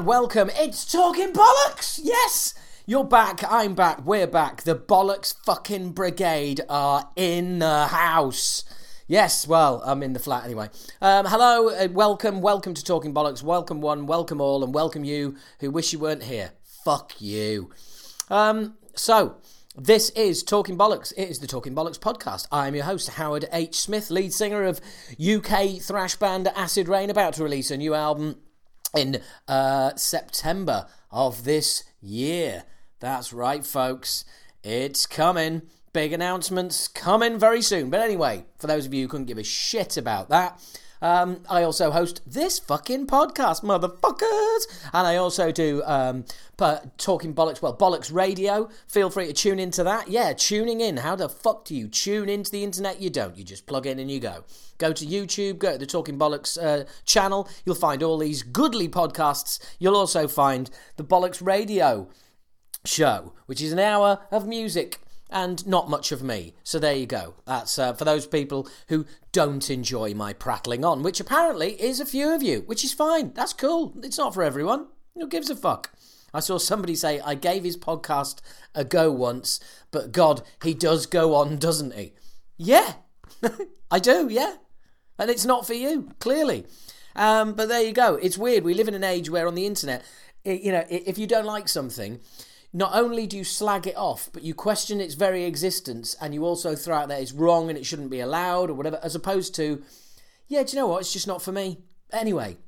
and welcome. It's Talking Bollocks! Yes! You're back, I'm back, we're back. The Bollocks fucking Brigade are in the house. Yes, well, I'm in the flat anyway. Um, hello, uh, welcome, welcome to Talking Bollocks. Welcome one, welcome all, and welcome you who wish you weren't here. Fuck you. Um, so, this is Talking Bollocks. It is the Talking Bollocks podcast. I'm your host, Howard H. Smith, lead singer of UK thrash band Acid Reign, about to release a new album in uh, September of this year. That's right, folks. It's coming. Big announcements coming very soon. But anyway, for those of you who couldn't give a shit about that, um, I also host this fucking podcast, motherfuckers. And I also do um, Talking Bollocks, well, Bollocks Radio. Feel free to tune into that. Yeah, tuning in. How the fuck do you tune into the internet? You don't. You just plug in and you go. Go to YouTube, go to the Talking Bollocks uh, channel. You'll find all these goodly podcasts. You'll also find the Bollocks Radio show, which is an hour of music and not much of me. So there you go. That's uh, for those people who don't enjoy my prattling on, which apparently is a few of you, which is fine. That's cool. It's not for everyone. Who gives a fuck? I saw somebody say, I gave his podcast a go once, but God, he does go on, doesn't he? Yeah, I do, yeah. And it's not for you, clearly. Um, but there you go. It's weird. We live in an age where on the internet, it, you know, if you don't like something, not only do you slag it off, but you question its very existence and you also throw out that it's wrong and it shouldn't be allowed or whatever, as opposed to, yeah, do you know what? It's just not for me. Anyway,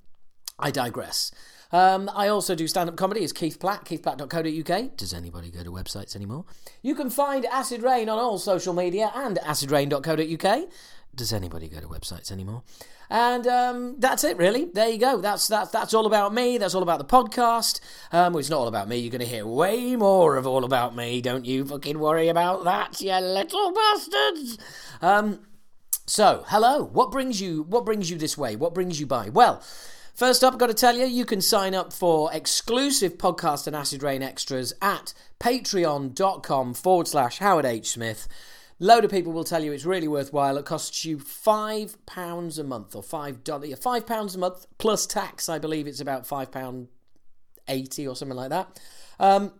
I digress. Um, I also do stand up comedy as Keith Platt, keithplatt.co.uk. Does anybody go to websites anymore? You can find Acid Reign on all social media and acidrain.co.uk. Does anybody go to websites anymore? And um, that's it, really. There you go. That's that's that's all about me. That's all about the podcast. Um, well, it's not all about me. You're going to hear way more of all about me. Don't you fucking worry about that, you little bastards. Um, so, hello. What brings you? What brings you this way? What brings you by? Well. First up, I've got to tell you, you can sign up for exclusive podcast and Acid Reign extras at patreon.com forward slash Howard H. Smith. Load of people will tell you it's really worthwhile. It costs you five pounds a month or five dollars, five pounds a month plus tax. I believe it's about five pound eighty or something like that. Um,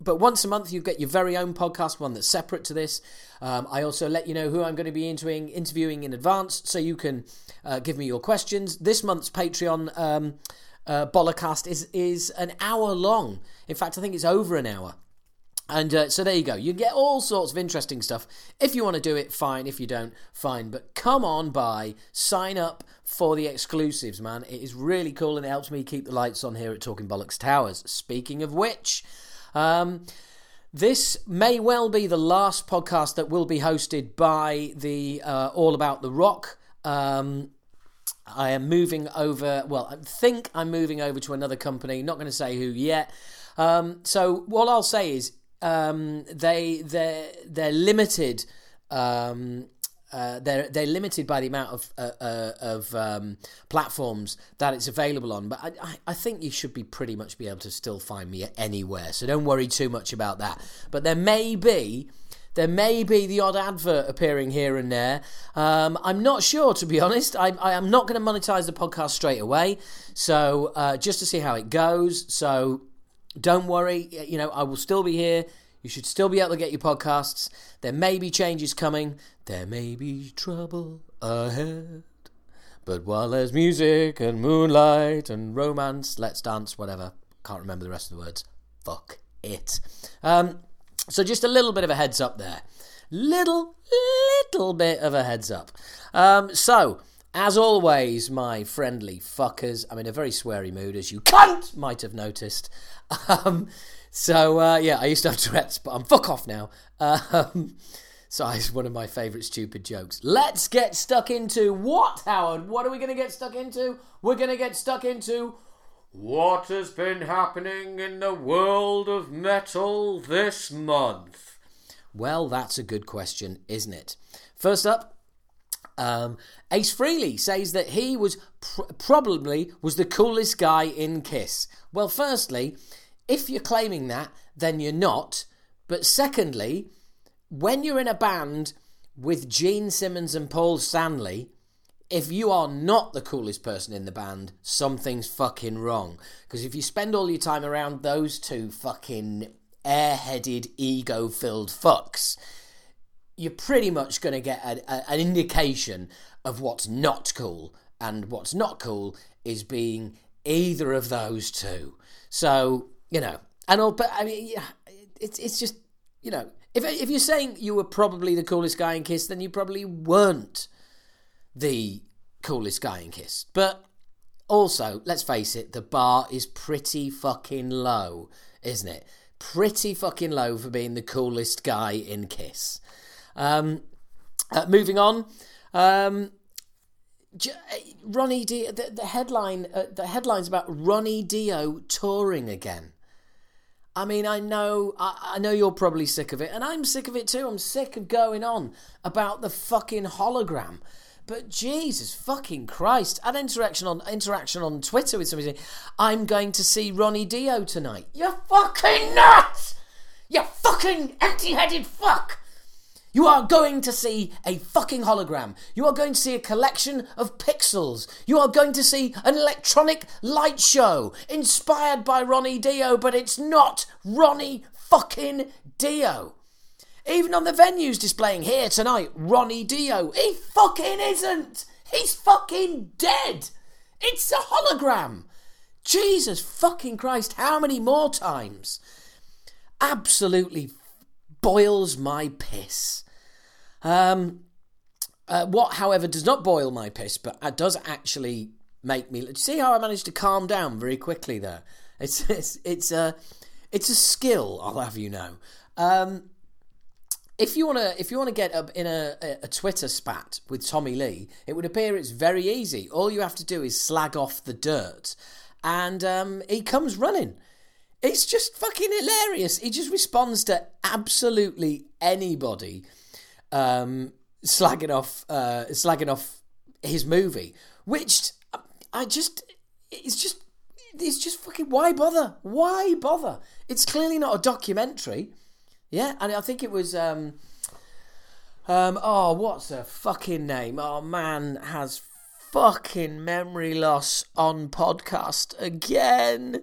but once a month, you get your very own podcast, one that's separate to this. Um, I also let you know who I'm going to be interviewing, interviewing in advance, so you can uh, give me your questions. This month's Patreon um, uh, is is an hour long. In fact, I think it's over an hour. And uh, so there you go. You get all sorts of interesting stuff. If you want to do it, fine. If you don't, fine. But come on by, sign up for the exclusives, man. It is really cool and it helps me keep the lights on here at Talking Bollocks Towers. Speaking of which, um, this may well be the last podcast that will be hosted by the uh, All About the Rock. Um, I am moving over. Well, I think I'm moving over to another company. Not going to say who yet. Um, so what I'll say is um, they they they're limited. Um, uh, they're they're limited by the amount of uh, uh, of um, platforms that it's available on. But I, I think you should be pretty much be able to still find me anywhere. So don't worry too much about that. But there may be there may be the odd advert appearing here and there. Um, I'm not sure, to be honest. I, I am not going to monetize the podcast straight away. So uh, just to see how it goes. So don't worry, you know, I will still be here. You should still be able to get your podcasts. There may be changes coming. There may be trouble ahead. But while there's music and moonlight and romance, let's dance, whatever. Can't remember the rest of the words. Fuck it. Um, so just a little bit of a heads up there. Little, little bit of a heads up. Um, so, as always, my friendly fuckers, I'm in a very sweary mood, as you cunt might have noticed. Um, so uh, yeah, I used to have Tourette's, but I'm fuck off now. Um, so it's one of my favourite stupid jokes. Let's get stuck into what, Howard? What are we going to get stuck into? We're going to get stuck into what has been happening in the world of metal this month. Well, that's a good question, isn't it? First up, um, Ace Frehley says that he was pr- probably was the coolest guy in Kiss. Well, firstly, if you're claiming that, then you're not. But secondly, when you're in a band with Gene Simmons and Paul Stanley, if you are not the coolest person in the band, something's fucking wrong. Because if you spend all your time around those two fucking airheaded, ego filled fucks, you're pretty much going to get a, a, an indication of what's not cool. And what's not cool is being either of those two. So, you know, and all, but I mean, yeah, it's, it's just, you know, if, if you're saying you were probably the coolest guy in Kiss, then you probably weren't the coolest guy in Kiss. But also, let's face it, the bar is pretty fucking low, isn't it? Pretty fucking low for being the coolest guy in Kiss. Um, uh, moving on. Um, Ronnie Dio, the, the headline, uh, the headline's about Ronnie Dio touring again. I mean, I know, I, I, know you're probably sick of it, and I'm sick of it too. I'm sick of going on about the fucking hologram. But Jesus fucking Christ! An interaction on interaction on Twitter with somebody saying, "I'm going to see Ronnie Dio tonight." You're fucking nuts! You fucking empty-headed fuck! You are going to see a fucking hologram. You are going to see a collection of pixels. You are going to see an electronic light show inspired by Ronnie Dio, but it's not Ronnie fucking Dio. Even on the venues displaying here tonight, Ronnie Dio, he fucking isn't. He's fucking dead. It's a hologram. Jesus fucking Christ, how many more times? Absolutely boils my piss. Um, uh, what, however, does not boil my piss, but uh, does actually make me see how I managed to calm down very quickly there. It's it's it's a it's a skill. I'll have you know. Um, if you wanna if you wanna get up in a, a, Twitter spat with Tommy Lee, it would appear it's very easy. All you have to do is slag off the dirt, and um, he comes running. It's just fucking hilarious. He just responds to absolutely anybody um, slagging off uh, slagging off his movie, which I just it's just it's just fucking why bother? Why bother? It's clearly not a documentary. Yeah, and I think it was um um oh what's her fucking name? Oh man has fucking memory loss on podcast again.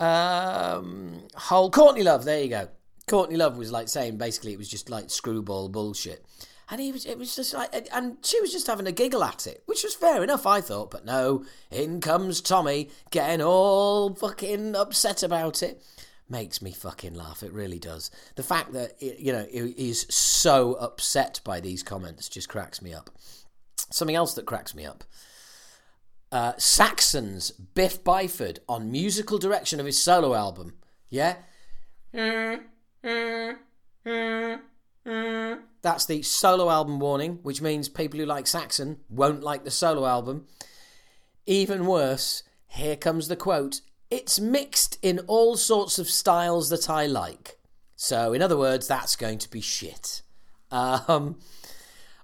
Um whole Courtney Love, there you go. Courtney Love was like saying basically it was just like screwball bullshit. And he was, it was just like, and she was just having a giggle at it, which was fair enough, I thought. But no, in comes Tommy, getting all fucking upset about it. Makes me fucking laugh. It really does. The fact that, you know, he's so upset by these comments just cracks me up. Something else that cracks me up. Uh, Saxon's Biff Byford on musical direction of his solo album. Yeah? That's the solo album warning, which means people who like Saxon won't like the solo album. Even worse, here comes the quote It's mixed in all sorts of styles that I like. So, in other words, that's going to be shit. Um,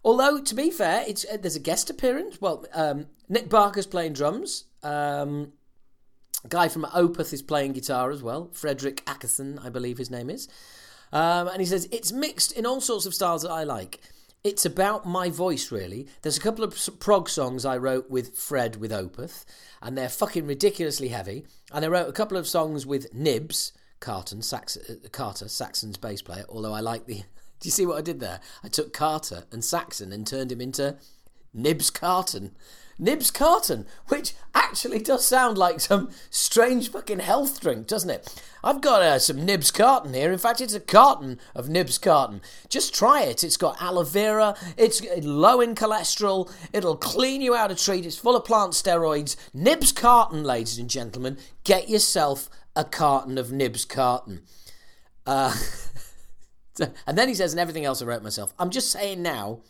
although, to be fair, it's uh, there's a guest appearance. Well, um, Nick Barker's playing drums. Um, guy from Opeth is playing guitar as well. Frederick Åkesson, I believe his name is. Um, and he says, It's mixed in all sorts of styles that I like. It's about my voice, really. There's a couple of prog songs I wrote with Fred with Opeth, and they're fucking ridiculously heavy. And I wrote a couple of songs with Nibs, Carton, Sax- uh, Carter, Saxon's bass player, although I like the. Do you see what I did there? I took Carter and Saxon and turned him into Nibs Carton. Nibs Carton, which actually does sound like some strange fucking health drink, doesn't it? I've got uh, some Nibs Carton here. In fact, it's a carton of Nibs Carton. Just try it. It's got aloe vera. It's low in cholesterol. It'll clean you out of treat. It's full of plant steroids. Nibs Carton, ladies and gentlemen. Get yourself a carton of Nibs Carton. Uh, and then he says, and everything else I wrote myself. I'm just saying now.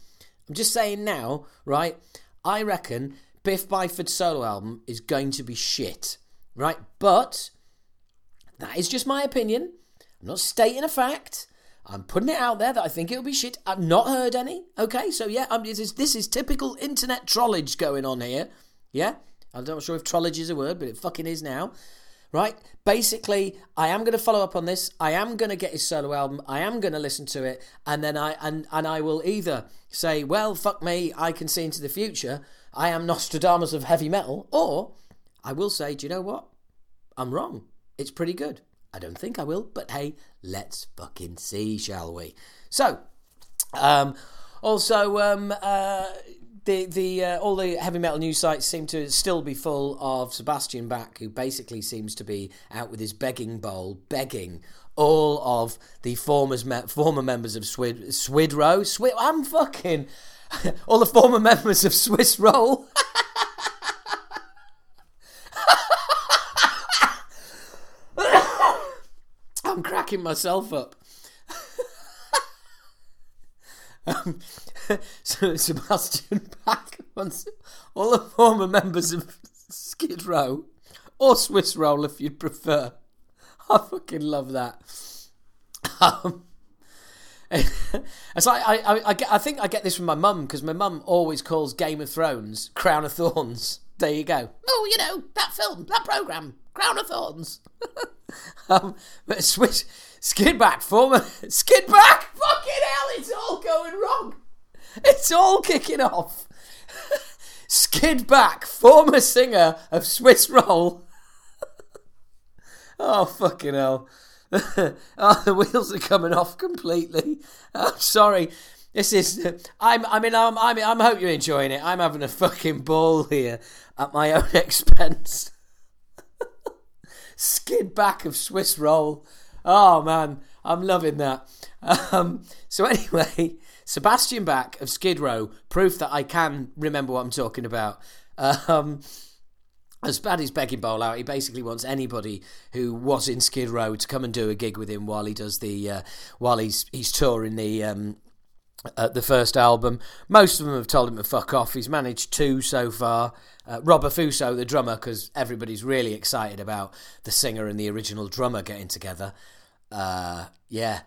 I'm just saying now, right? I reckon Biff Byford's solo album is going to be shit, right? But that is just my opinion. I'm not stating a fact. I'm putting it out there that I think it'll be shit. I've not heard any. Okay, so yeah, I'm, this, is, this is typical internet trollage going on here. Yeah, I'm not sure if trollage is a word, but it fucking is now. Right? Basically, I am going to follow up on this. I am going to get his solo album. I am going to listen to it, and then I and and I will either say, "Well, fuck me, I can see into the future. I am Nostradamus of heavy metal," or I will say, "Do you know what? I'm wrong. It's pretty good." I don't think I will, but hey, let's fucking see, shall we? So, um, also, um, uh, the the uh, all the heavy metal news sites seem to still be full of Sebastian Bach, who basically seems to be out with his begging bowl, begging all of the former former members of Swid Swid Row. Swid, I'm fucking all the former members of Swiss Roll. I'm cracking myself up. um, Sebastian Bach all the former members of Skid Row or Swiss Roll, if you'd prefer. I fucking love that. Um, it's like I, I, I, I think I get this from my mum because my mum always calls Game of Thrones Crown of Thorns. There you go. Oh, you know that film, that program, Crown of Thorns. um, but Swiss skid back, former skid back. Fucking hell, it's all going wrong. It's all kicking off. Skid back, former singer of Swiss Roll. oh, fucking hell. oh, the wheels are coming off completely. I'm sorry. This is. I'm. I mean, I'm. I mean, I'm. hope you're enjoying it. I'm having a fucking ball here at my own expense. Skid back of Swiss roll. Oh man, I'm loving that. Um, so anyway, Sebastian Bach of Skid Row, proof that I can remember what I'm talking about. Um, as bad as begging bowl out, he basically wants anybody who was in Skid Row to come and do a gig with him while he does the uh, while he's he's touring the um, uh, the first album. Most of them have told him to fuck off. He's managed two so far. Uh, Rob Affuso, the drummer, because everybody's really excited about the singer and the original drummer getting together. Uh, yeah,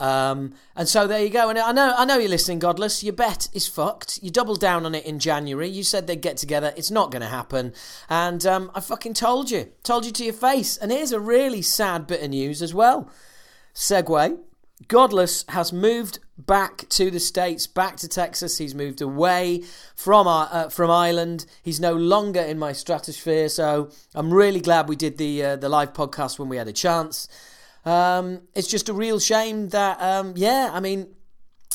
um, and so there you go. And I know, I know you're listening, Godless. Your bet is fucked. You doubled down on it in January. You said they'd get together. It's not going to happen. And um, I fucking told you, told you to your face. And here's a really sad bit of news as well. Segue. Godless has moved back to the states, back to Texas. He's moved away from our, uh, from Ireland. He's no longer in my stratosphere. So I'm really glad we did the uh, the live podcast when we had a chance. Um, it's just a real shame that, um, yeah, I mean,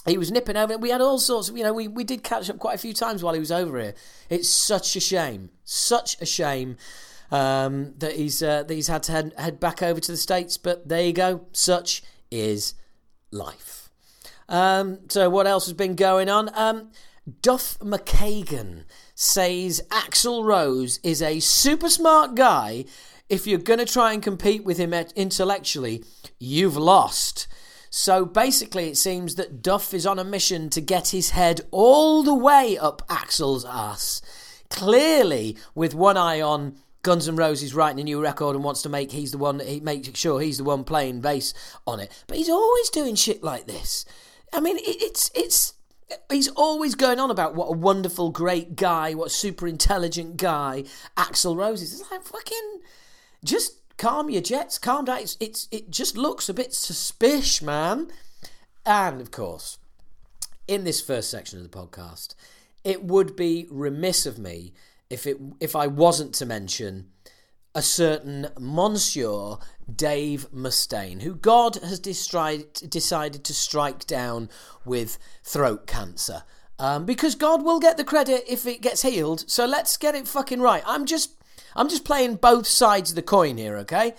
he was nipping over. We had all sorts of, you know, we, we did catch up quite a few times while he was over here. It's such a shame, such a shame um, that he's uh, that he's had to head, head back over to the states. But there you go. Such is life. Um, so what else has been going on? Um, Duff McKagan says Axl Rose is a super smart guy if you're going to try and compete with him intellectually, you've lost. So basically, it seems that Duff is on a mission to get his head all the way up Axl's ass. Clearly, with one eye on Guns N' Roses writing a new record and wants to make he's the one he makes sure he's the one playing bass on it. But he's always doing shit like this. I mean, it, it's it's he's always going on about what a wonderful, great guy, what a super intelligent guy Axl Rose is. It's like fucking just calm your jets, calm down. It's, it's it just looks a bit suspicious, man. And of course, in this first section of the podcast, it would be remiss of me if it if I wasn't to mention a certain Monsieur Dave Mustaine, who God has decided decided to strike down with throat cancer. Um, because God will get the credit if it gets healed. So let's get it fucking right. I'm just I'm just playing both sides of the coin here, okay?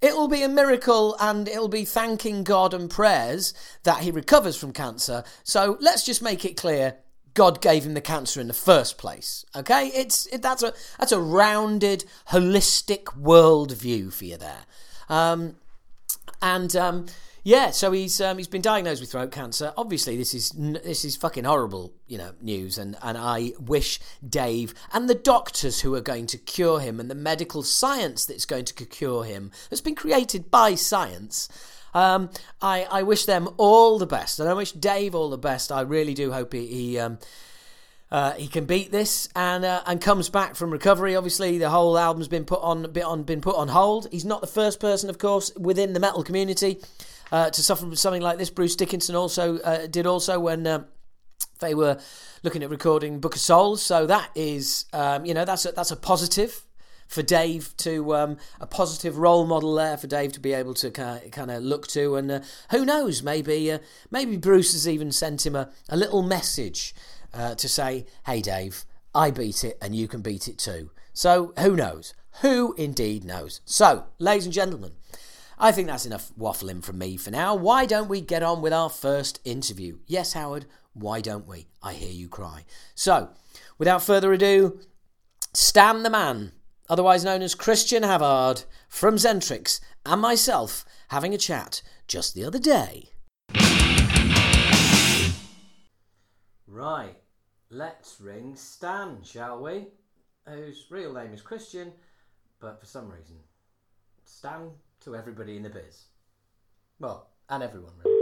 It'll be a miracle and it'll be thanking God and prayers that he recovers from cancer. So let's just make it clear God gave him the cancer in the first place. Okay? It's it, that's a that's a rounded, holistic worldview for you there. Um, and um, yeah, so he's um, he's been diagnosed with throat cancer. Obviously, this is this is fucking horrible, you know, news. And and I wish Dave and the doctors who are going to cure him and the medical science that's going to cure him that's been created by science. Um, I I wish them all the best, and I wish Dave all the best. I really do hope he. he um, uh, he can beat this and uh, and comes back from recovery. Obviously, the whole album's been put on bit on been put on hold. He's not the first person, of course, within the metal community uh, to suffer from something like this. Bruce Dickinson also uh, did also when uh, they were looking at recording Book of Souls. So that is, um, you know, that's a, that's a positive for Dave to um, a positive role model there for Dave to be able to kind of look to, and uh, who knows, maybe uh, maybe Bruce has even sent him a, a little message uh, to say, "Hey Dave, I beat it, and you can beat it too." So who knows? Who indeed knows? So, ladies and gentlemen. I think that's enough waffling from me for now. Why don't we get on with our first interview? Yes, Howard, why don't we? I hear you cry. So, without further ado, Stan the Man, otherwise known as Christian Havard, from Xentrix, and myself having a chat just the other day. Right, let's ring Stan, shall we? Whose real name is Christian, but for some reason, Stan to everybody in the biz. Well, and everyone, really.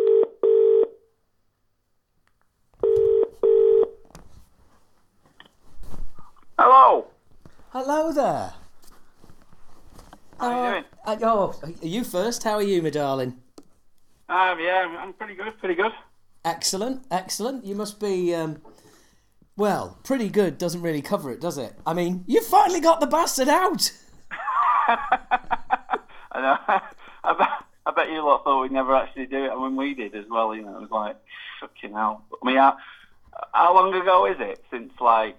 Hello. Hello there. How are you doing? Uh, oh, are you first? How are you, my darling? Um, yeah, I'm- I'm pretty good, pretty good. Excellent, excellent. You must be, um, well, pretty good. Doesn't really cover it, does it? I mean, you finally got the bastard out. I. I bet, I bet you lot thought we'd never actually do it, and when we did as well, you know, it was like, fucking hell. I mean, how, how long ago is it since, like,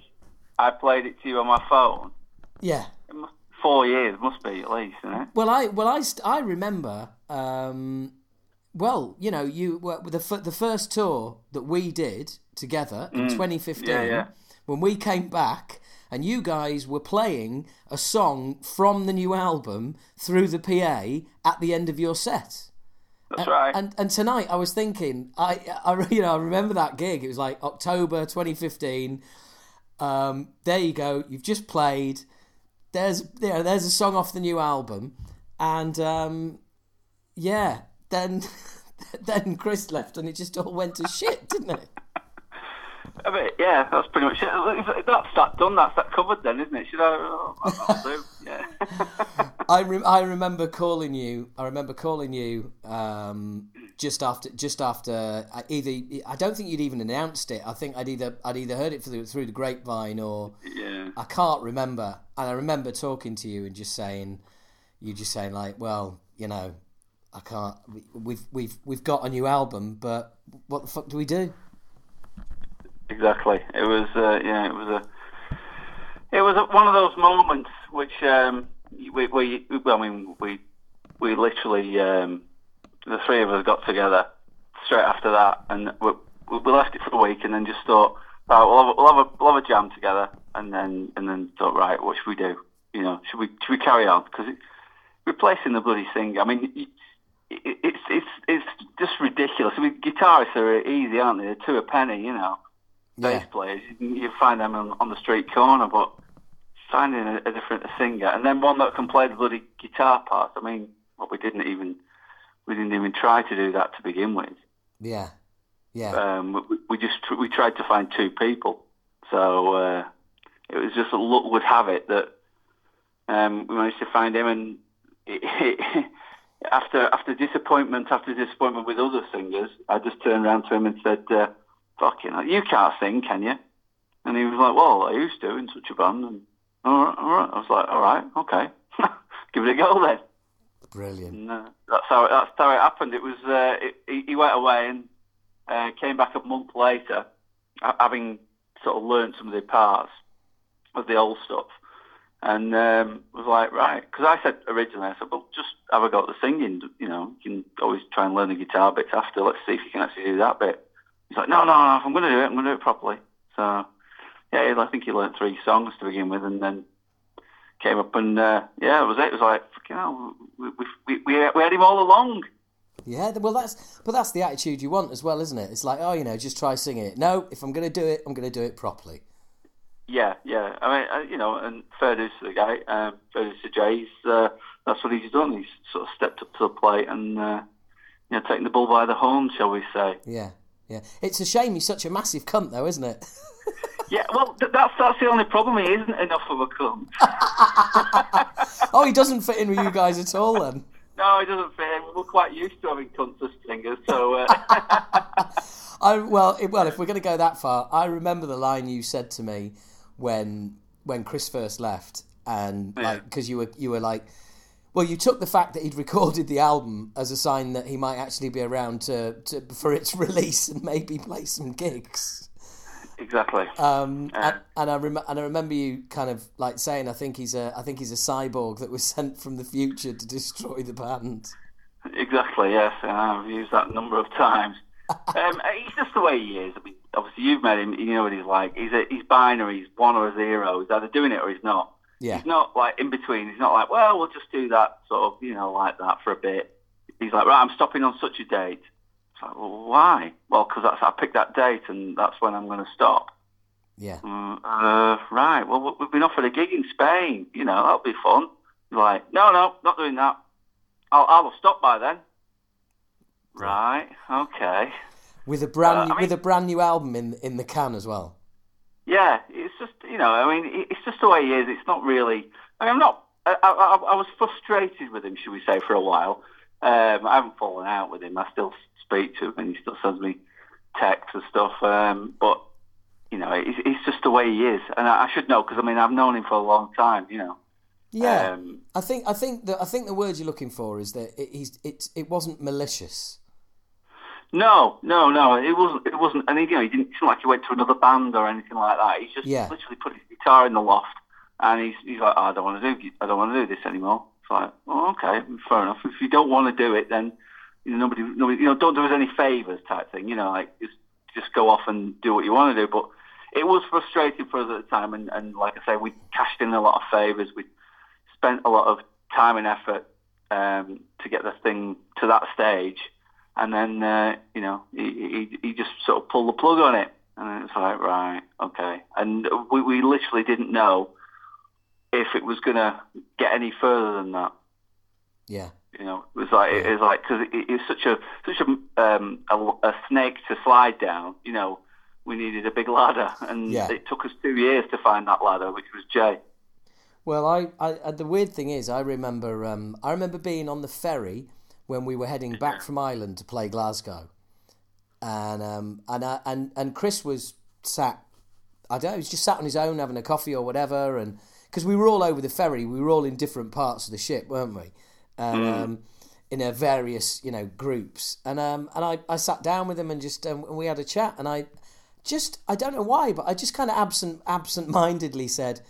I played it to you on my phone? Yeah. Must, four years, must be at least, isn't it? Well, I well I st- I remember. Um, well, you know, you were the f- the first tour that we did together in 2015 Mm. Yeah, yeah. when we came back. And you guys were playing a song from the new album through the PA at the end of your set. That's right. And and tonight I was thinking, I, I you know I remember that gig. It was like October 2015. Um, there you go. You've just played. There's you know, there's a song off the new album, and um, yeah, then then Chris left, and it just all went to shit, didn't it? I mean, yeah, that's pretty much it. That's that done. That's that covered then, isn't it? Should I? Oh, I'll do. Yeah. I re- I remember calling you. I remember calling you um, just after just after either I don't think you'd even announced it. I think I'd either I'd either heard it through through the grapevine or yeah. I can't remember. And I remember talking to you and just saying, you just saying like, well, you know, I can't. We've we've we've got a new album, but what the fuck do we do? Exactly. It was, uh, yeah, it was a, it was a, one of those moments which um, we, we, I mean, we, we literally, um, the three of us got together straight after that, and we, we left it for a week, and then just thought, right, we'll have, a, we'll have a, we'll have a jam together, and then, and then thought, right, what should we do? You know, should we, should we carry on? Because replacing the bloody singer, I mean. it- It's it's it's just ridiculous. I mean, guitarists are easy, aren't they? They're two a penny, you know bass players. You, find them on, on the street corner, but finding a, a different singer and then one that can play the bloody guitar part. I mean, well, we didn't even we didn't even try to do that to begin with. yeah, yeah, Um, we, we just we tried to find two people, so uh, it was just luck would have it that um, we managed to find him, and it, after after disappointment after disappointment with other singers, I just turned around to him and said, uh, "Fucking, hell, you can't sing, can you?" And he was like, "Well, I used to in such a band." And all right, all right. I was like, "All right, okay, give it a go then." brilliant. And, uh, that's how it, that's how it happened. It was uh, it, he, went away and uh, came back a month later, having sort of learned some of the parts of the old stuff, and um, was like, right, because I said originally, I said, well, just have a go at the singing. You know, you can always try and learn the guitar bits after. Let's see if you can actually do that bit. He's like, no, no, no, if I'm going to do it, I'm going to do it properly. So, yeah, I think he learned three songs to begin with, and then came up and uh, yeah, it was it. It was like, fucking hell, we, we, we, we had him all along. Yeah, well, that's but that's the attitude you want as well, isn't it? It's like, oh, you know, just try singing it. No, if I'm going to do it, I'm going to do it properly. Yeah, yeah. I mean, uh, you know, and fair dues to the guy. Um, fair dues to Jay. He's, uh, that's what he's done. He's sort of stepped up to the plate and uh, you know, taken the bull by the horn, shall we say? Yeah, yeah. It's a shame he's such a massive cunt, though, isn't it? Yeah, well, th- that's that's the only problem. He isn't enough of a cunt. oh, he doesn't fit in with you guys at all then. No, he doesn't fit in. We're quite used to having cunts as singers, so. Uh... I well, it, well, if we're going to go that far, I remember the line you said to me when when Chris first left, and Yeah. like because you were you were like, well, you took the fact that he'd recorded the album as a sign that he might actually be around to, to for its release and maybe play some gigs. exactly. Um, Yeah. and, and I rem- and I remember you kind of like saying, I think he's a I think he's a cyborg that was sent from the future to destroy the band. Exactly, yes. and I've used that a number of times. um, he's just the way he is. I mean, obviously you've met him. You know what he's like. He's a, he's binary. He's one or a zero. He's either doing it or he's not. Yeah, He's not like in between. He's not like, well, we'll just do that sort of, you know, like that for a bit. He's like, right, I'm stopping on such a date. It's like, well, why? Well, because that's I picked that date and that's when I'm going to stop. yeah, Mm, uh, right. Well, we've been offered a gig in Spain. You know, that'll be fun. He's like, no, no, not doing that. I'll, I'll have stopped by then. Right. Okay. with a brand Uh, new, I mean- with a brand new album in in the can as well. Yeah. It's just, you know, I mean, it's just the way he is. It's not really. I mean, I'm not. I, I, I was frustrated with him, should we say, for a while. Um, I haven't fallen out with him. I still speak to him, and he still sends me texts and stuff. Um, but you know, it's, it's just the way he is, and I, I should know because I mean, I've known him for a long time. You know. Yeah, Um, I think I think that I think the word you're looking for is that it, he's it it wasn't malicious. No, no, no. It wasn't. It wasn't. And he, you know, he didn't. It's not like he went to another band or anything like that. He just Yeah. literally put his guitar in the loft, and he's he's like, oh, I don't want to do. I don't want to do this anymore. It's like, oh, okay, fair enough. If you don't want to do it, then you know, nobody, nobody, you know, don't do us any favors, type thing. You know, like just just go off and do what you want to do. But it was frustrating for us at the time, and, and like I say, we cashed in a lot of favors. We spent a lot of time and effort um, to get the thing to that stage and then uh, you know he, he he just sort of pulled the plug on it, and it's like right, okay, and we we literally didn't know if it was gonna get any further than that. Yeah, You know, it was like it was like because it, it's such a such a, um, a a snake to slide down. You know, we needed a big ladder, and Yeah. it took us two years to find that ladder, which was Jay. Well, I, I uh, the weird thing is, I remember um, I remember being on the ferry when we were heading back from Ireland to play Glasgow, and um, and I, and and Chris was sat. I don't know. He was just sat on his own having a coffee or whatever, and because we were all over the ferry, we were all in different parts of the ship, weren't we? And um, in a various you know groups, and um, and I, I sat down with him and just um, and we had a chat, and I just I don't know why, but I just kind of absent absent mindedly said.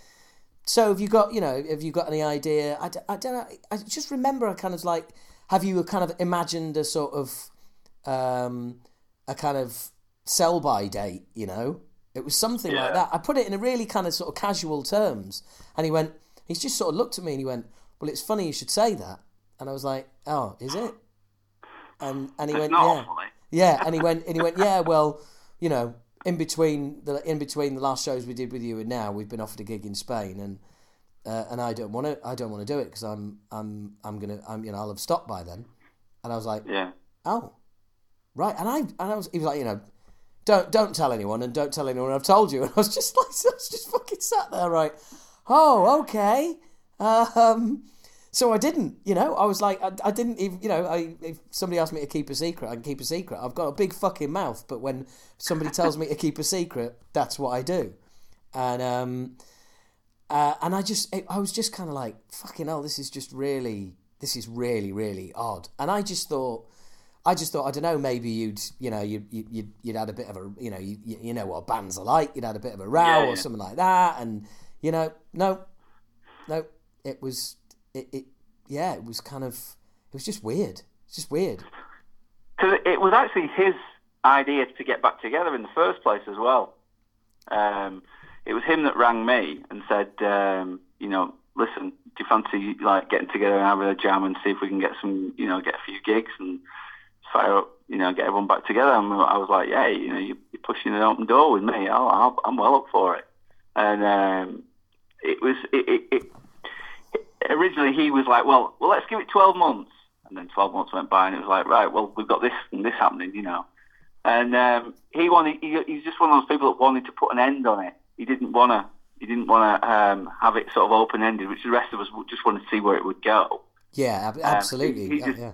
So have you got, you know, have you got any idea? I, d- I don't know. I just remember I kind of like, have you kind of imagined a sort of, um, a kind of sell by date, you know? It was something like that. I put it in a really kind of sort of casual terms. And he went, he's just sort of looked at me and he went, well, it's funny you should say that. And I was like, oh, is it? And, and he It's went, yeah. funny. Yeah, and he went and he went, yeah, well, you know, in between the in between the last shows we did with you and now, we've been offered a gig in Spain, and uh, and I don't want to I don't want to do it because I'm I'm I'm gonna I'm you know I'll have stopped by then, and I was like, Yeah. oh, right, and I and I was he was like, you know, don't don't tell anyone and don't tell anyone I've told you, and I was just like I was just fucking sat there right, oh okay, um. So I didn't, you know. I was like, I, I didn't even, you know. I if somebody asked me to keep a secret, I can keep a secret. I've got a big fucking mouth, but when somebody tells me to keep a secret, that's what I do. And um, uh, and I just, I was just kind of like, fucking hell, this is just really, this is really, really odd. And I just thought, I just thought, I don't know, maybe you'd, you know, you, you, you'd, you'd had a bit of a, you know, you, you know what bands are like, you'd had a bit of a row Yeah, or something like that, and you know, no, no, it was, it, it, yeah, it was kind of, it was just weird. It's just weird. Because it was actually his idea to get back together in the first place as well. Um, it was him that rang me and said, um, you know, listen, do you fancy like getting together and having a jam and see if we can get some, you know, get a few gigs and fire up, you know, get everyone back together? And I was like, yeah, you know, you're pushing an open door with me. I'll, I'm well up for it. And um, it was, it, it, it, originally he was like, well, well, let's give it 12 months. And then 12 months went by and it was like, right, well, we've got this and this happening, you know. And um, he wanted, he, he's just one of those people that wanted to put an end on it. He didn't want to he didn't want to um, have it sort of open ended, which the rest of us just wanted to see where it would go. Yeah, absolutely. Um, he, he just, yeah.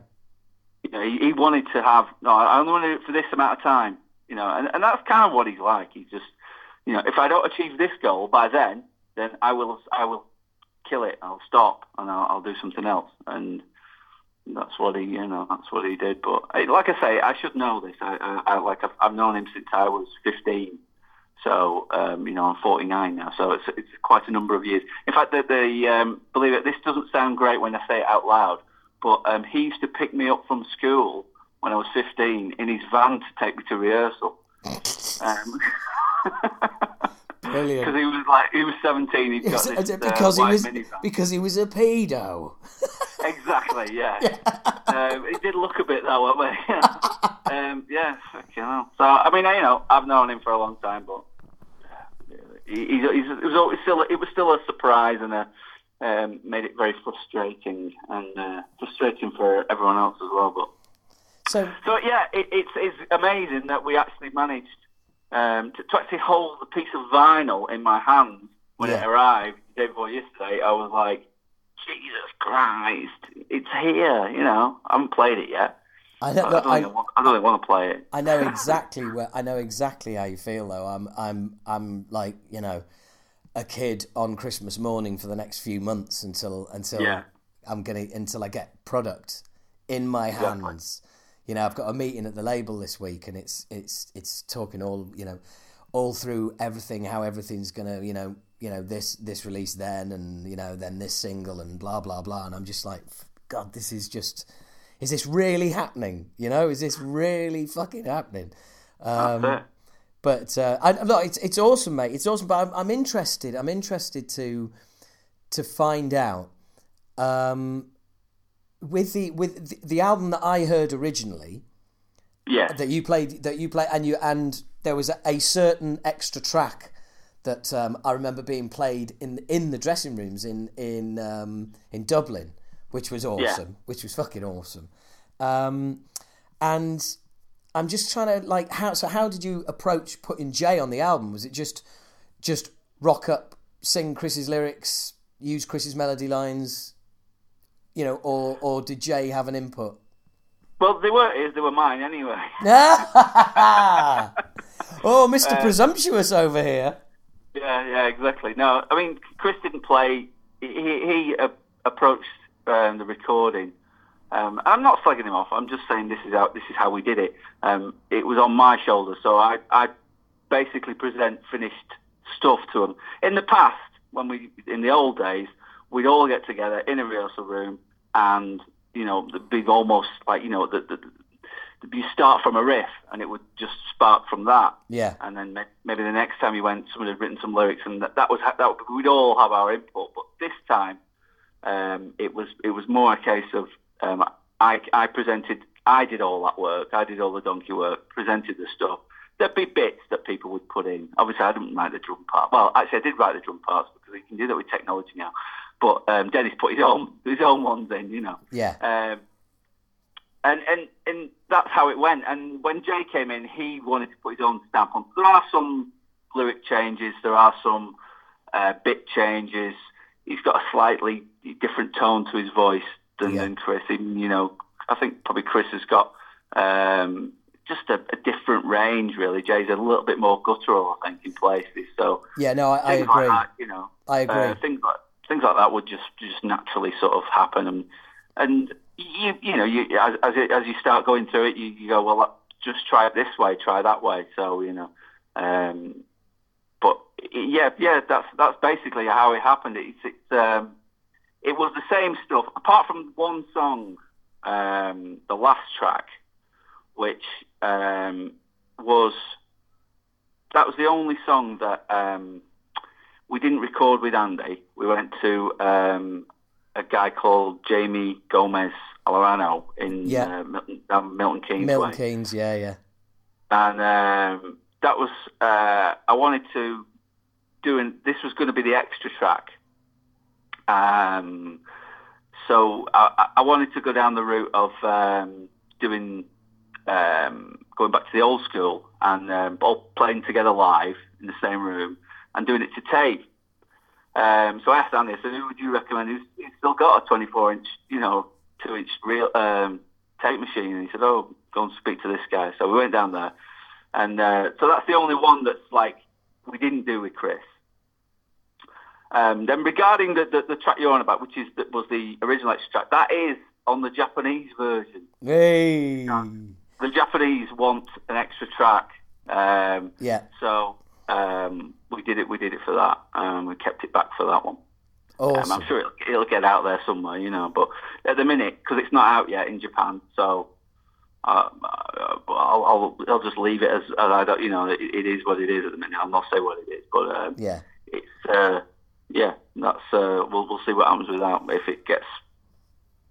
You know, he, he, wanted to have no. I only want to do it for this amount of time. You know, and, and that's kind of what he's like. He's just, you know, if I don't achieve this goal by then, then I will I will kill it. I'll stop and I'll, I'll do something else. And that's what he, you know, that's what he did. But like I say, I should know this. I, I, I like I've, I've known him since I was 15. So um, you know, I'm 49 now, so it's, it's quite a number of years. In fact, the, the um, believe it, this doesn't sound great when I say it out loud, but um, he used to pick me up from school when I was 15 in his van to take me to rehearsal. Um, Brilliant. Because he was like he was 17. He's got this, uh, because uh, he was minivan. because he was a pedo. exactly. Yeah. yeah. Um, he did look a bit that way. um, yeah. You know. So I mean, you know, I've known him for a long time, but he's, he's, it was always still it was still a surprise and a um, made it very frustrating and uh, frustrating for everyone else as well. But so so yeah, it, it's it's amazing that we actually managed um, to, to, actually hold the piece of vinyl in my hand when yeah. it arrived the day before yesterday. I was like, Jesus Christ, it's here! You know, I haven't played it yet. I don't, I, don't I, want, I don't want to play it. I know exactly where I know exactly how you feel though. I'm I'm I'm like you know a kid on Christmas morning for the next few months until until yeah. I'm gonna until I get product in my hands. Exactly. You know, I've got a meeting at the label this week, and it's it's it's talking all you know all through everything, how everything's gonna you know you know this this release then, and you know then this single and blah blah blah, and I'm just like, God, this is just is this really happening? You know, is this really fucking happening? Um, but uh, I, look, it's it's awesome, mate. It's awesome. But I'm, I'm interested. I'm interested to to find out um, with the with the, the, album that I heard originally. Yeah. That you played. That you played, and you and there was a, a certain extra track that um, I remember being played in in the dressing rooms in in um, in Dublin which was awesome, yeah. which was fucking awesome. Um, and I'm just trying to like how so how did you approach putting Jay on the album? Was it just just rock up, sing Chris's lyrics, use Chris's melody lines, you know, or or did Jay have an input? Well, they were his, they were mine anyway. oh, Mr. Uh, Presumptuous over here. Yeah, yeah, exactly. No, I mean Chris didn't play. He, he uh, approached um, the recording. Um, I'm not slagging him off. I'm just saying this is how this is how we did it. Um, it was on my shoulders, so I, I basically present finished stuff to him. In the past, when we in the old days, we'd all get together in a rehearsal room, and you know, the big almost like you know the, the, you start from a riff and it would just spark from that. Yeah. And then maybe the next time you went, someone had written some lyrics, and that, that was that. We'd all have our input, but this time um, it was it was more a case of um, I, I presented, I did all that work, I did all the donkey work, presented the stuff. There'd be bits that people would put in. Obviously, I didn't write the drum part. Well, actually, I did write the drum parts because we can do that with technology now. But um, Dennis put his own his own ones in, you know. Yeah. Um, and and and that's how it went. And when Jay came in, he wanted to put his own stamp on. There are some lyric changes. There are some uh, bit changes he's got a slightly different tone to his voice than, yeah. than Chris. Even, you know, I think probably Chris has got um, just a, a, different range, really. Jay's a little bit more guttural, I think, in places. So yeah, no, I, I agree. Like that, you know, I agree. Uh, things like things like that would just just naturally sort of happen, and and you you know, you as as, as you start going through it, you, you go, well, just try it this way, try that way. So you know. Um, but yeah, yeah, that's that's basically how it happened. It's, it's um, it was the same stuff, apart from one song, um, the last track, which um, was that was the only song that um, we didn't record with Andy. We went to um, a guy called Jamie Gomez Arellano in yeah. uh, Milton, Milton Keynes. Milton way. Keynes, yeah, yeah. And um, that was uh, I wanted to do, and this was going to be the extra track. Um, so I, I, wanted to go down the route of um, doing um, going back to the old school and um, all playing together live in the same room, and doing it to tape. Um, so I asked Andy, I said, who would you recommend? He's, he's still got a 24 inch, you know, two inch reel um, tape machine. And he said, oh, go and speak to this guy. So we went down there. And uh, so that's the only one that's like we didn't do with Chris. Um, then regarding the, the, the, track you're on about, which is that was the original extra track, that is on the Japanese version. Hey. The Japanese want an extra track. Um, yeah. So um, we did it. We did it for that. Um, we kept it back for that one. Awesome. Um, I'm sure it'll, it'll, get out there somewhere, you know. But at the minute, because it's not out yet in Japan, so uh, I'll, I'll, I'll just leave it as, as I don't, you know, it, it is what it is at the minute. I'll not say what it is, but um, yeah, it's uh, yeah, that's uh, we'll we'll see what happens with that if it gets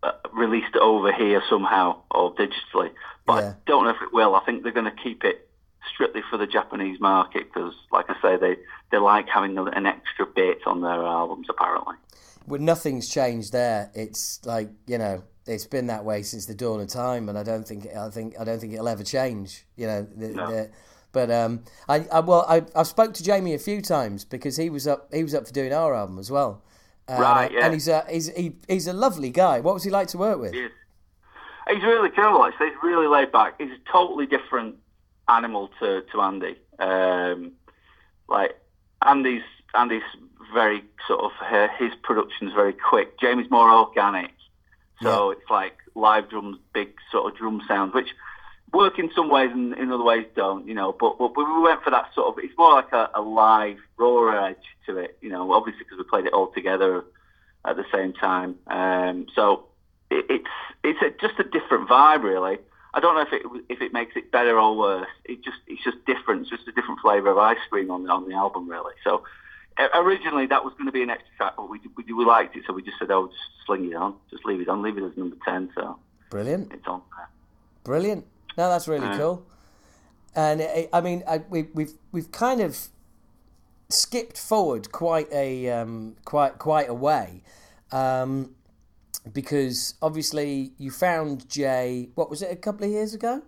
uh, released over here somehow or digitally. But yeah. I don't know if it will. I think they're going to keep it strictly for the Japanese market because, like I say, they, they like having an extra bit on their albums. Apparently, well, nothing's changed there. It's like you know, it's been that way since the dawn of time, and I don't think I think I don't think it'll ever change. You know, the, no. the, but um, I, I well, I I spoke to Jamie a few times because he was up he was up for doing our album as well. Uh, right, yeah. And he's a he's he, he's a lovely guy. What was he like to work with? He he's really cool. Like, he's really laid back. He's totally different animal to to Andy. Um, like Andy's Andy's very sort of uh, his production's very quick. Jamie's more organic, so yeah. it's like live drums, big sort of drum sounds, which work in some ways and in other ways don't, you know. But, but we went for that sort of. It's more like a, a live, raw edge to it, you know. Obviously because we played it all together at the same time. Um, so it, it's it's a, just a different vibe, really. I don't know if it if it makes it better or worse. It just it's just different. It's just a different flavour of ice cream on the on the album, really. So originally that was going to be an extra track, but we we, we liked it, so we just said, "Oh, just sling it on, just leave it on, leave it as number ten. So brilliant. It's on there. Brilliant. No, that's really uh, cool. And it, I mean, I, we, we've we've kind of skipped forward quite a um, quite quite a way. Um, because obviously you found Jay. What was it? A couple of years ago?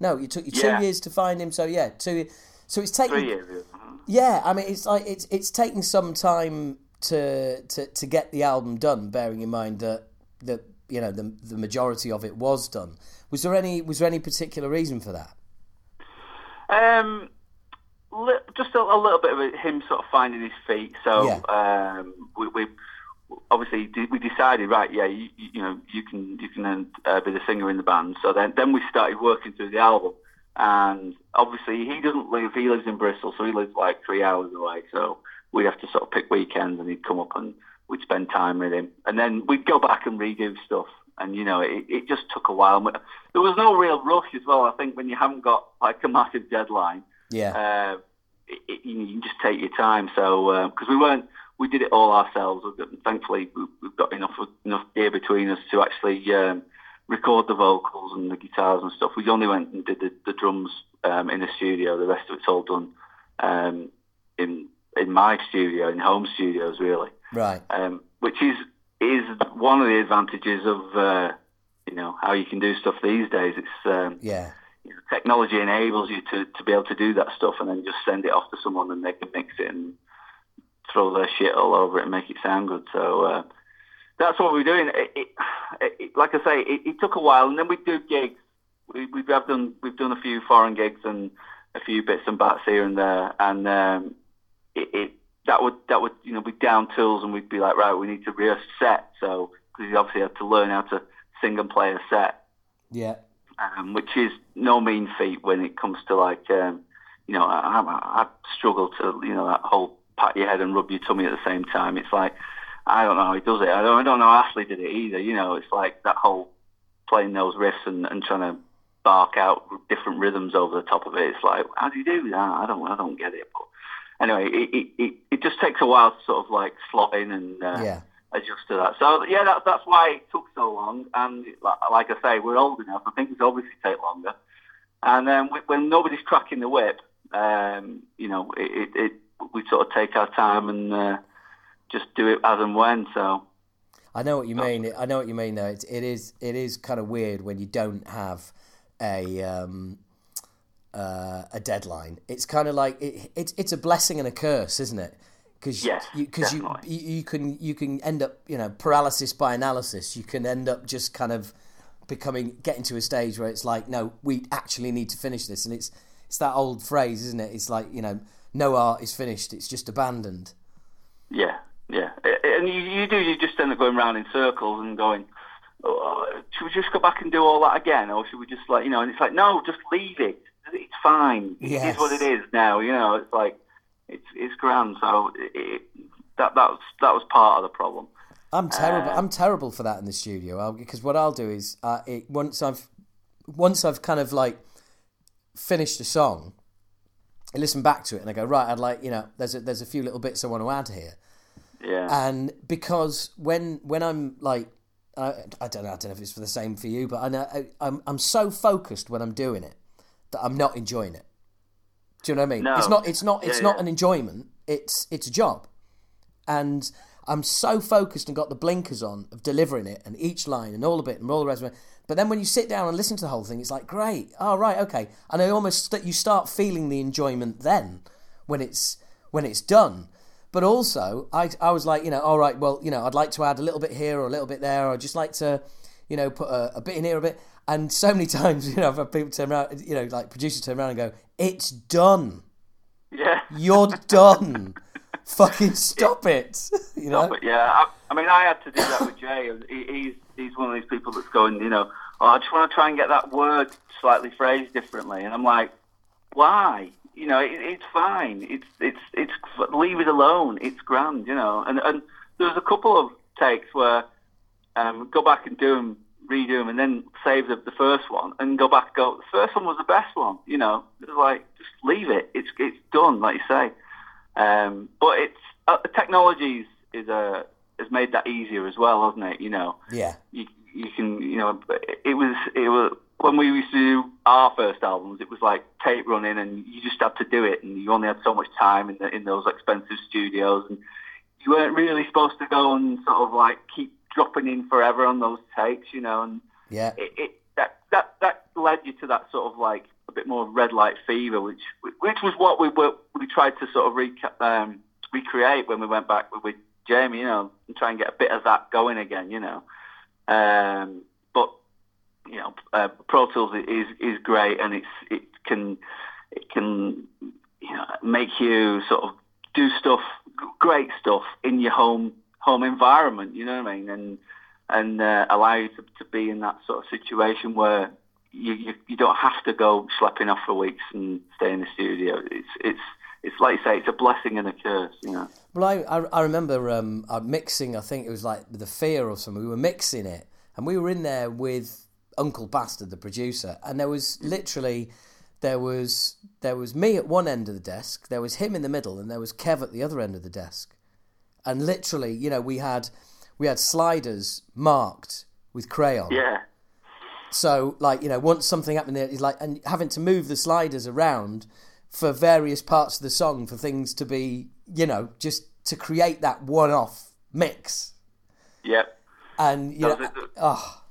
No, it took you two yeah. years to find him. So yeah, two. So it's taken. Three years. Yeah, I mean, it's like it's it's taking some time to to to get the album done. Bearing in mind that that you know the the majority of it was done. Was there any was there any particular reason for that? Um, just a, a little bit of him sort of finding his feet. So yeah. um, we, we obviously we decided, right? Yeah, you, you know, you can you can uh, be the singer in the band. So then then we started working through the album, and obviously he doesn't live. He lives in Bristol, so he lives like three hours away. So we'd have to sort of pick weekends, and he'd come up and we'd spend time with him, and then we'd go back and redo stuff. And you know, it, it just took a while. There was no real rush as well. I think when you haven't got like a massive deadline, yeah, uh, it, it, you can just take your time. So because uh, we weren't we did it all ourselves. Thankfully, we've got enough enough gear between us to actually um, record the vocals and the guitars and stuff. We only went and did the, the drums um, in the studio. The rest of it's all done um, in in my studio, in home studios, really. Right. Um, which is is one of the advantages of uh, you know how you can do stuff these days. It's um, yeah. Technology enables you to, to be able to do that stuff and then just send it off to someone and they can mix it and throw their shit all over it and make it sound good. So uh, that's what we're doing. It, it, it, like I say, it, took a while, and then we do gigs. We, we have done we've done a few foreign gigs and a few bits and bats here and there, and um, it, that would that would you know be down tools, and we'd be like, right, we need to rehearse a set. So because you obviously have to learn how to sing and play a set. Yeah. Um, which is no mean feat when it comes to like, um, you know, I, I, I struggle to, you know, that whole pat your head and rub your tummy at the same time. It's like I don't know how he does it. I don't, I don't know how Ashley did it either. You know, it's like that whole playing those riffs and, and trying to bark out different rhythms over the top of it. It's like how do you do that? I don't I don't get it. But anyway, it it, it just takes a while to sort of like slot in and uh, yeah. adjust to that. So yeah, that, that's why it took so long. And like I say, we're old enough. I think it's obviously take longer. And then um, when nobody's cracking the whip, um, you know, it, it, it we sort of take our time and uh, just do it as and when. So I know what you mean. I know what you mean. Though it, it is it is kind of weird when you don't have a um, uh, a deadline, it's kind of like it, it's it's a blessing and a curse, isn't it? Because Yes, you, cause you, you you can you can end up you know paralysis by analysis. You can end up just kind of becoming getting to a stage where it's like, no, we actually need to finish this, and it's it's that old phrase, isn't it? It's like you know, no art is finished; it's just abandoned. Yeah, yeah. And you, you do, you just end up going round in circles and going, oh, should we just go back and do all that again? Or should we just like, you know, and it's like, no, just leave it. It's fine. It Yes. is what it is now, you know, it's like, it's, it's grand. So it, that, that was, that was part of the problem. I'm terrible. Uh, I'm terrible for that in the studio because what I'll do is uh, it, once I've once I've kind of like finished a song, I listen back to it and I go right. I'd like you know there's a, there's a few little bits I want to add here, Yeah. and because when when I'm like I, I don't know I don't know if it's for the same for you, but I know I, I'm I'm so focused when I'm doing it that I'm not enjoying it. Do you know what I mean? No. It's not it's not it's Yeah, not yeah. an enjoyment. It's it's a job and I'm so focused and got the blinkers on of delivering it and each line and all of it and all the rest of it. But then when you sit down and listen to the whole thing, it's like great. Oh right, okay. And I almost st- you start feeling the enjoyment then when it's when it's done. But also, I I was like, you know, all right, well, you know, I'd like to add a little bit here or a little bit there, or I'd just like to, you know, put a, a bit in here, a bit. And so many times, you know, I've had people turn around, you know, like producers turn around and go, "It's done. yeah. You're done. Fucking stop it." you know. But yeah, I, I mean, I had to do that with Jay. He, he's he's one of these people that's going, you know, oh, I just want to try and get that word slightly phrased differently, and I'm like, why? You know, it, it's fine. It's it's it's leave it alone. It's grand, you know. And and there was a couple of takes where um, go back and do them, redo them, and then save the, the first one, and go back and go. The first one was the best one, you know. It was like just leave it. It's it's done, like you say. Um, but it's uh, technologies is a has made that easier as well, hasn't it? You know, Yeah. you you can you know it was it was when we used to do our first albums, it was like tape running, and you just had to do it, and you only had so much time in the, in those expensive studios, and you weren't really supposed to go and sort of like keep dropping in forever on those takes, you know, and Yeah. it, it that that that led you to that sort of like a bit more red light fever, which which was what we were we tried to sort of reca- um, recreate when we went back with, with Jamie, you know, and try and get a bit of that going again, you know. Um, but you know, uh, Pro Tools is is great, and it's it can it can you know make you sort of do stuff, great stuff in your home home environment. You know what I mean? And and uh, allow you to, to be in that sort of situation where you, you you don't have to go schlepping off for weeks and stay in the studio. It's it's it's like you say, it's a blessing and a curse. You know. Well, I, I, I remember um, mixing, I think it was like The Fear or something. We were mixing it, and we were in there with Uncle Bastard, the producer, and there was literally. There was there was me at one end of the desk, there was him in the middle, and there was Kev at the other end of the desk. And literally, you know, we had we had sliders marked with crayon. Yeah. So, like, you know, once something happened there, is like, and having to move the sliders around for various parts of the song for things to be, you know, just to create that one-off mix. Yep. And you No, know, the- the- oh,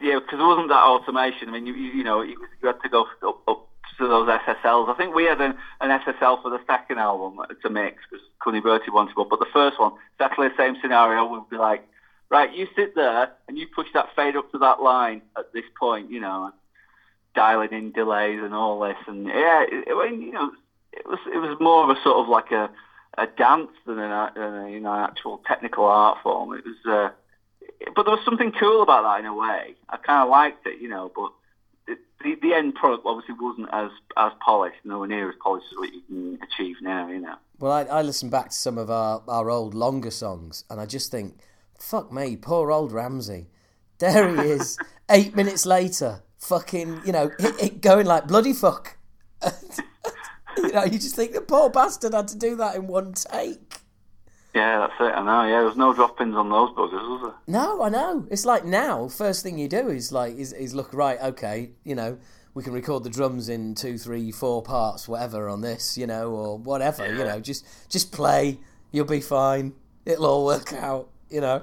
Yeah, because it wasn't that automation. I mean, you, you, you know, you, you had to go up, up to those SSLs. I think we had an, an SSL for the second album to mix because Cunny Bertie wanted one. But the first one, exactly the same scenario. We'd be like, right, you sit there and you push that fade up to that line at this point, you know, dialing in delays and all this. And yeah, it, I mean, you know, it was it was more of a sort of like a a dance than an, you know actual technical art form. It was. Uh, but there was something cool about that in a way. I kind of liked it, you know, but the, the, end product obviously wasn't as as polished, nowhere near as polished as what you can achieve now, you know. well, I, I listen back to some of our, our old longer songs, and I just think, fuck me, poor old Ramsey. There he is, eight minutes later, fucking, you know, it, it going like bloody fuck. you know, you just think the poor bastard had to do that in one take. Yeah, that's it. I know. Yeah, there was no drop-ins on those buggers, was there? No, I know. It's like now, first thing you do is like is, is look right. Okay, you know, we can record the drums in two, three, four parts, whatever on this, you know, or whatever. You know, just just play. You'll be fine. It'll all work out. You know.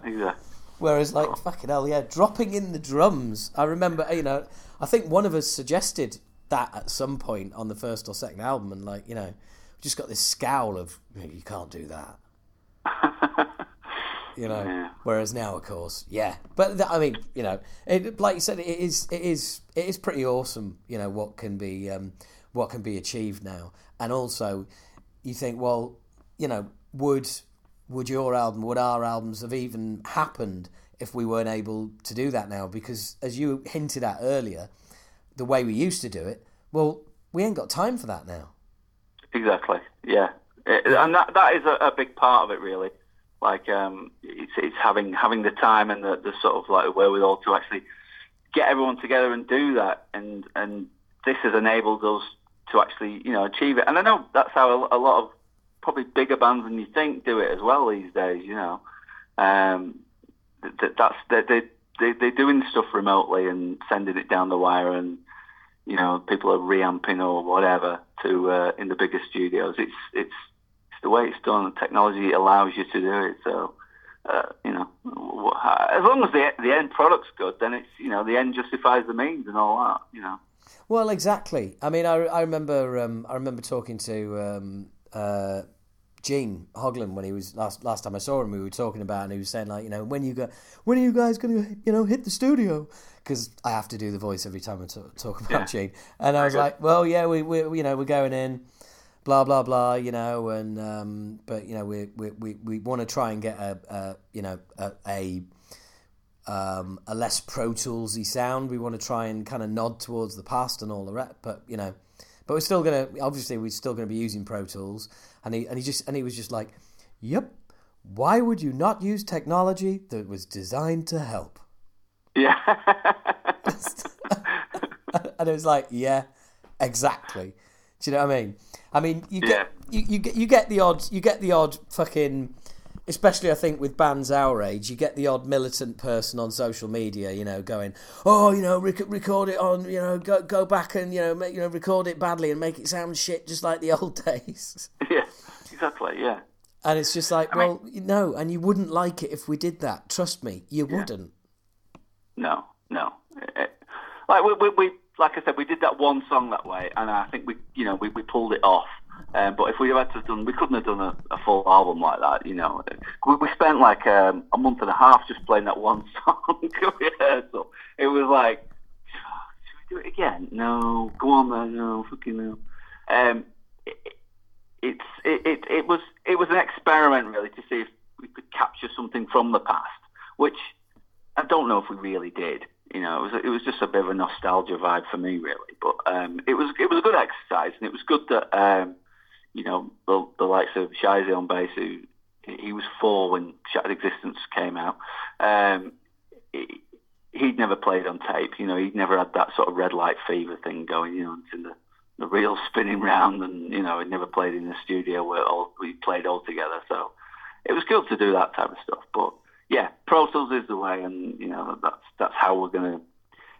Whereas, like, fucking hell, yeah, dropping in the drums. I remember, you know, I think one of us suggested that at some point on the first or second album, and like you know, just got this scowl of you can't do that. you know. Yeah. Whereas now, of course, yeah. But th- I mean, you know, it, like you said, it is it is it is pretty awesome. You know what can be um, what can be achieved now, and also you think, well, you know, would would your album, would our albums have even happened if we weren't able to do that now? Because as you hinted at earlier, the way we used to do it, well, we ain't got time for that now. Exactly. Yeah, it, and that that is a, a, big part of it, really. Like, um, it's it's having having the time and the, the sort of like wherewithal to actually get everyone together and do that, and and this has enabled us to actually you know achieve it. And I know that's how a, a lot of probably bigger bands than you think do it as well these days. You know, um, that, that's they they they they're doing stuff remotely and sending it down the wire, and you know people are reamping or whatever to uh, in the bigger studios. It's it's it's the way it's done. Technology allows you to do it. So. Uh, you know, as long as the the end product's good, then it's you know the end justifies the means and all that. You know. Well, exactly. I mean, I, I remember um, I remember talking to um, uh, Gene Hoglan when he was last last time I saw him. We were talking about, and he was saying like, you know, when you go, when are you guys going to, you know, hit the studio? Because I have to do the voice every time I talk, talk about yeah. Gene. And I was like, well, yeah, we, we, you know, we're going in, blah blah blah, you know, and um, but you know, we we we, we want to try and get a, a you know a, a um, a less Pro Toolsy sound. We want to try and kind of nod towards the past and all the rest, but you know but we're still gonna obviously we're still gonna be using Pro Tools. And he and he just and he was just like, Yep. Why would you not use technology that was designed to help? Yeah. and it was like, yeah, exactly. Do you know what I mean? I mean, you get yeah. you, you get you get the odd you get the odd fucking especially I think with bands our age, you get the odd militant person on social media, you know, going, "Oh, you know, rec- record it on, you know, go go back and you know, make, you know, record it badly and make it sound shit just like the old days." Yeah, exactly. Yeah. And it's just like, I well, mean, no, and you wouldn't like it if we did that. Trust me, you yeah. wouldn't. No, no. It, like we, we, we, like I said, we did that one song that way, and I think we, you know, we, we pulled it off um, but if we had to have done, we couldn't have done a, a full album like that. You know, we, we spent like um, a month and a half just playing that one song. It was like, should we do it again? No, go on then. No, fucking no. Um, it, it's it, it it was it was an experiment really to see if we could capture something from the past, which I don't know if we really did. You know, it was it was just a bit of a nostalgia vibe for me, really. But um, it was it was a good exercise, and it was good that um, you know, the, the likes of Shizy on bass, who he was four when Shattered Existence came out. Um, he, he'd never played on tape. You know, he'd never had that sort of red light fever thing going. You know, the the real spinning round, and you know, he'd never played in the studio where all, we played all together. So it was cool to do that type of stuff. But yeah, Pro Tools is the way, and you know, that's that's how we're gonna.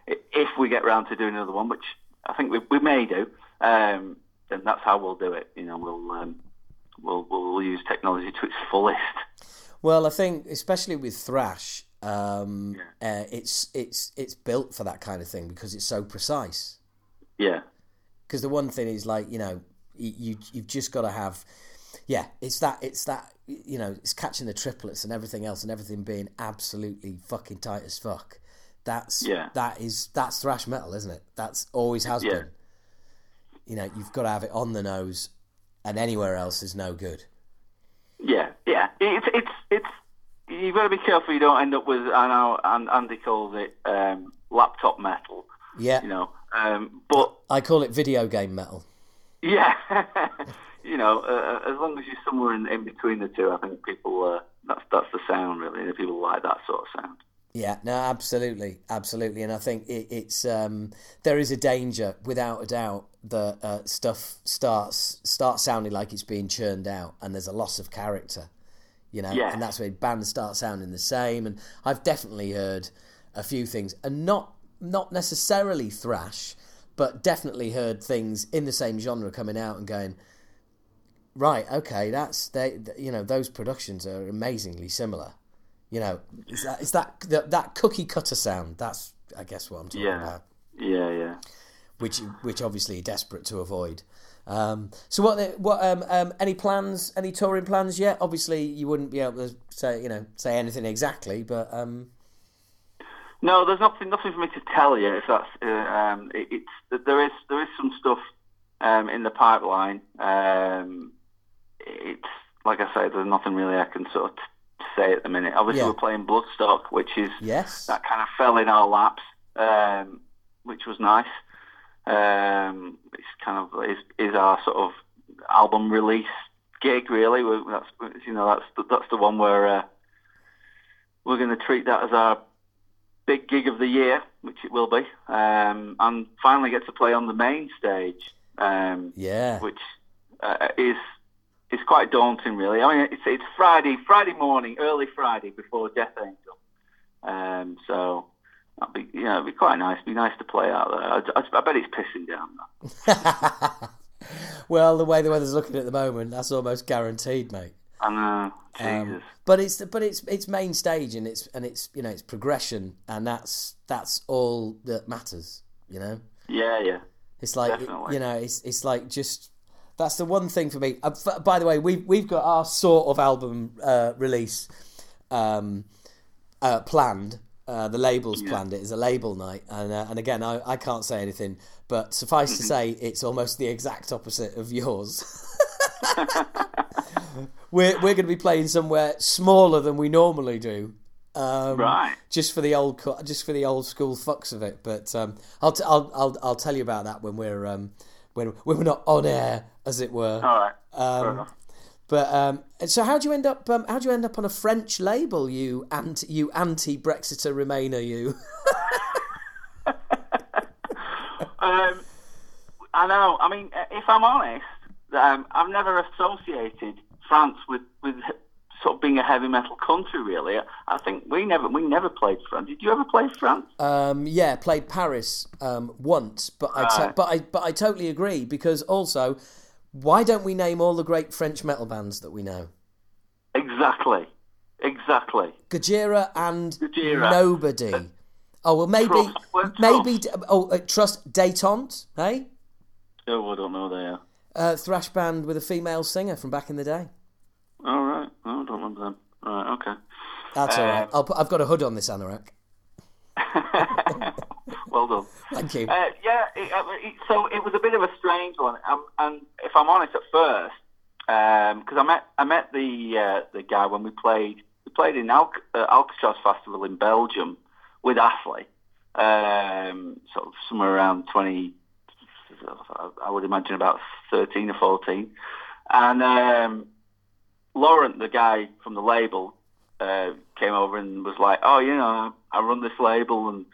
If we get round to doing another one, which I think we, we may do. Um, then that's how we'll do it. You know, we'll um, we'll we'll use technology to its fullest. Well, I think especially with thrash, um, yeah. uh, it's it's it's built for that kind of thing because it's so precise. Yeah. Because the one thing is like you know you you've just got to have yeah it's that it's that you know it's catching the triplets and everything else and everything being absolutely fucking tight as fuck. That's yeah. that is that's thrash metal, isn't it? That's always has yeah. been you know, you've got to have it on the nose, and anywhere else is no good. Yeah, yeah. It's it's it's you've got to be careful you don't end up with I know Andy calls it um, laptop metal. Yeah, you know, um, but I call it video game metal. Yeah, you know, uh, as long as you're somewhere in, in between the two, I think people uh, that's that's the sound really. People like that sort of sound. Yeah, no, absolutely, absolutely, and I think it, it's um, there is a danger, without a doubt, that uh, stuff starts starts sounding like it's being churned out, and there's a loss of character, you know, yeah. and that's where bands start sounding the same. And I've definitely heard a few things, and not not necessarily thrash, but definitely heard things in the same genre coming out and going, right, okay, that's they, you know, those productions are amazingly similar you know, it's that, it's that, that, that cookie cutter sound. That's, I guess, what I'm talking yeah. about. Which which obviously you're desperate to avoid. Um, so what the- what um, um, any plans any touring plans yet? Obviously you wouldn't be able to say you know say anything exactly, but um, No, there's nothing nothing for me to tell you. If that's uh, um, it, it's there is there is some stuff um, in the pipeline. Um, it's like I say, there's nothing really I can sort of t- say at the minute. Obviously, Yeah. we're playing Bloodstock, which is yes, that kind of fell in our laps, um, which was nice. Um, it's kind of is, is our sort of album release gig, really. we that's you know that's the, that's the one where uh, we're going to treat that as our big gig of the year, which it will be, um, and finally get to play on the main stage, um, yeah, which uh, is is quite daunting, really. I mean, it's it's Friday, Friday morning, early Friday before Death Angel, um, so. That'd be, know, it'd be quite nice. It'd be nice to play out there. I, I, I bet it's pissing down. Well, the way the weather's looking at the moment, that's almost guaranteed, mate. I know, Um, but it's but it's it's main stage and it's and it's you know it's progression and that's that's all that matters. You know, yeah, yeah. it's like Definitely. you know it's it's like just that's the one thing for me. Uh, f- by the way, we've we've got our sort of album uh, release um, uh, planned. Uh, the labels planned it as a label night, and uh, and again, I, I can't say anything, but suffice to say, it's almost the exact opposite of yours. we're we're going to be playing somewhere smaller than we normally do, um, Right. Just for the old just for the old school fucks of it. But um, I'll, t- I'll I'll I'll tell you about that when we're um, when when we're not on air, as it were. All right. But um, so how do you end up? Um, how do you end up on a French label? You anti you anti Brexiter Remainer. You. Um, I know. I mean, uh, if I'm honest, um, I've never associated France with, with sort of being a heavy metal country. Really, I think we never we never played France. Did you ever play France? Um, yeah, played Paris um, once, but I to- Right. but I but I totally agree because also, why don't we name all the great French metal bands that we know? Exactly. Exactly. Gojira and Gojira. nobody. Oh well, maybe Trust. Maybe oh uh, trust Detente, hey, Oh, I don't know they are. uh, thrash band with a female singer from back in the day. All right. Oh, I don't remember them. Right. Okay. That's all right. Um, I'll put, I've got a hood on this anorak. well done. Thank you. Uh, yeah, it, uh, it, so it was a bit of a strange one, um, and if I'm honest, at first, because I met I met the uh, the guy when we played we played in Al- uh, Alcatraz Festival in Belgium with Astley, um, sort of somewhere around twenty, I would imagine about thirteen or fourteen, and um, Laurent, the guy from the label, uh, came over and was like, "Oh, you know, I run this label and."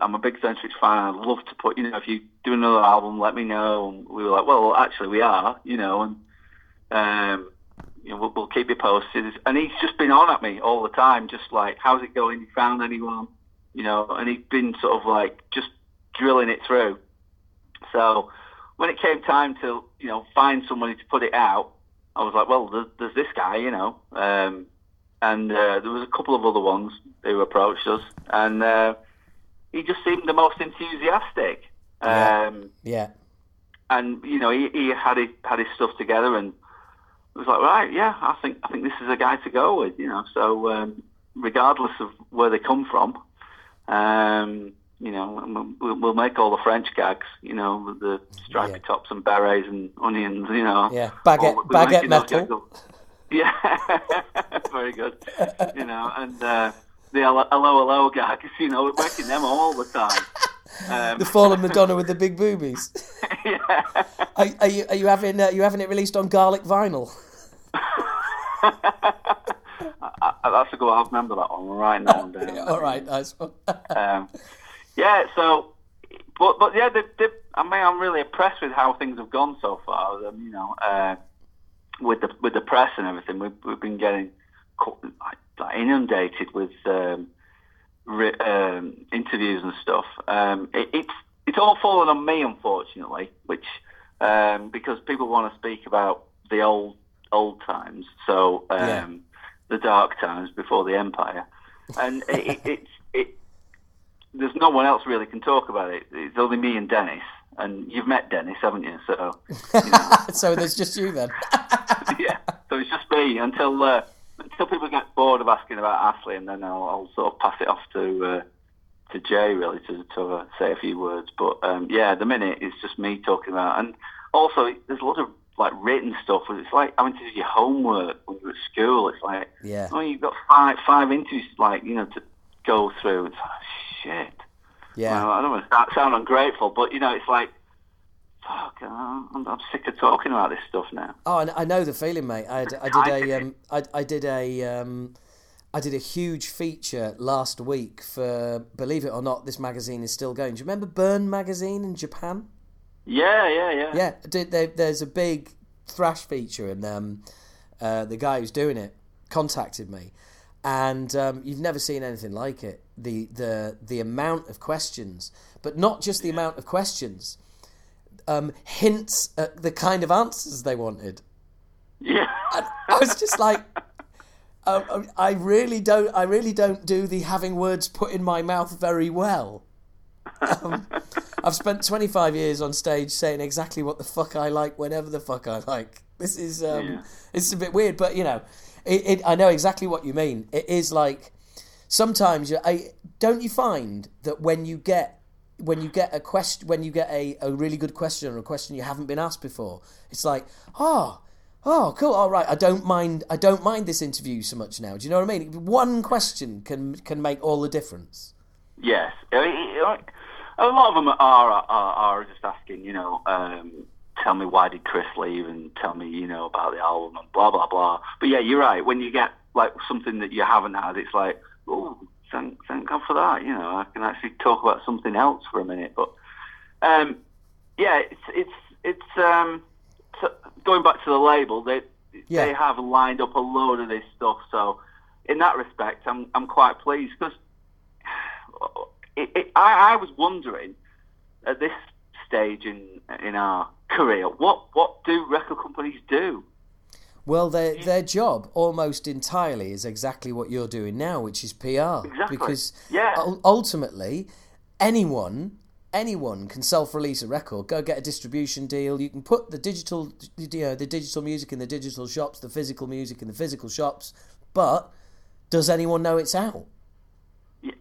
I'm a big Xentrix fan. I'd love to put, you know, if you do another album, let me know. And we were like, well, actually, we are, you know, and um, you know, we'll, we'll keep you posted. And he's just been on at me all the time, just like, how's it going? You found anyone? You know, and he's been sort of like just drilling it through. So when it came time to, you know, find somebody to put it out, I was like, well, there's, there's this guy, you know, um, and uh, there was a couple of other ones who approached us, and uh, he just seemed the most enthusiastic. Yeah. Um, Yeah, and you know, he, he had his had his stuff together, and was like, right, yeah, I think I think this is a guy to go with, you know. So um, regardless of where they come from, um, you know, we'll, we'll make all the French gags, you know, with the stripy Yeah. tops and berets and onions, you know. yeah. Baguette, All- baguette metal. Yeah, very good. You know, and uh, the hello hello hello gags, you know, we're making them all the time. Um, The fallen Madonna with the big boobies. yeah. Are, are you are you having uh, you having it released on garlic vinyl? I, I, that's a good. I'll remember that one. Right now. and down. All right, nice one. Um, yeah. So, but but yeah, they, they, I mean, I'm really impressed with how things have gone so far. Um, you know, uh, with the with the press and everything, we've we've been getting like, like inundated with um, re, um, interviews and stuff. Um, it, it's it's all fallen on me, unfortunately, which um, because people want to speak about the old old times. So. Um, Yeah. the dark times before the empire, and it, it, it's it there's no one else really can talk about it. It's only me and Dennis, and you've met Dennis, haven't you? So, you know, so there's just you then. yeah. So it's just me until uh, until people get bored of asking about Astley, and then I'll, I'll sort of pass it off to uh, to Jay really to to uh, say a few words. But um, yeah, the minute it's just me talking about, and also there's a lot of like written stuff. It's like having to do your homework when you're at school. It's like Yeah. oh, you've got five five interviews like you know to go through. It's like shit. Yeah. Well, I don't want to sound ungrateful, but you know, it's like, fuck, uh, I'm, I'm sick of talking about this stuff now. Oh, I, I know the feeling, mate. I, had- I did a um, I, I did a um, I did a huge feature last week for believe it or not, this magazine is still going. Do you remember Burrn magazine in Japan? Yeah, yeah, yeah. Yeah, did they, there's a big thrash feature, and um, uh, the guy who's doing it contacted me, and um, you've never seen anything like it. The the the amount of questions, but not just the amount of questions, um, hints at the kind of answers they wanted. Yeah. And I was just like, um, I really don't, I really don't do the having words put in my mouth very well. Um, I've spent 25 years on stage saying exactly what the fuck I like whenever the fuck I like. This is, um, Yeah. it's a bit weird, but you know, it, it, I know exactly what you mean. It is like sometimes you, I don't you find that when you get when you get a question when you get a, a really good question or a question you haven't been asked before, it's like, oh, oh, cool, all right. I don't mind. I don't mind this interview so much now. Do you know what I mean? One question can can make all the difference. Yes. A lot of them are, are, are just asking, you know, um, tell me why did Chris leave and tell me, you know, about the album and blah, blah, blah. But yeah, you're right. When you get like something that you haven't had, it's like, oh, thank, thank God for that. You know, I can actually talk about something else for a minute. But um, yeah, it's, it's, it's, um, so going back to the label, they, Yeah. they have lined up a load of this stuff. So in that respect, I'm, I'm quite pleased because I, I was wondering at this stage in in our career, what what do record companies do? Well, their their job almost entirely is exactly what you're doing now, which is PR. Exactly. Because Yeah. ultimately, anyone anyone can self-release a record, go get a distribution deal. You can put the digital, you know, the digital music in the digital shops, the physical music in the physical shops. But does anyone know it's out?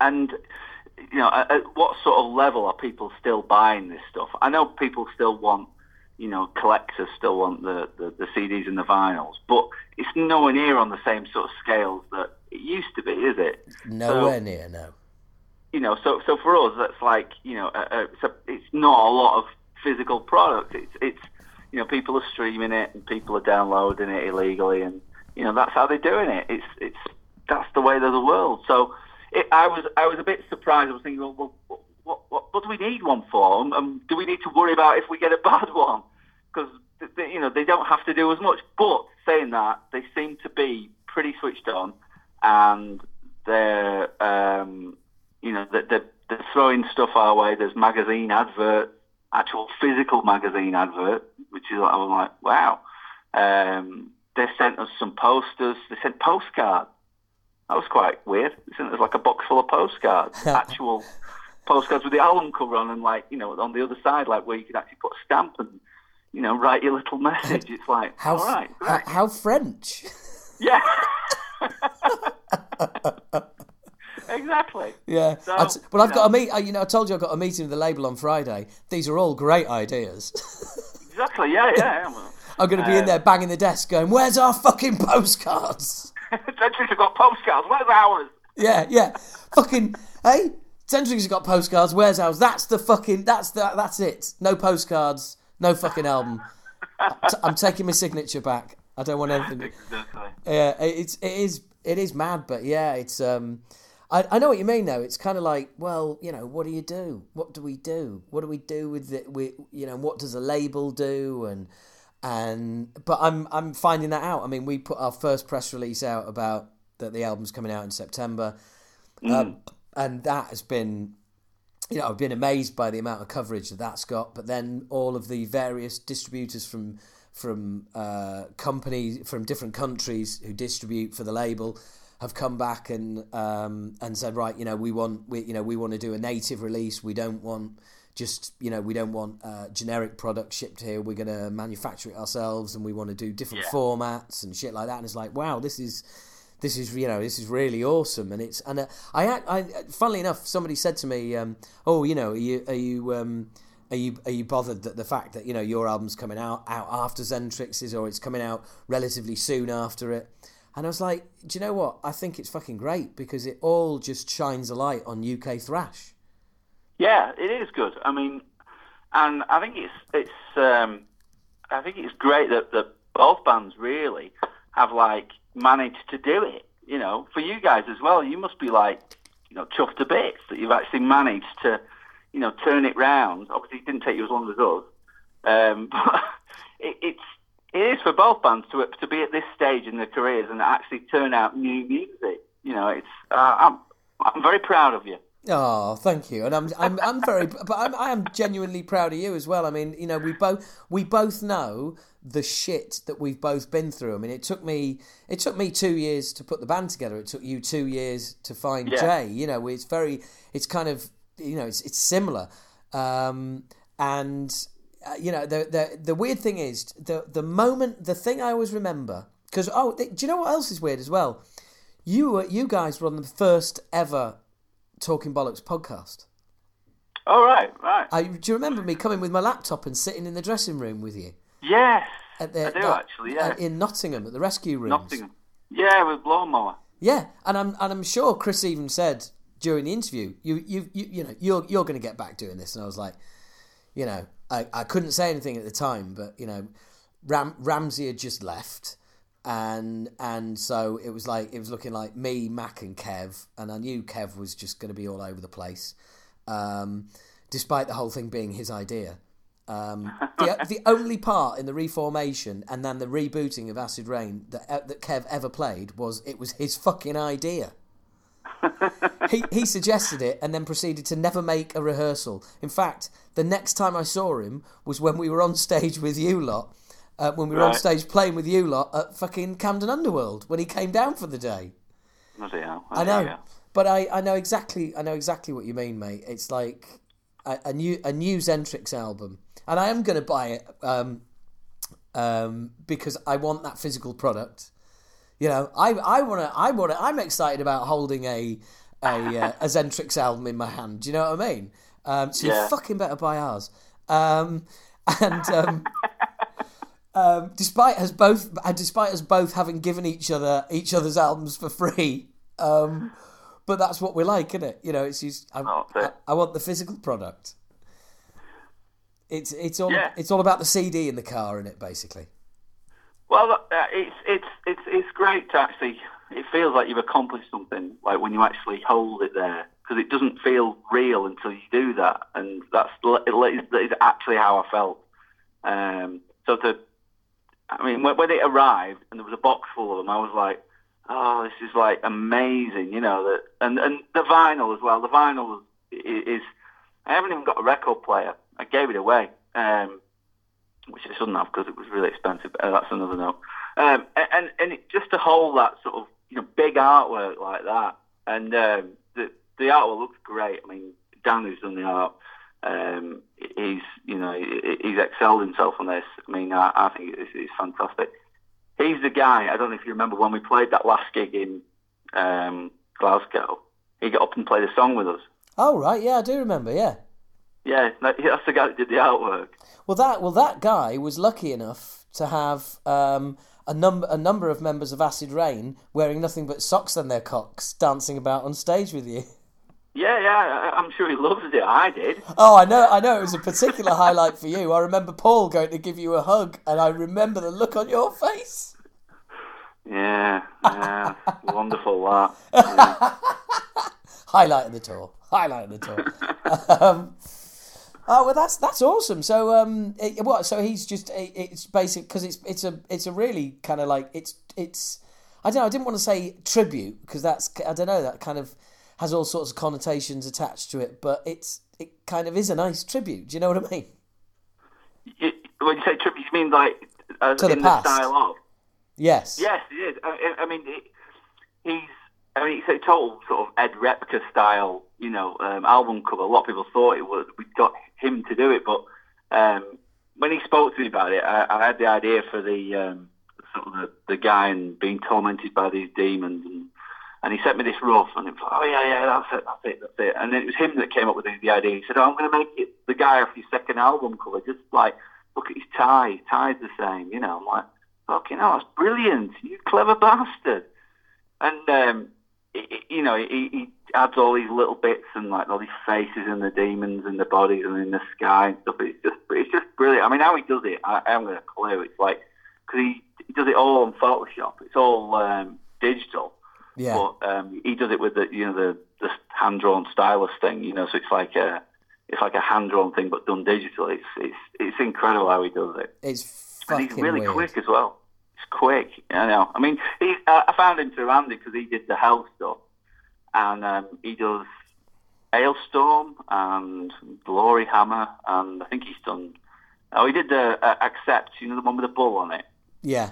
And you know, at, at what sort of level are people still buying this stuff? I know people still want, you know, collectors still want the, the, the CDs and the vinyls, but it's nowhere near on the same sort of scales that it used to be, is it? Nowhere near, no. you know, so so for us, that's like you know, uh, uh, it's, a, it's not a lot of physical product. It's it's you know, people are streaming it and people are downloading it illegally, and you know that's how they're doing it. It's it's that's the way of the world. So it, I was I was a bit surprised. I was thinking, well, well what, what what what do we need one for? And, um, do we need to worry about if we get a bad one? Because you know they don't have to do as much. But saying that, they seem to be pretty switched on, and they're um, you know they're, they're, they're throwing stuff our way. There's magazine advert, actual physical magazine advert, which is I was like, wow. Um, they sent us some posters. They sent postcards. That was quite weird. They sent us like a box full of postcards, actual postcards with the album cover on, and like you know on the other side, like where you could actually put a stamp and you know write your little message. It's like How, all right, how, great. how French? yeah. exactly. Yeah, So, but I've you got a know. meet. uh, You know, I told you I've got a meeting with the label on Friday. These are all great ideas. Exactly. Yeah. Yeah. yeah. Well, I'm going to be in Um, there banging the desk, going, "Where's our fucking postcards?" Centuries have got postcards. Where's ours? Yeah, yeah, fucking. Hey, Centuries have got postcards. Where's ours? That's the fucking. That's the. That's it. No postcards. No fucking album. I'm taking my signature back. I don't want anything. Exactly. Yeah, it's it is it is mad, but yeah, it's um, I I know what you mean though. It's kind of like, well, you know, what do you do? What do we do? What do we do with it? We you know, what does a label do? And and but I'm I'm finding that out. I mean, we put our first press release out about that the album's coming out in September, um, and that has been you know, I've been amazed by the amount of coverage that that's got. But then all of the various distributors from from uh, companies from different countries who distribute for the label have come back and um, and said, right, you know, we want we you know we want to do a native release. We don't want just you know we don't want uh, generic products shipped here. We're going to manufacture it ourselves, and we want to do different Yeah. formats and shit like that. And it's like, wow, this is this is you know this is really awesome. And it's and uh, I, I funnily enough, somebody said to me, um, oh, you know, are you are you um, are you are you bothered that the fact that you know your album's coming out out after Xentrix's or it's coming out relatively soon after it? And I was like, do you know what? I think it's fucking great because it all just shines a light on UK thrash. Yeah, it is good. I mean, and I think it's it's um, I think it's great that that both bands really have like managed to do it. You know, for you guys as well, you must be like you know chuffed to bits that you've actually managed to you know turn it round. Obviously, it didn't take you as long as us, um, but it, it's it is for both bands to to be at this stage in their careers and actually turn out new music. You know, it's uh, I'm I'm very proud of you. Oh, thank you, and I'm I'm I'm very, but I'm I am genuinely proud of you as well. I mean, you know, we both we both know the shit that we've both been through. I mean, it took me it took me two years to put the band together. It took you two years to find Yeah. Jay. You know, it's very it's kind of you know it's it's similar, um, and uh, you know the the the weird thing is the the moment the thing I always remember because oh do you know what else is weird as well? You were you guys were on the first ever Talking Bollocks podcast. All right, right. I, do you remember me coming with my laptop and sitting in the dressing room with you Yes, at the, I do that- actually. Yeah, uh, in Nottingham at the rescue rooms? Nottingham. Yeah, with lawnmower. Yeah, and I'm and I'm sure Chris even said during the interview, you you you, you know you're you're going to get back doing this, and I was like, you know, I, I couldn't say anything at the time, but you know, Ram, Ramsey had just left, and and so it was like it was looking like me, Mac, and Kev, and I knew Kev was just going to be all over the place, um, despite the whole thing being his idea. Um, the, the only part in the reformation and then the rebooting of Acid Reign that uh, that Kev ever played was it was his fucking idea. he he suggested it and then proceeded to never make a rehearsal. In fact, the next time I saw him was when we were on stage with you lot. Uh, when we were on stage playing with you lot at fucking Camden Underworld when he came down for the day. Bloody hell. I know, but I, I know exactly I know exactly what you mean, mate. It's like a, a new a new Xentrix album, and I am going to buy it um, um, because I want that physical product. You know, I I want to I want to I'm excited about holding a a uh, a Xentrix album in my hand. Do you know what I mean? Um, so you Yeah. fucking better buy ours. Um, and um, um, despite us both, and despite us both having given each other each other's albums for free, um, but that's what we like, isn't it? You know, it's just I, Oh, I, I want the physical product. It's it's all Yeah. it's all about the CD in the car, in it basically. Well, uh, it's it's it's it's great to actually. It feels like you've accomplished something, like when you actually hold it there, because it doesn't feel real until you do that, and that's that is actually how I felt. Um, so to, I mean, when, when it arrived and there was a box full of them, I was like, "Oh, this is like amazing," you know. That and and the vinyl as well. The vinyl is, is I haven't even got a record player. I gave it away. Um, which I shouldn't have because it was really expensive. Uh, that's another note. Um, and and it, just to hold that sort of you know big artwork like that, and um, the the artwork looks great. I mean, Dan who's done the art, um, he's you know he's excelled himself on this. I mean, I, I think it's, it's fantastic. He's the guy. I don't know if you remember when we played that last gig in um, Glasgow. He got up and played a song with us. Oh right, yeah, I do remember. Yeah. Yeah, that- that's the guy that did the artwork. Well, that well that guy was lucky enough to have um, a number a number of members of Acid Reign wearing nothing but socks on their cocks, dancing about on stage with you. Yeah, yeah, I'm sure he loves it. I did. Oh, I know, I know. It was a particular highlight for you. I remember Paul going to give you a hug, and I remember the look on your face. Yeah, yeah, wonderful that. Yeah. Highlight of the tour. Highlight of the tour. um, oh well, that's that's awesome. So um, it, what? So he's just it, it's basic because it's it's a it's a really kind of like it's it's I don't know. I didn't want to say tribute because that's I don't know that kind of has all sorts of connotations attached to it, but it's it kind of is a nice tribute. Do you know what I mean? You, when you say tribute, you mean like uh, To the in past. the style of? Yes. Yes, it is. I, I- I mean, it, he's a total sort of Ed Repka style, you know, um, album cover. A lot of people thought it was we got him to do it, but um, when he spoke to me about it, I, I had the idea for the um, sort of the, the guy and being tormented by these demons, and and he sent me this rough, and it was like, oh yeah, yeah, that's it, that's it, that's it. And it was him that came up with the, the idea. He said, oh, I'm going to make it the guy off your second album cover, just like look at his tie, his tie's the same, you know. I'm like, fucking hell, that's brilliant, you clever bastard. And um, it, you know, he, he adds all these little bits and like all these faces and the demons and the bodies and in the sky and stuff. It's just, it's just brilliant. I mean, how he does it, I, I haven't got a clue. It's like because he, he does it all on Photoshop. It's all um, digital. Yeah. But um, he does it with the you know the, the hand drawn stylus thing. You know, so it's like a it's like a hand drawn thing but done digital. It's it's it's incredible how he does it. It's And he's really weird. quick as well. It's quick. I know. I mean, he, I found him through Andy because he did the Hell stuff, and um, he does Alestorm and Gloryhammer, and I think he's done. Oh, he did the uh, Accept. You know the one with the bull on it. Yeah.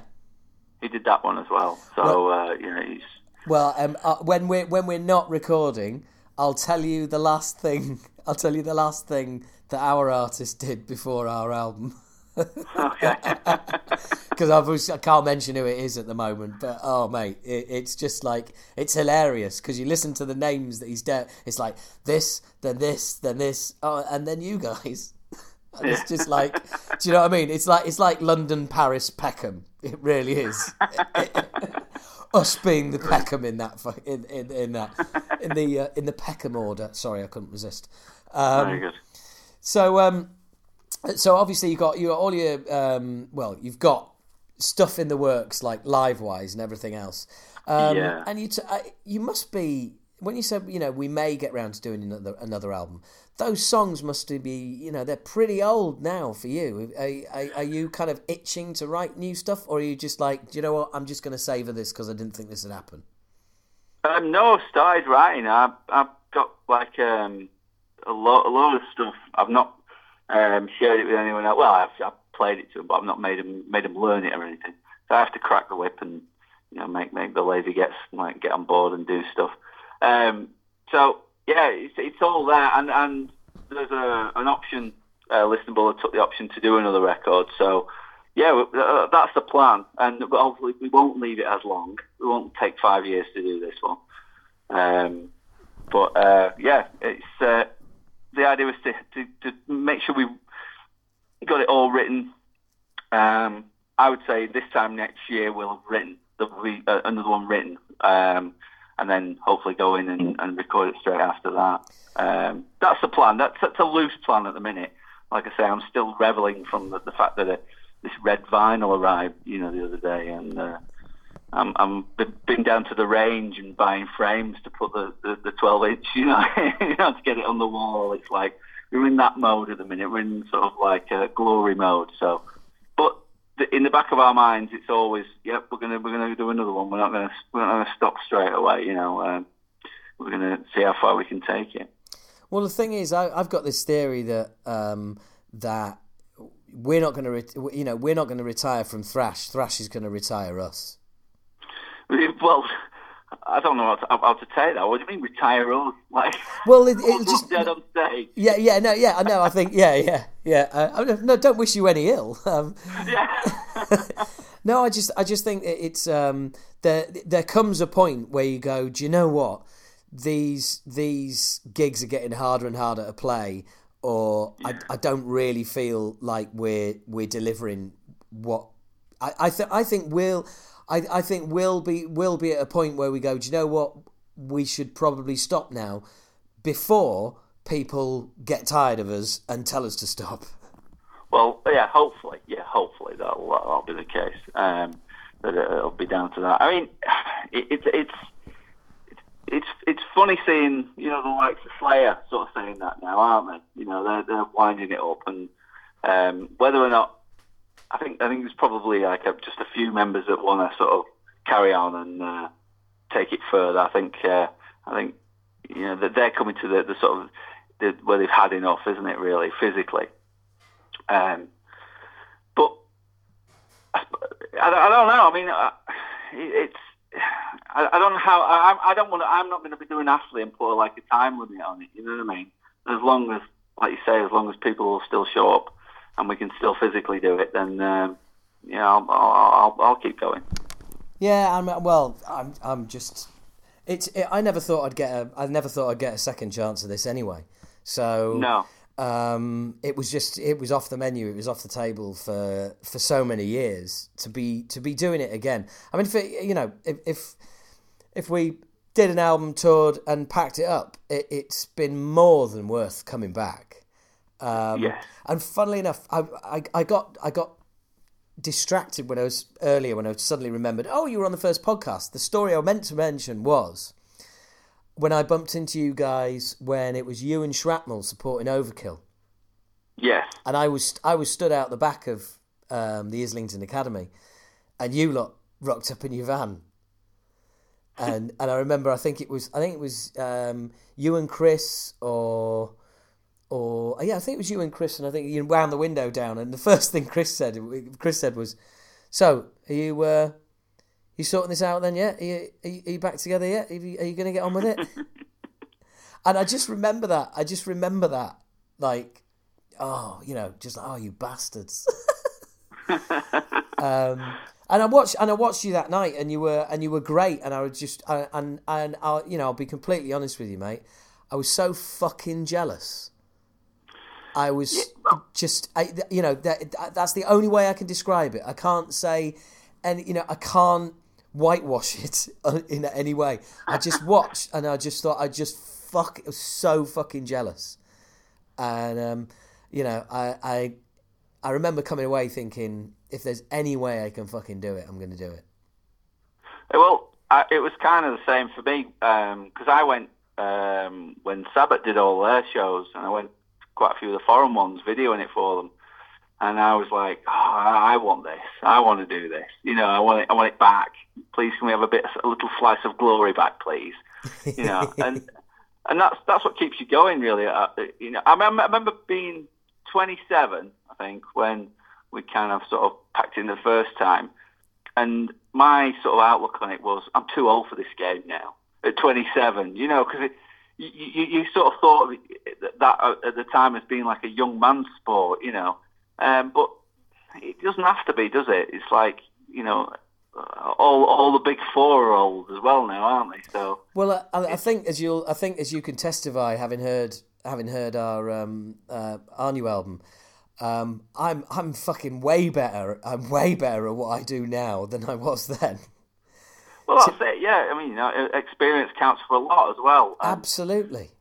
He did that one as well. So uh, you know, he's Well, um, uh, when we're when we're not recording, I'll tell you the last thing. I'll tell you the last thing that our artist did before our album. okay. Because I can't mention who it is at the moment, but oh mate, it, it's just like it's hilarious because you listen to the names that he's done. It's like this, then this, then this, oh, and then you guys. And it's just like, do you know what I mean? It's like it's like London, Paris, Peckham. It really is. Us being the Peckham in that in in, in that in the uh, in the Peckham order. Sorry, I couldn't resist. Um, Very good. so, um, so obviously you got you got all your um, well, you've got stuff in the works like live wise and everything else. Um, Yeah. And you t- I, you must be when you said you know we may get round to doing another another album. Those songs must be you know they're pretty old now for you. Are, are, are you kind of itching to write new stuff, or are you just like, do you know what? I'm just going to savor this because I didn't think this would happen. Um, no, I've started writing. I've, I've got like um, a lot, a lot of stuff. I've not um, shared it with anyone else. Well, I've, I've played it to them, but I've not made them made them learn it or anything. So I have to crack the whip and you know make make the lazy gets like get on board and do stuff. Um, so yeah, it's, it's all there, and and there's a an option. Uh, listenable took the option to do another record, so yeah, uh, that's the plan, and hopefully we won't leave it as long. We won't take five years to do this one. Um, but uh, yeah, it's uh, the idea was to, to, to make sure we got it all written. Um, I would say this time next year we'll have written there'll be uh, another one written, um, and then hopefully go in and, and record it straight after that. Um, that's the plan. That's, that's a loose plan at the minute. Like I say, I'm still reveling from the, the fact that uh, this red vinyl arrived, you know, the other day, and uh, I'm I'm been- down to the range and buying frames to put the, the, the 12 inch, you know, you know, to get it on the wall. It's like we're in that mode at the minute. We're in sort of like uh, glory mode. So, in the back of our minds, it's always, yep, we're gonna we're gonna do another one. We're not gonna we're not gonna stop straight away. You know, um, we're gonna see how far we can take it. Well, the thing is, I, I've got this theory that um, that we're not going to, re- you know, we're not going to retire from thrash. Thrash is going to retire us. Well, I don't know how to, how to take that. What do you mean retire us? Like, Well, it, it just dead on stage. yeah, yeah, no, yeah, I know. I think yeah, yeah, yeah. Uh, no, don't wish you any ill. Um, Yeah. no, I just, I just think it- it's um, there. There comes a point where you go, do you know what? These these gigs are getting harder and harder to play, or I, I don't really feel like we're we're delivering what I I, th- I think we'll I, I think we'll be we'll be at a point where we go. Do you know what? We should probably stop now before people get tired of us and tell us to stop. Well, yeah, hopefully, yeah, hopefully that'll that'll be the case. Um, that it'll be down to that. I mean, it, it's it's it's it's funny seeing you know the likes of Slayer sort of saying that now, aren't they? You know, they're they're winding it up, and um, whether or not I think I think there's probably like just a few members that want to sort of carry on and uh, take it further. I think uh, I think you know that they're coming to the, the sort of the, where they've had enough, isn't it? Really, physically. Um, but I, I don't- know. I mean, uh, it- it's I, I don't know how. I, I don't want. I'm not going to be doing Astley and put like a time limit on it. You know what I mean? As long as, like you say, as long as people will still show up and we can still physically do it, then um, yeah, I'll, I'll, I'll, I'll keep going. Yeah, I'm well. I'm I'm just. It's. It, I never thought I'd get a. I never thought I'd get a second chance of this anyway. So No. um, it was just it was off the menu. It was off the table for for so many years to be to be doing it again. I mean, if it, you know, if if if we did an album toured and packed it up, it, it's been more than worth coming back. Um, Yes. And funnily enough, I, I I got I got distracted when I was earlier when I suddenly remembered. Oh, you were on the first podcast. The story I meant to mention was when I bumped into you guys when it was you and Shrapnel supporting Overkill, Yes. and I was I was stood out the back of um, the Islington Academy, and you lot rocked up in your van. And and I remember I think it was I think it was um, you and Chris or or yeah I think it was you and Chris and I think you wound the window down and the first thing Chris said Chris said was, "So are you uh, you sorting this out then yet? Are you, are you, are you back together yet? Are you, are you going to get on with it?" and I just remember that. I just remember that like oh, you know, just like, oh, you bastards. um, and I watched and I watched you that night, and you were and you were great, and I was just I, and and I, you know, I'll be completely honest with you, mate. I was so fucking jealous. I was just, I, you know, that, that's the only way I can describe it. I can't say, and you know, I can't whitewash it in any way. I just watched, and I just thought, I just fuck, was so fucking jealous and um, you know, I, I I remember coming away thinking, if there's any way I can fucking do it, I'm going to do it. Well, I, it was kind of the same for me because I went um, when Sabbath did all their shows, and I went quite a few of the foreign ones, videoing it for them, and I was like, oh, I want this, I want to do this, you know, I want it, I want it back. Please, can we have a bit, a little slice of glory back, please? You know, and and that's that's what keeps you going, really. Uh, you know, I, remember- I remember being 27, I think, when we kind of sort of packed in the first time, and my sort of outlook on it was, I'm too old for this game now. At 27, you know, because you, you you sort of thought of that at the time as being like a young man's sport, you know, um, but it doesn't have to be, does it? It's like you know, all all the big four are old as well now, aren't they? So. Well, I, I think as you'll, I think as you can testify, having heard, having heard our um, uh, our new album, um, I'm I'm fucking way better. I'm way better at what I do now than I was then. Well, that's it. Yeah, I mean, you know, experience counts for a lot as well. And Absolutely,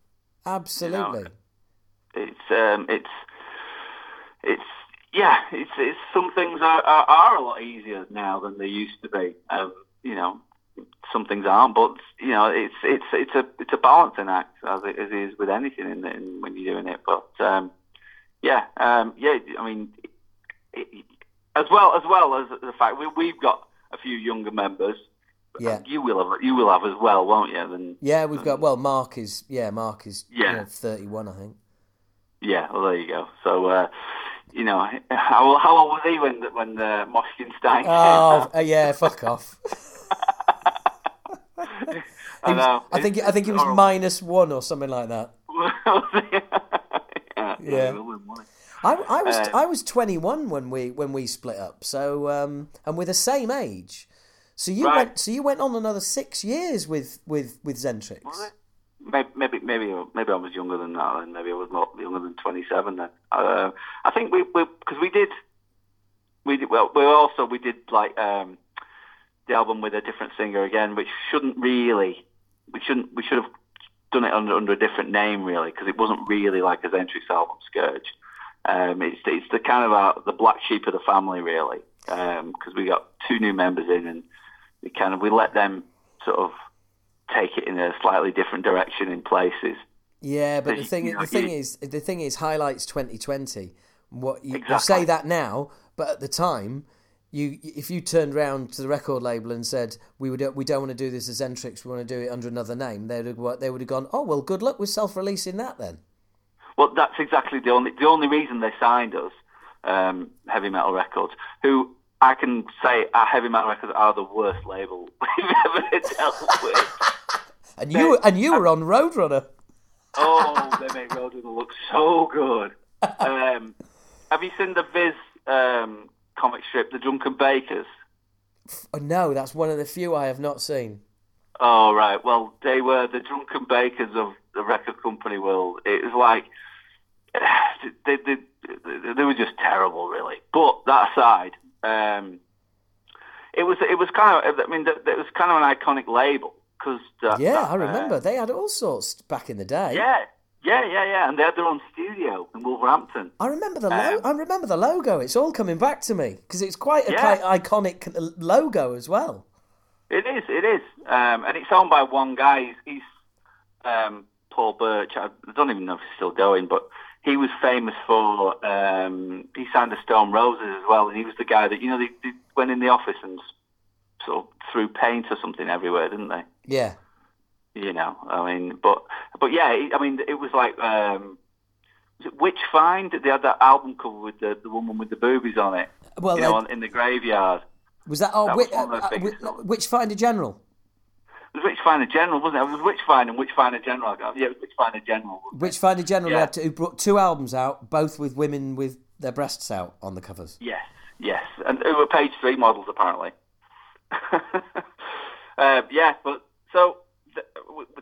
absolutely. it's um, it's it's yeah, it's it's some things are, are, are a lot easier now than they used to be. Um, you know, some things aren't, but you know, it's it's it's a it's a balancing act as it, as it is with anything in, in when you're doing it. But um, yeah, um, yeah, I mean, it, as well as well as the fact we we've got a few younger members. Yeah. you will have you will have as well, won't you? Then Yeah, we've got. Well, Mark is. Yeah, Mark is. Yeah. you know, thirty-one, I think. Yeah, well, there you go. So, uh, you know, how, how old was he when when uh, Moschenstein Oh, uh, yeah, fuck off. I was-. I think I think he was Horrible. minus one or something like that. yeah, Yeah. he wouldn't want it. I, I was Uh, I was 21 when we when we split up. So um, and we're the same age. So you Right. went so you went on another six years with with with Xentrix. Maybe, maybe, maybe, maybe I was younger than that, and maybe I was not younger than twenty-seven. Then uh, I think we, because we, did, we did well. We also we did like um, the album with a different singer again, which shouldn't really, we shouldn't, we should have done it under under a different name really, because it wasn't really like a Xentrix album, Scourge. Um, it's it's the kind of uh the black sheep of the family really, because we got two new members in, and we kind of we let them sort of take it in a slightly different direction in places. Yeah, but the You thing know, the thing you- is the thing is highlights 2020. What you, you say that now, but at the time. You, if you turned round to the record label and said we would we don't want to do this as Xentrix, we want to do it under another name, they would have, they would have gone, oh well, good luck with self-releasing that then. Well, that's exactly the only the only reason they signed us, um, Heavy Metal Records, who I can say our heavy metal records are the worst label we've ever dealt with. And you were, and you were on Roadrunner. Oh, they make Roadrunner look so good. Um, have you seen the Viz um, comic strip, The Drunken Bakers? Oh, no, that's one of the few I have not seen. Oh right, well they were the drunken bakers of the record company world. It was like they they, they, they were just terrible, really. But that aside, um, it was it was kind of I mean it was kind of an iconic label because yeah, I remember uh, they had all sorts back in the day. Yeah, yeah, yeah, yeah, and they had their own studio in Wolverhampton. I remember the lo- um, I remember the logo. It's all coming back to me because it's quite a yeah. iconic logo as well. It is, it is, um, and it's owned by one guy. He's, he's um, Paul Birch. I don't even know if he's still going, but he was famous for um, he signed the Stone Roses as well, and he was the guy that you know they, they went in the office and sort of threw paint or something everywhere, didn't they? Yeah. You know, I mean, but but yeah, I mean, it was like um, was it Witch Find? They had that album cover with the, the woman with the boobies on it. Well, you know, on, in the graveyard. Was that oh, that was uh, uh, Witchfinder General? It was Witchfinder General, wasn't it? It was Witchfinder and Witchfinder General. Yeah, it was Witchfinder General. Witchfinder General yeah. had to, who brought two albums out, both with women with their breasts out on the covers. Yes, yes, and they were page three models apparently. uh, yeah, but so th-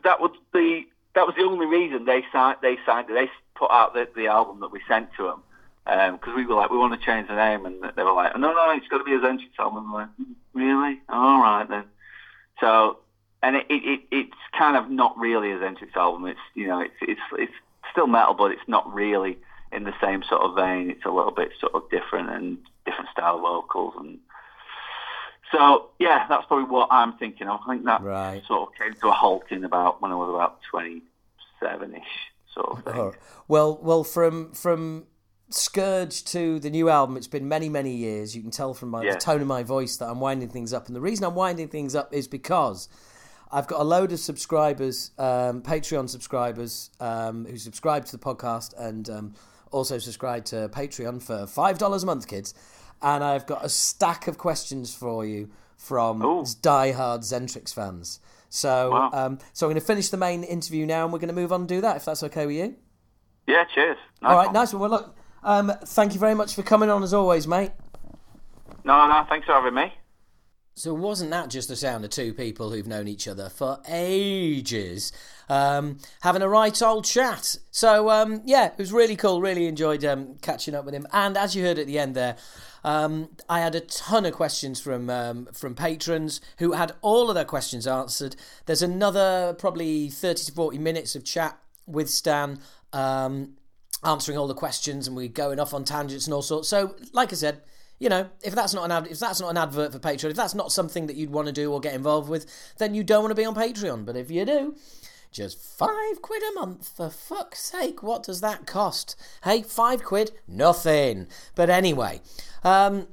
that was the that was the only reason they signed. They signed. They put out the, the album that we sent to them because um, we were like, we want to change the name, and they were like, no, no, it's got to be a Xentrix album. And we're like, really? All right then. So, and it, it, it's kind of not really a Xentrix album. It's you know, it's it's it's still metal, but it's not really in the same sort of vein. It's a little bit sort of different and different style vocals and. So yeah, that's probably what I'm thinking of. I think that right. sort of came to a halt in about when I was about twenty seven ish sort of thing. Oh. Well, well, from from Scourge to the new album, it's been many, many years. You can tell from my, yeah. the tone of my voice that I'm winding things up. And the reason I'm winding things up is because I've got a load of subscribers, um, Patreon subscribers, um, who subscribe to the podcast and um, also subscribe to Patreon for $5 a month, kids. And I've got a stack of questions for you from Ooh. diehard Xentrix fans. So, wow. Um, so I'm going to finish the main interview now and we're going to move on and do that, if that's okay with you. Yeah, cheers. Nice All right, one. nice one. Well, look. Um, thank you very much for coming on as always, mate. No, no, thanks for having me. So wasn't that just the sound of two people who've known each other for ages, um, having a right old chat? So um, yeah, it was really cool. Really enjoyed um, catching up with him. And as you heard at the end there, um, I had a ton of questions from um, from patrons who had all of their questions answered. There's another probably thirty to forty minutes of chat with Stan. Um, answering all the questions and we're going off on tangents and all sorts. So, like I said, you know, if that's not an ad- if that's not an advert for Patreon, if that's not something that you'd want to do or get involved with, then you don't want to be on Patreon. But if you do, just five quid a month for fuck's sake, what does that cost? Hey, five quid, nothing. But anyway, um,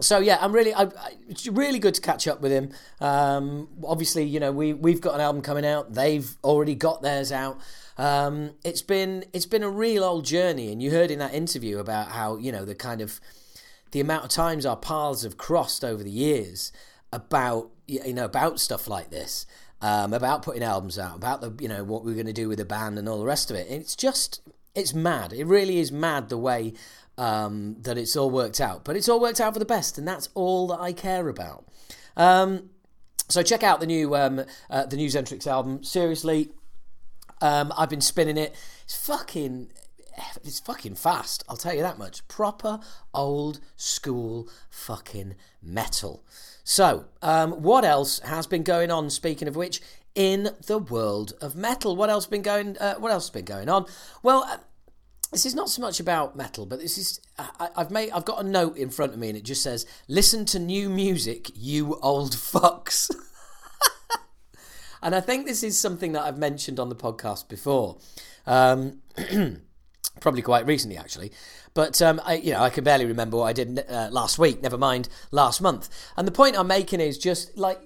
so yeah, I'm really, I, I, it's really good to catch up with him. Um, obviously, you know, we we've got an album coming out. They've already got theirs out. Um, it's been it's been a real old journey, and you heard in that interview about how you know the kind of the amount of times our paths have crossed over the years about you know about stuff like this, um, about putting albums out, about the you know what we're going to do with the band and all the rest of it. It's just it's mad. It really is mad the way um, that it's all worked out, but it's all worked out for the best, and that's all that I care about. Um, so check out the new um, uh, the new Xentrix album. Seriously, um, I've been spinning it. It's fucking it's fucking fast. I'll tell you that much. Proper old school fucking metal. So, um, what else has been going on? Speaking of which, in the world of metal, what else been going? Uh, what else has been going on? Well, uh, this is not so much about metal, but this is I, have made I've got a note in front of me, and it just says, "Listen to new music, you old fucks." And I think this is something that I've mentioned on the podcast before. Um, probably quite recently, actually. But um, I, you know, I can barely remember what I did uh, last week. Never mind last month. And the point I'm making is just like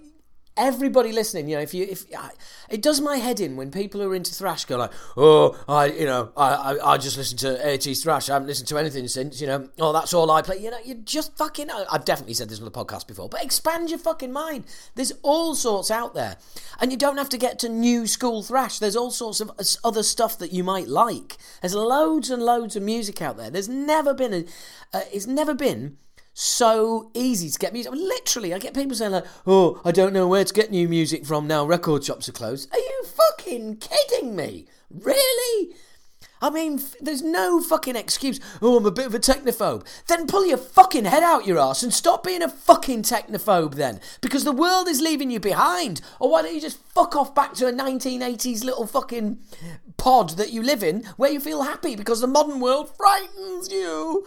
everybody listening, you know, if you if I, it does my head in when people who are into thrash go like, oh, I you know, I I, I just listen to 80s thrash. I haven't listened to anything since. You know, oh, that's all I play. You know, you just fucking. I've definitely said this on the podcast before, but expand your fucking mind. There's all sorts out there, and you don't have to get to new school thrash. There's all sorts of other stuff that you might like. There's loads and loads of music out there. There's never been a. Uh, it's never been so easy to get music. I mean, literally, I get people saying like, "Oh, I don't know where to get new music from now. Record shops are closed." Are you fucking kidding me? Really? I mean, there's no fucking excuse. Oh, I'm a bit of a technophobe. Then pull your fucking head out your ass and stop being a fucking technophobe then. Because the world is leaving you behind. Or why don't you just fuck off back to a 1980s little fucking pod that you live in where you feel happy because the modern world frightens you?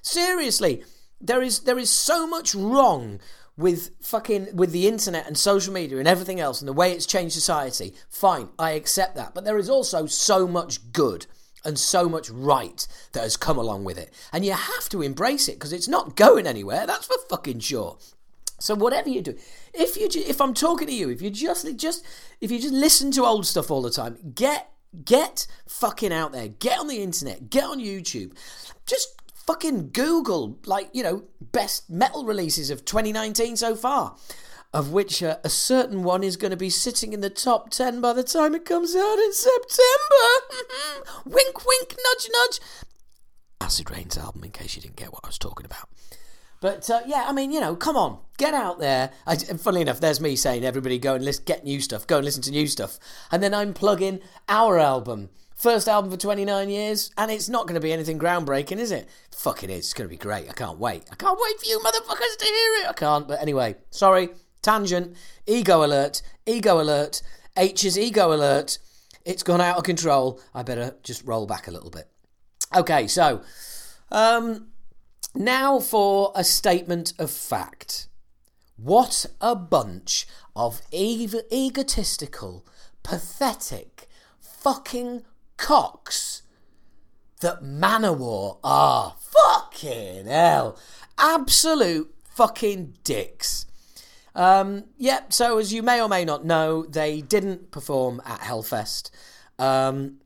Seriously, there is there is so much wrong with fucking with the internet and social media and everything else and the way it's changed society. Fine, I accept that. But there is also so much good and so much right that has come along with it. And you have to embrace it because it's not going anywhere. That's for fucking sure. So whatever you do, if you if I'm talking to you, if you just just if you just listen to old stuff all the time, get get fucking out there, get on the internet, get on YouTube, just fucking Google, like, you know, best metal releases of 2019 so far, of which uh, a certain one is going to be sitting in the top 10 by the time it comes out in September. wink, wink, nudge, nudge. Acid Reign's album, in case you didn't get what I was talking about. But uh, yeah, I mean, you know, come on, get out there. I, funnily enough, there's me saying, everybody go and list, get new stuff, go and listen to new stuff. And then I'm plugging our album First album for 29 years, and it's not going to be anything groundbreaking, is it? Fuck it is. It's going to be great. I can't wait. I can't wait for you motherfuckers to hear it. I can't. But anyway, sorry. Tangent. Ego alert. Ego alert. H's ego alert. It's gone out of control. I better just roll back a little bit. Okay, so um, now for a statement of fact. What a bunch of ev- egotistical, pathetic, fucking cocks that Manowar are. Fucking hell. Absolute fucking dicks. Um, yep, yeah, so as you may or may not know, they didn't perform at Hellfest. Um,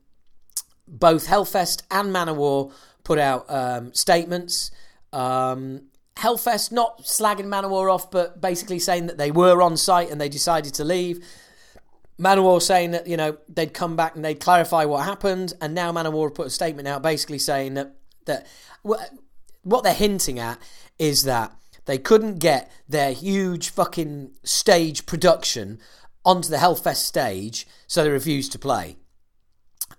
both Hellfest and Manowar put out um, statements. Um, Hellfest not slagging Manowar off, but basically saying that they were on site and they decided to leave. Manowar saying that, you know, they'd come back and they'd clarify what happened, and now Manowar put a statement out basically saying that, that what they're hinting at is that they couldn't get their huge fucking stage production onto the Hellfest stage, so they refused to play.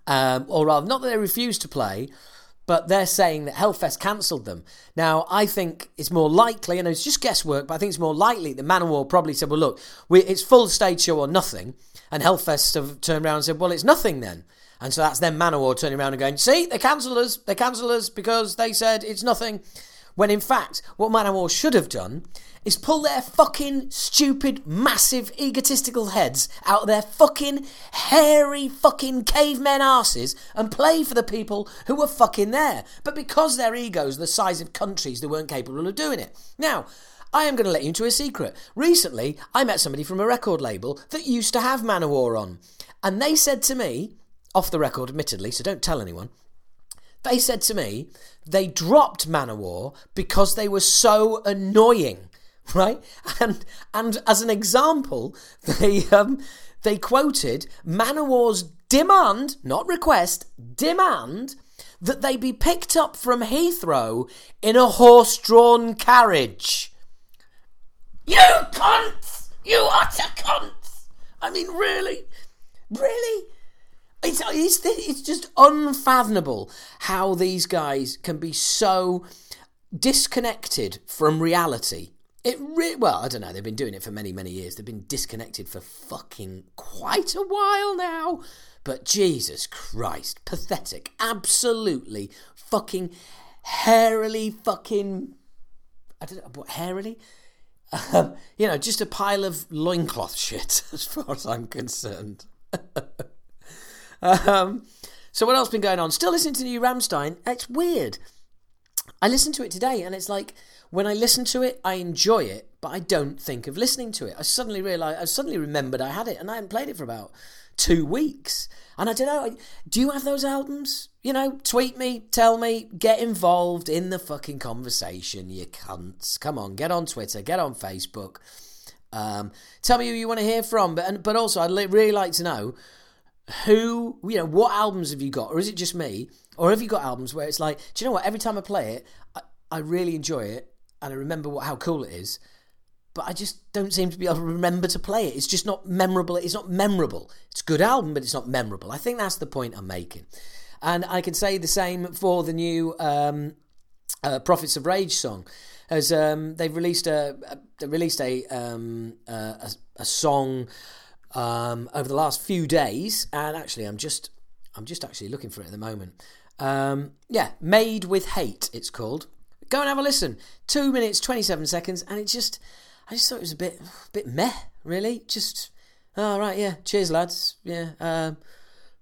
Um, or rather, not that they refused to play, but they're saying that Hellfest cancelled them. Now, I think it's more likely, and it's just guesswork, but I think it's more likely that Manowar probably said, well, look, we, it's full stage show or nothing. And Hellfest have turned around and said, well, it's nothing then. And so that's then Manowar turning around and going, see, they cancelled us. They cancelled us because they said it's nothing. When in fact, what Manowar should have done is pull their fucking stupid, massive, egotistical heads out of their fucking hairy fucking cavemen asses and play for the people who were fucking there. But because their egos are the size of countries, they weren't capable of doing it. Now, I am going to let you into a secret. Recently, I met somebody from a record label that used to have Manowar on. And they said to me, off the record, admittedly, so don't tell anyone, they said to me they dropped Manowar because they were so annoying right? And and as an example, they um, they quoted Manowar's demand, not request, demand that they be picked up from Heathrow in a horse-drawn carriage. You cunts! You utter cunts! I mean, really, really. It's, it's, it's just unfathomable how these guys can be so disconnected from reality it re- well, I don't know. They've been doing it for many, many years. They've been disconnected for fucking quite a while now. But Jesus Christ, pathetic, absolutely fucking hairily fucking. I don't know what hairily. Um, you know, just a pile of loincloth shit, as far as I'm concerned. um, so what else been going on? Still listening to new Rammstein. It's weird. I listened to it today, and it's like when I listen to it, I enjoy it, but I don't think of listening to it. I suddenly realized, I suddenly remembered I had it, and I hadn't played it for about two weeks. And I don't know, do you have those albums? You know, tweet me, tell me, get involved in the fucking conversation, you cunts. Come on, get on Twitter, get on Facebook. Um, tell me who you want to hear from, but and, but also I'd really like to know who you know what albums have you got, or is it just me, or have you got albums where it's like, do you know what? Every time I play it, I, I really enjoy it, and I remember what how cool it is, but I just don't seem to be able to remember to play it. It's just not memorable. It's not memorable. It's a good album, but it's not memorable. I think that's the point I'm making. And I can say the same for the new um, uh, Prophets of Rage song, as um, they've released a, a released a, um, a, a song um, over the last few days, and actually, I'm just I'm just actually looking for it at the moment. Um, yeah, Made with Hate, it's called. Go and have a listen. Two minutes twenty seven seconds, and it's just I just thought it was a bit a bit meh, really. Just all oh, right, yeah. Cheers, lads. Yeah, um,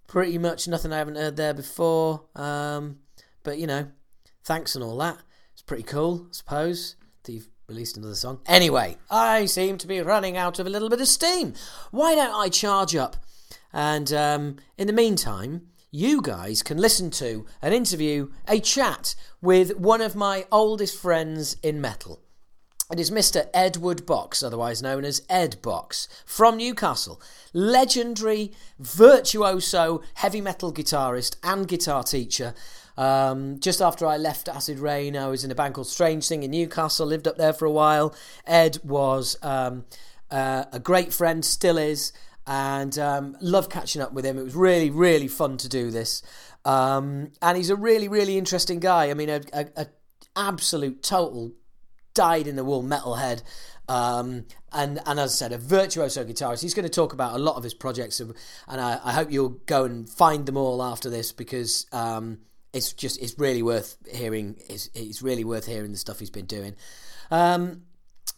pretty much nothing I haven't heard there before. Um, but you know, thanks and all that. It's pretty cool, I suppose. That you've released another song. Anyway, I seem to be running out of a little bit of steam. Why don't I charge up? And um, in the meantime, you guys can listen to an interview, a chat with one of my oldest friends in metal. It is Mr. Edward Box, otherwise known as Ed Box, from Newcastle. Legendary, virtuoso, heavy metal guitarist and guitar teacher. Um, just after I left Acid Reign, I was in a band called Strange Thing in Newcastle, lived up there for a while. Ed was um, uh, a great friend, still is, and um, love catching up with him. It was really, really fun to do this. Um, and he's a really, really interesting guy. I mean, a, a, a absolute total dyed in the wool metalhead. Um, and and as I said, a virtuoso guitarist. He's going to talk about a lot of his projects, and I, I hope you'll go and find them all after this because um, it's just it's really worth hearing. It's, it's really worth hearing the stuff he's been doing. Um,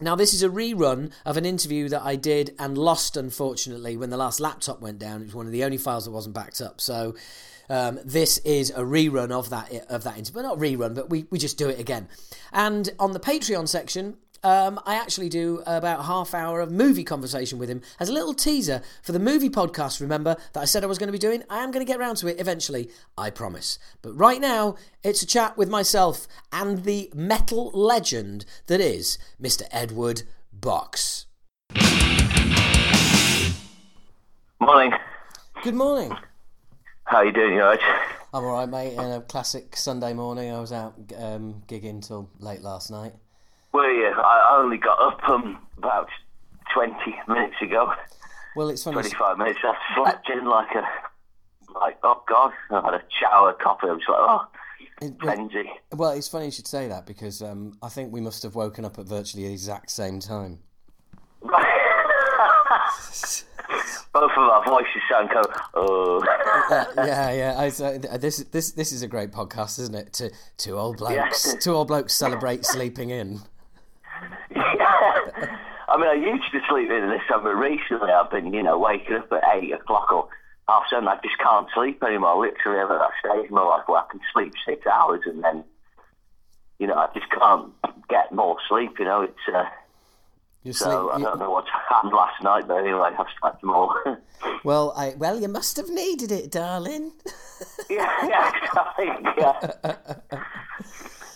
now, this is a rerun of an interview that I did and lost, unfortunately, when the last laptop went down. It was one of the only files that wasn't backed up. So, um, this is a rerun of that of that interview, but not rerun, but we, we just do it again. And on the Patreon section, um, I actually do about half hour of movie conversation with him as a little teaser for the movie podcast. Remember that I said I was going to be doing. I am going to get around to it eventually. I promise. But right now, it's a chat with myself and the metal legend that is Mr. Edward Box. Morning. Good morning. How you doing, you alright? I'm all right, mate. In a classic Sunday morning, I was out um, gigging till late last night. Were you? I only got up um, about 20 minutes ago. Well, it's funny. 25 minutes. I slept in like a, like, oh God. I had a shower, coffee. I was like, oh, frenzy. Well, it's funny you should say that because um, I think we must have woken up at virtually the exact same time. Both of our voices sound kind of, oh. yeah, yeah. I, uh, this this this is a great podcast, isn't it? To two old blokes, yeah. two old blokes celebrate sleeping in. Yeah. I mean, I used to sleep in this summer. Recently, I've been, you know, waking up at eight o'clock or half seven. I just can't sleep anymore. Literally, at that stage in my life where I can sleep six hours and then, you know, I just can't get more sleep. You know, it's. Uh, you so sleep, I don't know what happened last night, but anyway, I've slept more. well, I well, you must have needed it, darling. yeah, yeah, yeah.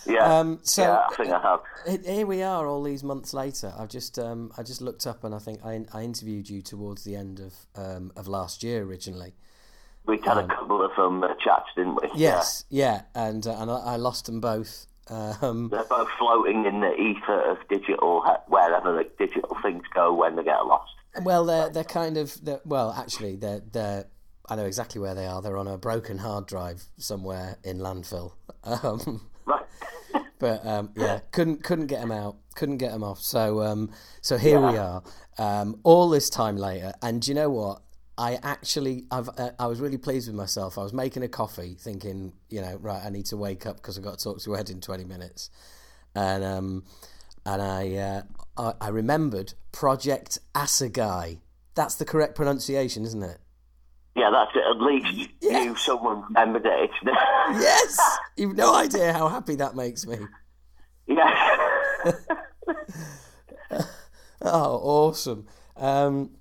Yeah. Um, so yeah, I think I have. Here we are, all these months later. I've just um, I just looked up and I think I, I interviewed you towards the end of um, of last year originally. We had a um, couple of um, chats, didn't we? Yes, yeah, yeah. and uh, and I, I, lost them both. Um, They're both floating in the ether of digital, wherever the digital things go when they get lost. Well, they're they're kind of they're, well, actually, they're they're. I know exactly where they are. They're on a broken hard drive somewhere in landfill. Um, right. but um, yeah, couldn't couldn't get them out, couldn't get them off. So um, so here yeah. we are, um, all this time later, and you know what? I actually, I've, uh, I was really pleased with myself. I was making a coffee, thinking, you know, right, I need to wake up because I've got to talk to Ed in twenty minutes, and um, and I, uh, I, I remembered Project Assegai. That's the correct pronunciation, isn't it? Yeah, that's it. At least you, someone remembered it. Yes, you've no idea how happy that makes me. yeah. Oh, awesome! Um,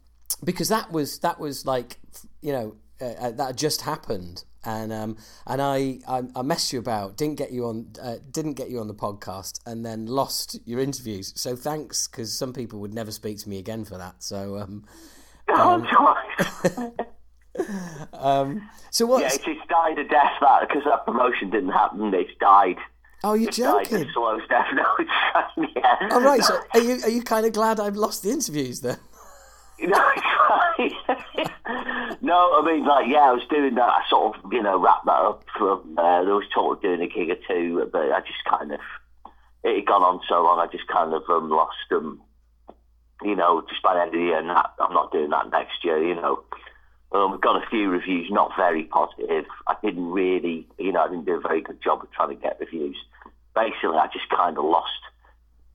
because that was that was like you know uh, uh, that just happened, and um, and I, I I messed you about, didn't get you on, uh, didn't get you on the podcast, and then lost your interviews. So thanks, because some people would never speak to me again for that. So um, um, so what? yeah, it's, it's died a death that because that promotion didn't happen. It's died. oh, you're It's died joking. a slow death. No, it's yeah. All right. So are you are you kind of glad I've lost the interviews then? No, no, I mean, like, yeah, I was doing that. I sort of, you know, wrapped that up from, uh, there was talk of doing a gig or two, but I just kind of, it had gone on so long, I just kind of um, lost them, you know, just by the end of the year, that, I'm not doing that next year, you know. Um, got a few reviews, not very positive. I didn't really, you know, I didn't do a very good job of trying to get reviews. Basically, I just kind of lost,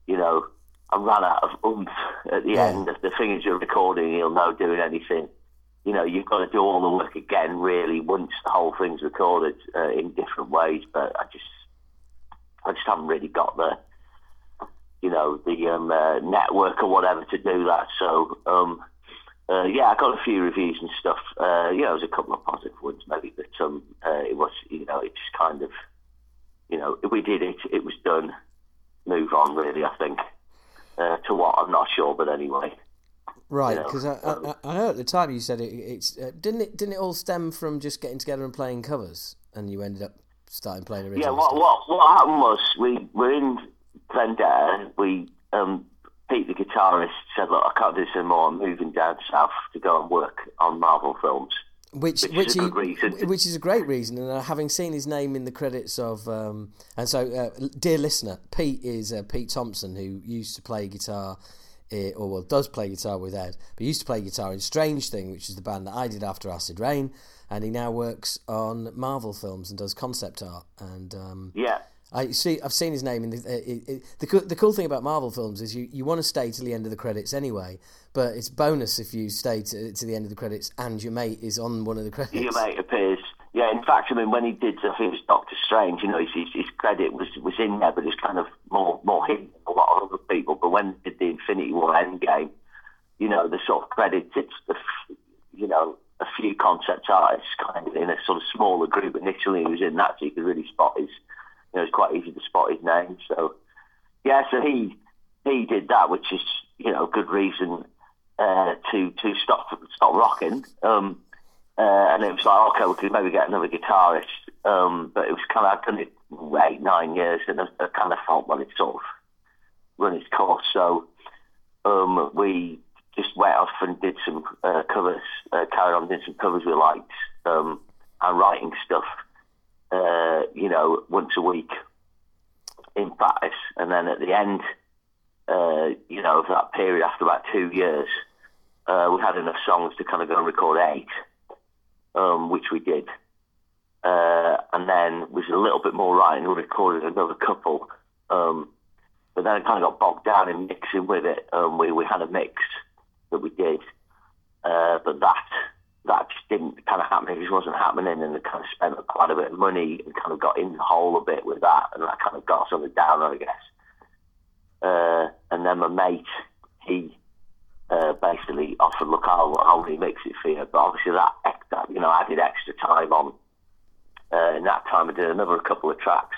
you know, I ran out of oomph at the Yeah. end. The thing is, you're recording, you'll know doing anything. You know, you've got to do all the work again, really, once the whole thing's recorded uh, in different ways. But I just, I just haven't really got the, you know, the um, uh, network or whatever to do that. So, um, uh, yeah, I got a few reviews and stuff. Uh, you know, there was a couple of positive ones, maybe, but um, uh, it was, you know, it just kind of, you know, we did it. It was done. Move on, really. I think. Uh, to what I'm not sure, but anyway. Right, know, because I, I, I know at the time you said it. It's uh, didn't it didn't it all stem from just getting together and playing covers, and you ended up starting playing original. Yeah, what stuff? what what happened was we were in Vendetta. We um, Pete the guitarist said, "Look, I can't do this anymore. I'm moving down south to go and work on Marvel films." Which which which, is a he, reason. which is a great reason, and uh, having seen his name in the credits of, um, and so uh, dear listener, Pete is uh, Pete Thompson, who used to play guitar. eh, Or well, does play guitar with Ed, but used to play guitar in Strange Thing, which is the band that I did after Acid Reign, and he now works on Marvel films and does concept art. And um, Yeah, I see. I've seen his name in the. Uh, it, it, the the cool thing about Marvel films is you, you want to stay to the end of the credits anyway, but it's bonus if you stay to, to the end of the credits and your mate is on one of the credits. your mate appears. Yeah, in fact, I mean, when he did, I think it was Doctor Strange. You know, his, his, credit was was in there, but it's kind of more more hidden than a lot of other people. But when he did the Infinity War Endgame, you know, the sort of credits, it's the, you know, a few concept artists kind of in a sort of smaller group. Initially, he was in that, so you could really spot his. You know, it's quite easy to spot his name. So, yeah, so he he did that, which is you know good reason uh, to to stop stop rocking. Um, uh, and it was like, okay, we could maybe get another guitarist. Um, but it was kind of, I'd done it eight, nine years, and I, I kind of felt, well, it's sort of run its course. So um, we just went off and did some uh, covers, uh, carried on doing some covers we liked, um, and writing stuff, uh, you know, once a week in practice. And then at the end, uh, you know, of that period, after about two years, uh, we had enough songs to kind of go and record eight, um, which we did. Uh, and then was a little bit more writing. We recorded another couple, um, but then it kind of got bogged down in mixing with it. Um, we we had a mix that we did, uh, but that that just didn't kind of happen. It just wasn't happening, and it kind of spent quite a bit of money and kind of got in the hole a bit with that, and that kind of got the downer, I guess. Uh, and then my mate, he uh, basically offered, look, I'll, I'll remix it for you. But obviously that, that you know, added extra time on. Uh, in that time, I did another couple of tracks,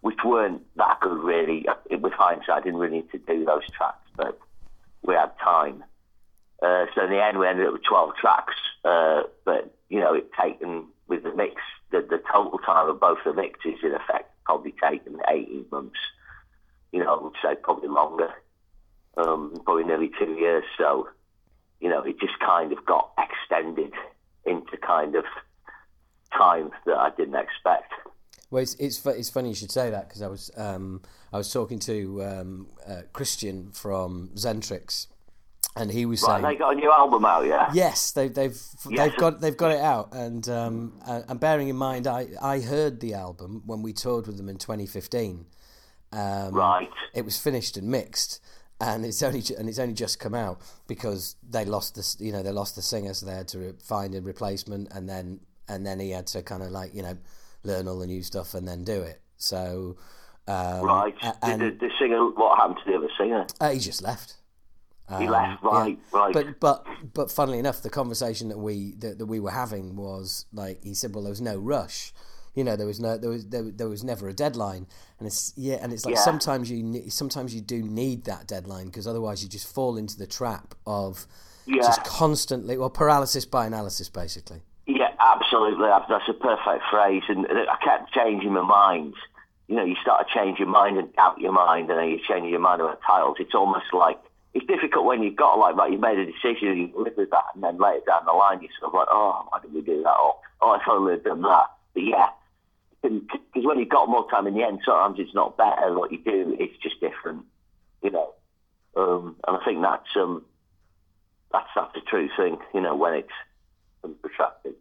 which weren't that good, really. With hindsight, I didn't really need to do those tracks, but we had time. Uh, so in the end, we ended up with 12 tracks. Uh, but, you know, it taken, with the mix, the, the total time of both the mixes, in effect, probably taken 18 months. You know, I would say probably longer um, probably nearly two years. So, you know, it just kind of got extended into kind of time that I didn't expect. Well, it's it's, it's funny you should say that because I was um, I was talking to um, uh, Christian from Xentrix, and he was Right, saying, they got a new album out, yeah. Yes, they've they've Yes. they've got they've got it out, and um, and and bearing in mind, I I heard the album when we toured with them in 2015. Um, Right. It was finished and mixed, and it's only and it's only just come out because they lost the you know they lost the singer, so they had to find a replacement, and then and then he had to kind of like you know learn all the new stuff and then do it. So um, right, and, did the, the singer? What happened to the other singer? Uh, he just left. He um, left, right, yeah. right. But but but funnily enough, the conversation that we that, that we were having was like he said, well, there was no rush you know there was no there was there, there was never a deadline and it's yeah and it's like yeah. sometimes you sometimes you do need that deadline because otherwise you just fall into the trap of yeah. just constantly well paralysis by analysis basically yeah absolutely that's a perfect phrase and i kept changing my mind you know you start to change your mind and doubt your mind and then you change your mind about titles it's almost like it's difficult when you've got like, right, you made a decision and you live with that, and then later down the line, you're sort of like, oh, why did we do that? Or, oh, if only had done that. But yeah, because when you've got more time in the end, sometimes it's not better what you do; it's just different, you know. Um, and I think that's um, that's that's the true thing, you know, when it's protracted.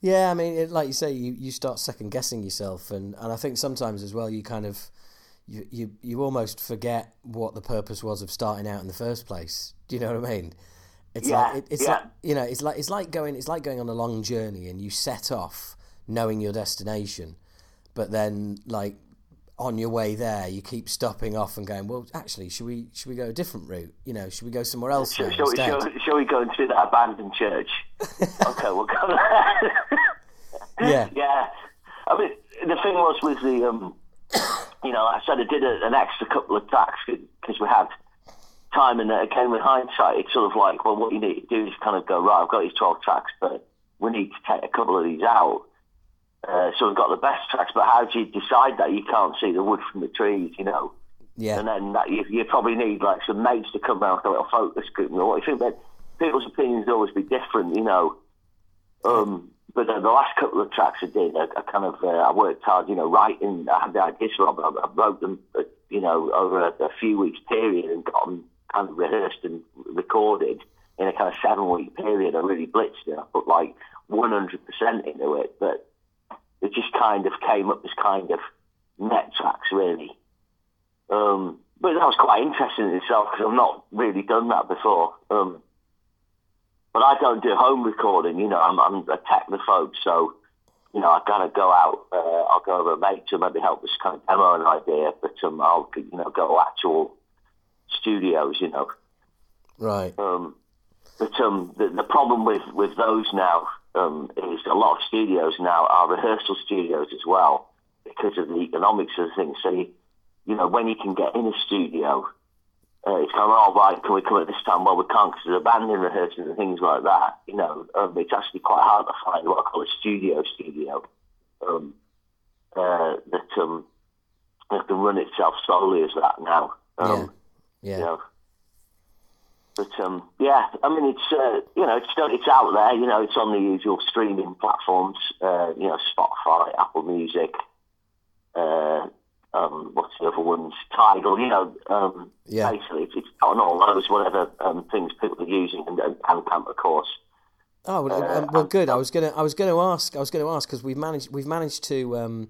Yeah, I mean, it, like you say, you, you start second guessing yourself, and, and I think sometimes as well, you kind of you, you you almost forget what the purpose was of starting out in the first place. Do you know what I mean? It's yeah, like it, it's yeah. like you know, it's like it's like going it's like going on a long journey, and you set off knowing your destination, but then like on your way there, you keep stopping off and going, well, actually, should we should we go a different route? You know, should we go somewhere else? Shall, shall, shall, shall we go and see that abandoned church? okay, we'll go there. yeah, yeah. I mean, the thing was with the, um, you know, I said I did a, an extra couple of tracks because we had time, and again with hindsight, it's sort of like, well, what you need to do is kind of go right. I've got these twelve tracks, but we need to take a couple of these out uh, so we've got the best tracks, but how do you decide that? You can't see the wood from the trees, you know. Yeah. And then that you, you probably need like some mates to come around with a little focus group. You know, what you think? But people's opinions always be different, you know. Um, but uh, the last couple of tracks I did, I, I kind of uh, I worked hard, you know, writing. I had the ideas them. I, I wrote them, uh, you know, over a, a few weeks period and got them kind of rehearsed and recorded in a kind of seven week period. I really blitzed it. I put like 100% into it, but it just kind of came up as kind of net tracks, really. Um, but that was quite interesting in itself because I've not really done that before. Um, but I don't do home recording, you know, I'm, I'm a technophobe, so, you know, I kind of go out, uh, I'll go over a mate to maybe help us kind of demo an idea, but um, I'll, you know, go to actual studios, you know. Right. Um, but um, the, the problem with, with those now um, is a lot of studios now are rehearsal studios as well because of the economics of things. So, you, you know, when you can get in a studio, uh, it's kind of, all oh, right, can we come at this time? Well, we can't because there's a band in rehearsing and things like that. You know, um, it's actually quite hard to find what I call a studio studio um, uh, that, um, that can run itself solely as that now. Um, yeah. Yeah. You know, but um, yeah, I mean, it's uh, you know, it's it's out there. You know, it's on the usual streaming platforms. Uh, you know, Spotify, Apple Music. Uh, um, what's the other ones? Tidal. You know, um, yeah. basically, it's, it's on all those whatever um, things people are using, and and Bandcamp, of course. Oh well, uh, well good. I was gonna I was gonna ask I was gonna ask because we've managed we've managed to. Um,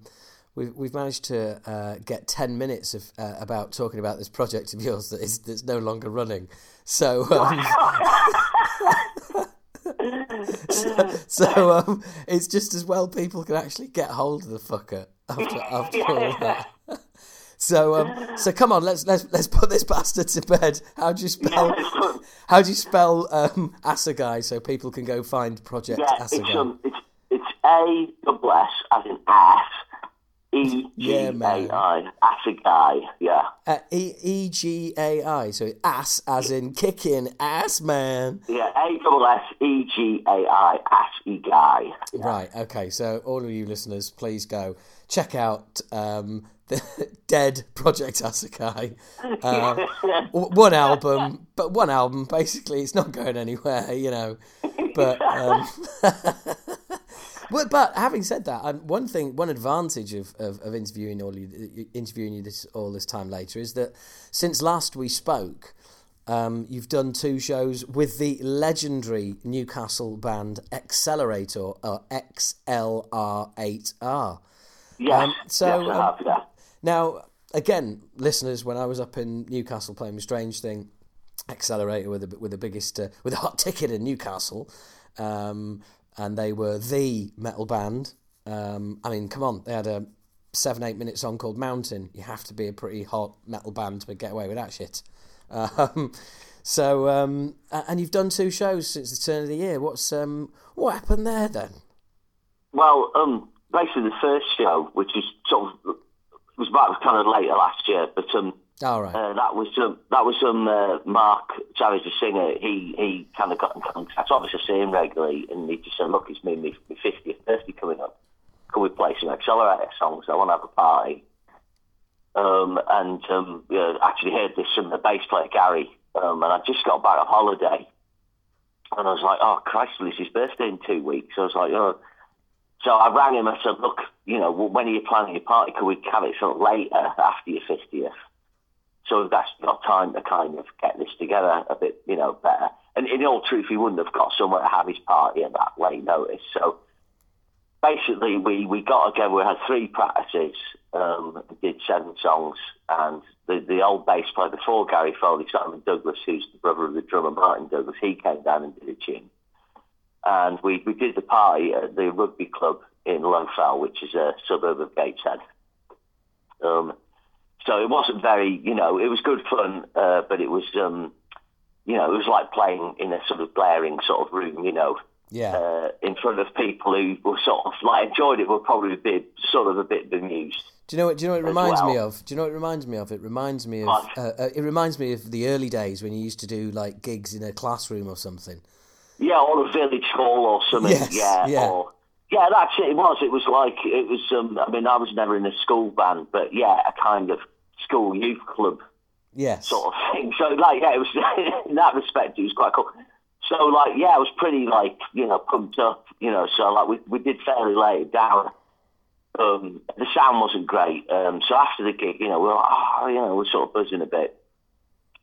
we've we've managed to uh, get ten minutes of uh, about talking about this project of yours that is that's no longer running. So. Um, so, so um, it's just as well people can actually get hold of the fucker after, after all that. So um, so come on, let's let's let's put this bastard to bed. How do you spell how do you spell um, Assegai so people can go find Project yeah, Assegai? It's, um, it's it's A double S as in ass E G A I. Assegai, yeah. Uh, e E G A I. So ass as in kicking ass, man. Yeah, A double S E G A I. Ass guy. Yeah. Right. Okay. So all of you listeners, please go check out um, The dead Project Assegai. Uh, one album, but one album. Basically, it's not going anywhere, you know. But. Um, But, but having said that, um, one thing, one advantage of, of, of interviewing all you, interviewing you this all this time later is that since last we spoke, um, you've done two shows with the legendary Newcastle band Accelerator, or XLR8R. Yes. Um, so yes, um, now again, listeners, when I was up in Newcastle playing with Strange Thing, Accelerator with the with the biggest uh, with a hot ticket in Newcastle, um, and they were the metal band. Um, I mean, come on, they had a seven eight minute song called Mountain. You have to be a pretty hot metal band to get away with that shit. Um, so, um, and you've done two shows since the turn of the year. What's um, what happened there then? Well, um, basically the first show, which was sort of was about kind of later last year, but um, all right, uh, that was um, that was um, uh, Mark Savage, the singer. He he kind of got in contact. Obviously, see him regularly, and he just said, "Look, it's me, my fiftieth birthday coming up. Can we play some Accelerator songs? I want to have a party." Um, and um, yeah, actually heard this from the bass player Gary, um, and I just got back on holiday, and I was like, "Oh Christ, it's his birthday in two weeks." I was like, "Oh." So I rang him. And I said, "Look, you know, when are you planning your party? Could we have it sort of later after your fiftieth? So that's got time to kind of get this together a bit, you know, better." And in all truth, he wouldn't have got somewhere to have his party at that late notice. So basically, we, we got together. We had three practices, um, did seven songs, and the, the old bass player before Gary Foley, Simon Douglas, who's the brother of the drummer Martin Douglas, he came down and did a tune. And we, we did the party at the rugby club in Low Fell, which is a suburb of Gateshead. Um, so it wasn't very, you know, it was good fun, uh, but it was, um, you know, it was like playing in a sort of glaring sort of room, you know, yeah. uh, in front of people who were sort of like enjoyed it, but probably be sort of a bit bemused. Do you know what? Do you know what it reminds well. me of? Do you know what it reminds me of? It reminds me of. Uh, uh, it reminds me of the early days when you used to do like gigs in a classroom or something. Yeah, or a village hall or something. Yes, yeah, yeah. Or, yeah, that's it. It was. It was like it was. Um, I mean, I was never in a school band, but yeah, a kind of school youth club Yes. sort of thing. So like, yeah, it was in that respect, it was quite cool. So like, yeah, I was pretty like, you know, pumped up, you know. So like, we we did fairly lay it down. Um, the sound wasn't great. Um, so after the gig, you know, we were oh, you know, we're sort of buzzing a bit.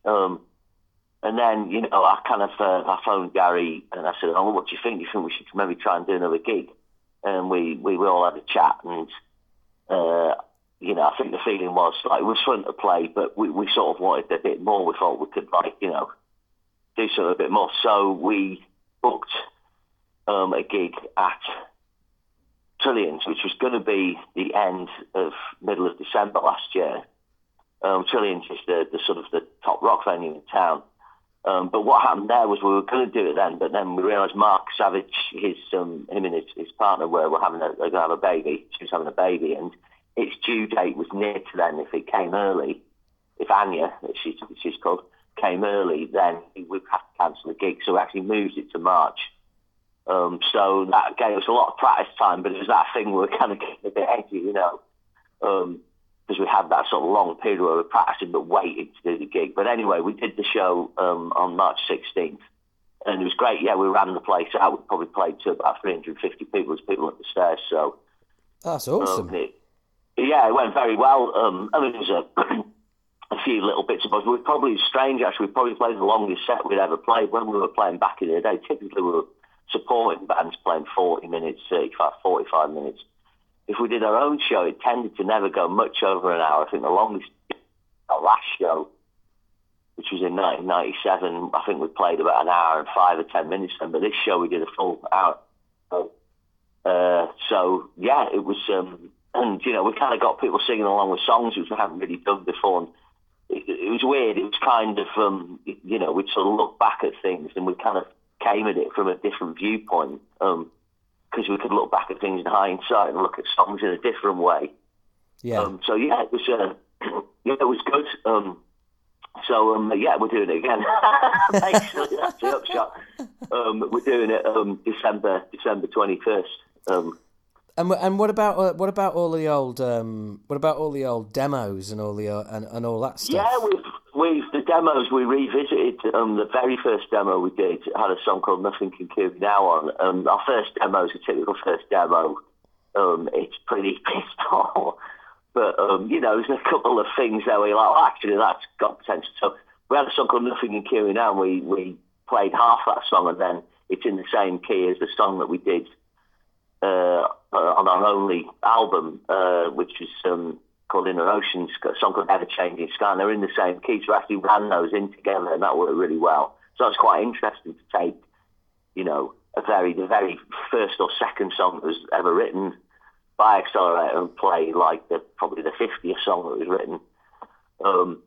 Um, and then, you know, I kind of uh, I phoned Gary and I said, "Oh, what do you think? You think we should maybe try and do another gig?" And we we, we all had a chat, and uh, you know, I think the feeling was like it was fun to play, but we, we sort of wanted a bit more. We thought we could like, you know, do something a bit more. So we booked um, a gig at Trillians, which was going to be the end of middle of December last year. Um, Trillians is the, the sort of the top rock venue in town. Um, but what happened there was we were going to do it then, but then we realised Mark Savage, his um, him and his, his partner were, were having a, going to have a baby. She was having a baby, and its due date was near to then. If it came early, if Anya, as she's, called, came early, then we'd have to cancel the gig. So we actually moved it to March. Um, so that gave us a lot of practice time, but it was that thing we were kind of getting a bit edgy, you know, because we had that sort of long period where we were practicing but waiting to do the gig. But anyway, we did the show um, on March 16th, and it was great. Yeah, we ran the place out. We probably played to about 350 people as people up the stairs. So That's awesome. um, it, yeah, it went very well. Um, I mean, there was a, a few little bits of buzz. We probably strange actually. We probably played the longest set we'd ever played when we were playing back in the day. Typically, we were supporting bands playing 40 minutes, 35, 45 minutes. If we did our own show, it tended to never go much over an hour. I think the longest, our last show, which was in 1997, I think we played about an hour and five or ten minutes then. But this show, we did a full hour. Uh, so yeah, it was, um, and you know, we kind of got people singing along with songs which we haven't really done before. And it, it was weird. It was kind of, um, you know, we'd sort of look back at things and we kind of came at it from a different viewpoint because we could look back at things in hindsight and look at songs in a different way. Yeah. Um, so yeah, it was uh, yeah, it was good. Um, so um, yeah, we're doing it again. Basically, that's the upshot. Um, we're doing it um, December December twenty first. Um, And and what about uh, what about all the old um, what about all the old demos and all the uh, and, and all that stuff? yeah, we've we've the demos we revisited. Um, the very first demo we did had a song called "Nothing Can Me Now" on. Um, our first demo is a typical first demo. Um, it's pretty pissed off. But, um, you know, there's a couple of things where you're like, actually, that's got potential. So we had a song called Nothing Can Me Now, and we, we played half that song, and then it's in the same key as the song that we did uh, uh, on our only album, uh, which is um, called Inner a song called Ever Changing Sky, and they're in the same key. So I actually ran those in together, and that worked really well. So it's quite interesting to take, you know, a very the very first or second song that was ever written by Accelerator and play like the probably the fiftieth song that was written. Um,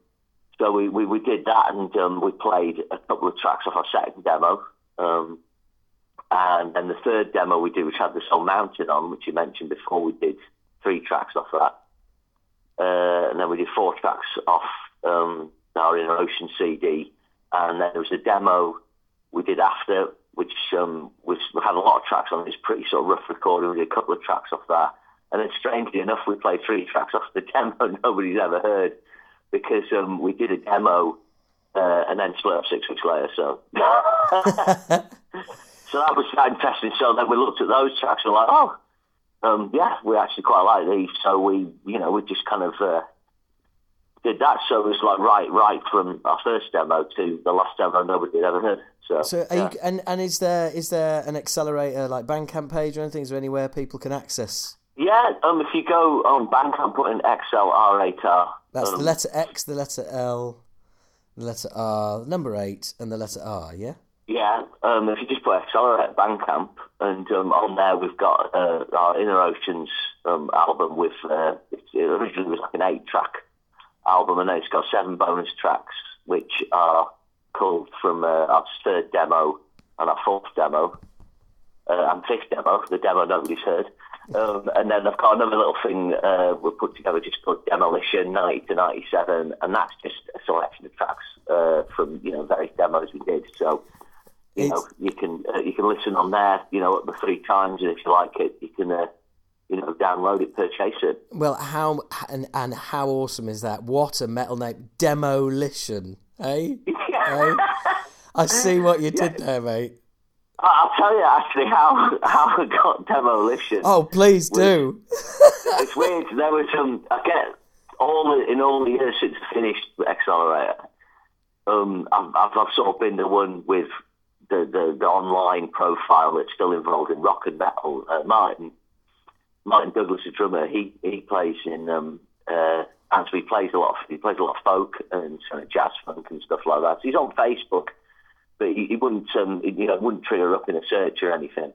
so we, we, we did that, and um, we played a couple of tracks off our second demo. Um, and then the third demo we did, which had the song Mountain on, which you mentioned before, we did three tracks off of that. Uh, and then we did four tracks off um, our Inner Ocean CD. And then there was a demo we did after, which um, which had a lot of tracks on. It's pretty sort of rough recording. We did a couple of tracks off that. And then strangely enough, we played three tracks off the demo nobody's ever heard because um, we did a demo uh, and then split up six weeks later. So, so that was interesting. So then we looked at those tracks and we're like, oh, um, yeah, we actually quite like these. So we, you know, we just kind of uh, did that. So it was like right, right from our first demo to the last demo nobody had ever heard. So, So are yeah. you, and and is there is there an accelerator like Bandcamp page or anything? Is there anywhere people can access? yeah, um, if you go on Bandcamp, put in XLR8R. That's um, the letter X, the letter L, the letter R, number eight, and the letter R. Yeah. Yeah, um, if you just put Accelerate Bandcamp, and um, on there we've got uh, our Inner Oceans um, album with, uh, it originally was like an eight track album, and then it's got seven bonus tracks, which are culled from uh, our third demo and our fourth demo, uh, and fifth demo, the demo nobody's heard. Um, and then I've got another little thing uh, we put together just called Demolition 90 to 97, and that's just a selection of tracks uh, from you know various demos we did. So you know you can uh, you can listen on there, you know, up the three times, and if you like it, you can uh, you know download it, purchase it. Well, how and and how awesome is that? What a metal name, Demolition, eh? eh? I see what you did there, mate. I'll tell you actually how how I got Demolition. Oh, please do. it's weird. There was some. I get all the, in all the years since I finished Accelerator. Um, I've, I've, I've sort of been the one with the, the, the online profile that's still involved in rock and metal. Uh, Martin Martin Douglas, the drummer, he he plays in um, uh, he plays a lot. Of, he plays a lot of folk and sort of jazz funk and stuff like that. So he's on Facebook, but he, he wouldn't um, he, you know wouldn't trigger up in a search or anything.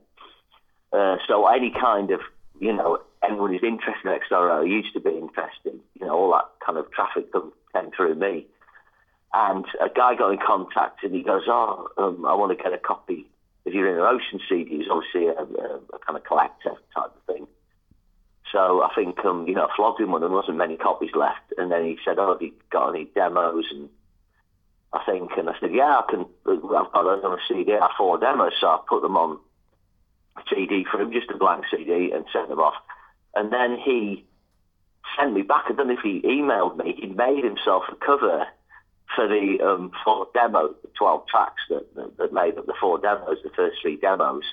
Uh, so any kind of, you know, anyone who's interested in XRO used to be interested. You know, all that kind of traffic come, came through me. And a guy got in contact and he goes, oh, um, I want to get a copy If you're in an Ocean CD. He's obviously a, a, a kind of collector type of thing. So I think, um, you know, I flogged him when there wasn't many copies left. And then he said, oh, have you got any demos? And I think, and I said, yeah, I can, I've got those on a CD. I have four demos, so I put them on a CD for him, just a blank CD, and sent them off. And then he sent me back. I don't know if he emailed me. He made himself a cover for the um, four demo, the 12 tracks that, that, that made up the four demos, the first three demos.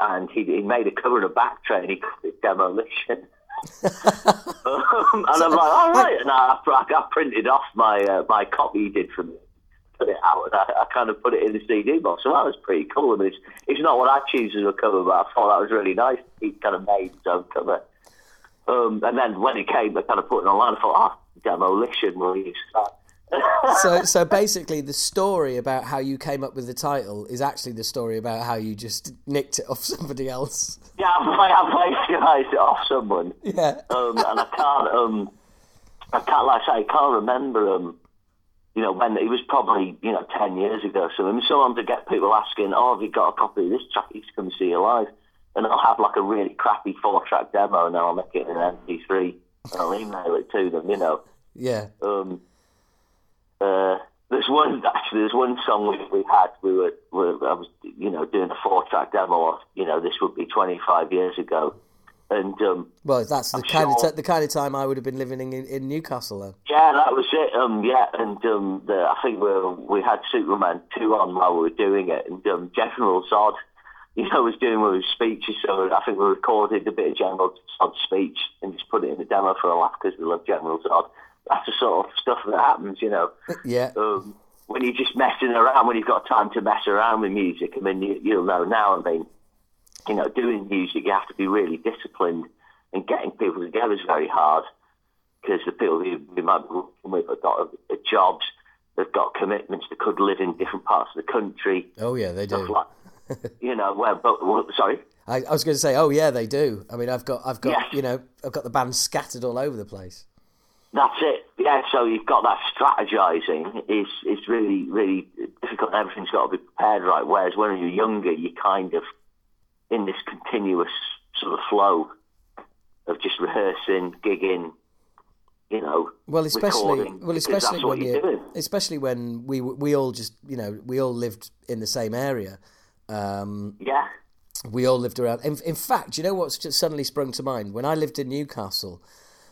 And he, he made a cover and a back tray, and he called it Demolition. um, and I'm like, all right. And I, I, printed off my uh, my copy he did for me, put it out, and I, I kind of put it in the CD box. So that was pretty cool. I mean, it's, it's not what I choose as a cover, but I thought that was really nice. He kind of made his own cover. Um, and then when it came, I kind of put it online. I thought, ah, demolition, will use that. So, so basically, the story about how you came up with the title is actually the story about how you just nicked it off somebody else. yeah, I, I plagiarised it off someone. Yeah. um, and I can't, um, I can't, like I say, I can't remember, um, you know, when it was probably, you know, 10 years ago. So I'm so on to get people asking, oh, have you got a copy of this track? You should come see you live. And I'll have like a really crappy four track demo and then I'll make it in an MP3 and I'll email it to them, you know. Yeah. Um, uh, there's one actually. There's one song we, we had. We were, we I was, you know, doing a four-track demo. Of, you know, this would be 25 years ago, and um, Well, that's the I'm kind of t- the kind of time I would have been living in, in Newcastle then. yeah, that was it. Um, yeah, and um, the, I think we we had Superman two on while we were doing it, and um, General Zod, you know, was doing one of his speeches. So I think we recorded a bit of General Zod's speech and just put it in the demo for a laugh because we love General Zod. That's the sort of stuff that happens, you know. Yeah. um, when you're just messing around, when you've got time to mess around with music, I mean, you, you'll know now. I mean, you know, doing music, you have to be really disciplined, and getting people together is very hard. because the people who we might be working with have got uh, jobs, they've got commitments, they could live in different parts of the country. Oh yeah, they do. like- you know, well, but well, sorry. I, I was going to say, oh yeah, they do. I mean, I've got, I've got, Yes. you know, I've got the band scattered all over the place. That's it. Yeah, so you've got that strategizing is is really really difficult. Everything's got to be prepared right. Whereas when you're younger, you're kind of in this continuous sort of flow of just rehearsing, gigging. You know, Well, especially, well, especially when you, doing. especially when we we all just, you know, we all lived in the same area. Um, Yeah, we all lived around. In, in fact, you know what's just suddenly sprung to mind? When I lived in Newcastle,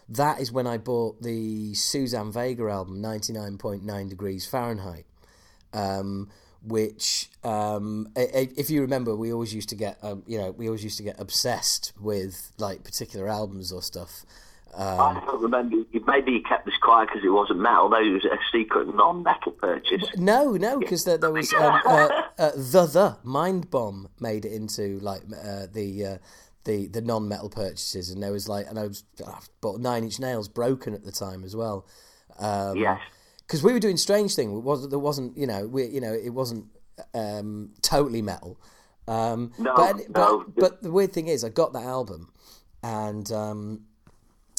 that is when I bought the Suzanne Vega album, 99.9 Degrees Fahrenheit, um, which, um, if you remember, we always used to get, um, you know, we always used to get obsessed with like particular albums or stuff. Um, I don't remember. Maybe you kept this quiet because it wasn't metal. Maybe it was a secret non-metal purchase. No, no, because there, there was um, uh, uh, the the Mind Bomb made it into like uh, the uh, the the non metal purchases, and there was like, and I was I bought Nine Inch Nails broken at the time as well. Um, Yes. because we were doing strange thing. It wasn't there wasn't you know we you know it wasn't um, totally metal. Um, No, but, no. but but the weird thing is, I got that album and um,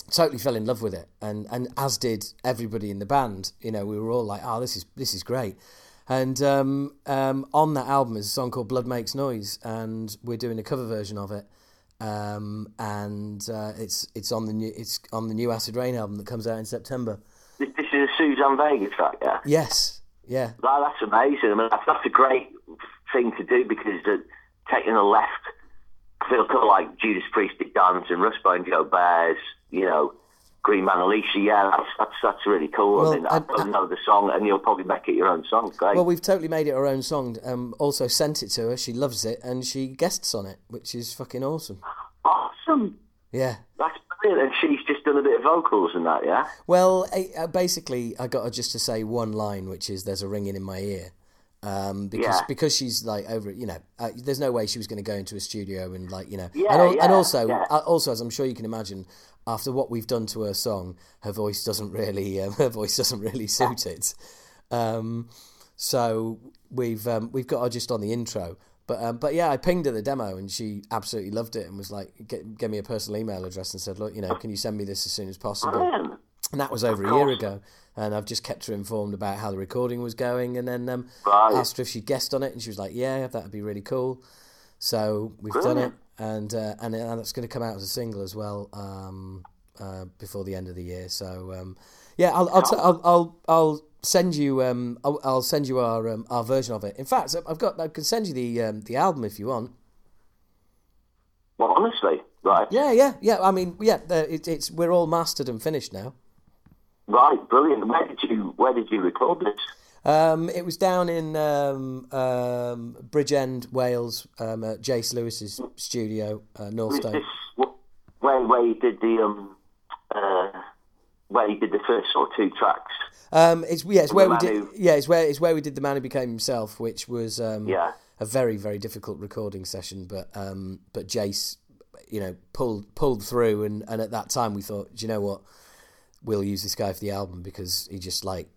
totally fell in love with it, and and as did everybody in the band. You know, we were all like, "Oh, this is this is great." And um, um, on that album is a song called "Blood Makes Noise," and we're doing a cover version of it. Um, and uh, it's it's on the new it's on the new Acid Reign album that comes out in September. This, this is a Suzanne Vega track, yeah. Yes, yeah, That, that's amazing. I mean, that's, that's a great thing to do because the, taking a left, feel kind of like Judas Priest did Dance and Rustbone Joe Bears, you know, Green Manalishi. Yeah, that's that's, that's really cool. Well, I mean, I don't know the song, and you'll probably make it your own song. Great. Well, we've totally made it our own song. Um, also sent it to her. She loves it, and she guests on it, which is fucking awesome. awesome. Yeah. That's brilliant. And she's just done a bit of vocals and that, yeah. Well, I, uh, basically, I got her just to say one line, which is "There's a ringing in my ear," um, because Yeah. because she's like over. You know, uh, there's no way she was going to go into a studio and like you know, Yeah, and, al- and also yeah. uh, also as I'm sure you can imagine, after what we've done to her song, her voice doesn't really uh, her voice doesn't really suit it. Um, so we've um, we've got her just on the intro. But um, but yeah, I pinged her the demo and she absolutely loved it and was like, get, gave me a personal email address and said, look, you know, can you send me this as soon as possible? And that was over a year ago. And I've just kept her informed about how the recording was going. And then um, Right. asked her if she'd guessed on it. And she was like, yeah, that'd be really cool. So we've done it. And, uh, and, and it's going to come out as a single as well um, uh, before the end of the year. So um, yeah, I'll, I'll, t- I'll, I'll, I'll send you um, I'll, I'll send you our um, our version of it. In fact, I've got I can send you the um, the album if you want. Well, honestly, right. Yeah, yeah, yeah. I mean, yeah, it, it's we're all mastered and finished now. Right, brilliant. Where did you Where did you record this? Um, it was down in um, um, Bridgend, Wales, um, at Jace Lewis's studio, uh, Northstone. this where where you did the um uh where you did the first of two tracks? Um, it's yeah, it's where we did Who- yeah, it's where it's where we did the man who became himself, which was um, Yeah. a very very difficult recording session. But um, but Jace, you know, pulled pulled through, and, and at that time we thought, do you know what, we'll use this guy for the album because he just like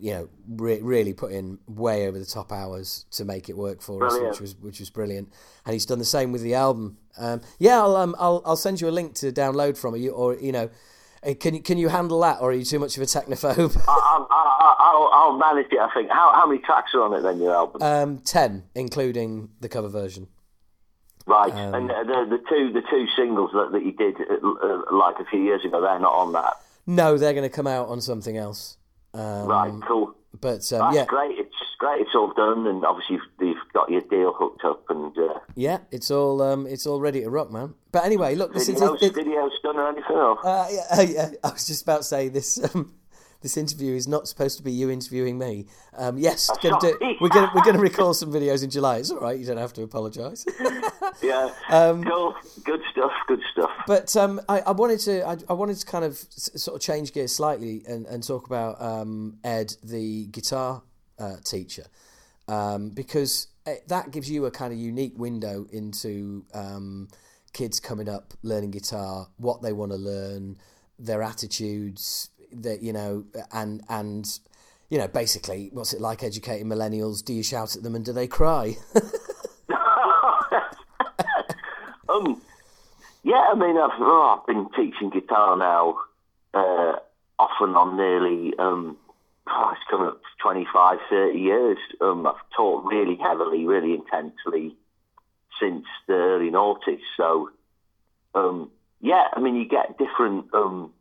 you know re- really put in way over the top hours to make it work for us, which was which was brilliant. And he's done the same with the album. Um, yeah, I'll um, I'll I'll send you a link to download from you, or you know. uh, Can you can you handle that, or are you too much of a technophobe? I, I, I, I'll, I'll manage it. I think. How how many tracks are on it then? Your album, Um, ten, including the cover version. right? um, and the the two the two singles that, that you did uh, uh, like a few years ago, they're not on that. No, they're going to come out on something else. Um, Right, cool. But um, That's yeah, great. It's great. It's all done, and obviously you've, you've got your deal hooked up, and uh, yeah, it's all um, it's all ready to rock, man. But anyway, look, this is videos, it, videos done or anything. Or? uh, yeah, yeah, I was just about to say this. Um, this interview is not supposed to be you interviewing me. Um, yes, gonna do, we're gonna we're gonna record some videos in July. It's all right. You don't have to apologise. yeah. um, cool. Good stuff. Good stuff. But um, I, I wanted to I, I wanted to kind of s- sort of change gears slightly and, and talk about um, Ed, the guitar uh, teacher, um, because eh, that gives you a kind of unique window into um, kids coming up learning guitar, what they want to learn, their attitudes, that you know, and and you know, basically, what's it like educating millennials? Do you shout at them and do they cry? um, yeah, I mean, I've, oh, I've been teaching guitar now, uh, and on nearly, um, oh, it's coming up to 25, 30 years. Um, I've taught really heavily, really intensely since the early noughties. So, um, yeah, I mean, you get different um,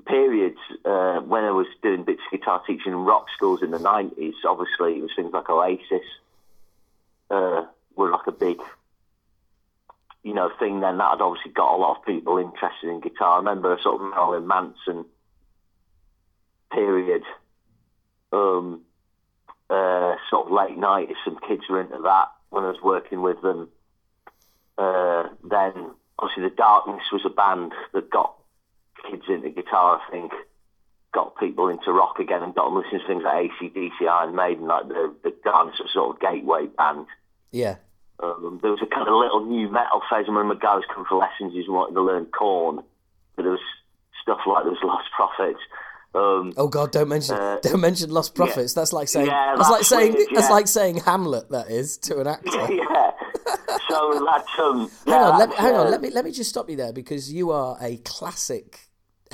periods. Uh, when I was doing bits of guitar teaching in rock schools in the 90s, obviously it was things like Oasis uh, were like a big, you know, thing then that had obviously got a lot of people interested in guitar. I remember a sort of Marilyn Manson period, um, uh, sort of late night, some kids were into that when I was working with them. Uh, then obviously the Darkness was a band that got kids into guitar, I think, got people into rock again and got them listening to things like ACDC, Iron Maiden, like the, the was sort of gateway band. Yeah. Um, there was a kind of little new metal phase. I remember guys coming for lessons, he's wanted to learn Korn. but there was stuff like there was Lostprophets. Um, oh God! Don't mention uh, don't mention Lostprophets. Yeah. That's like saying yeah, that's, that's, like saying weird, that's like saying Hamlet. That is to an actor. yeah. So that's um. hang on, let hang on. uh, Let me let me just stop you there because you are a classic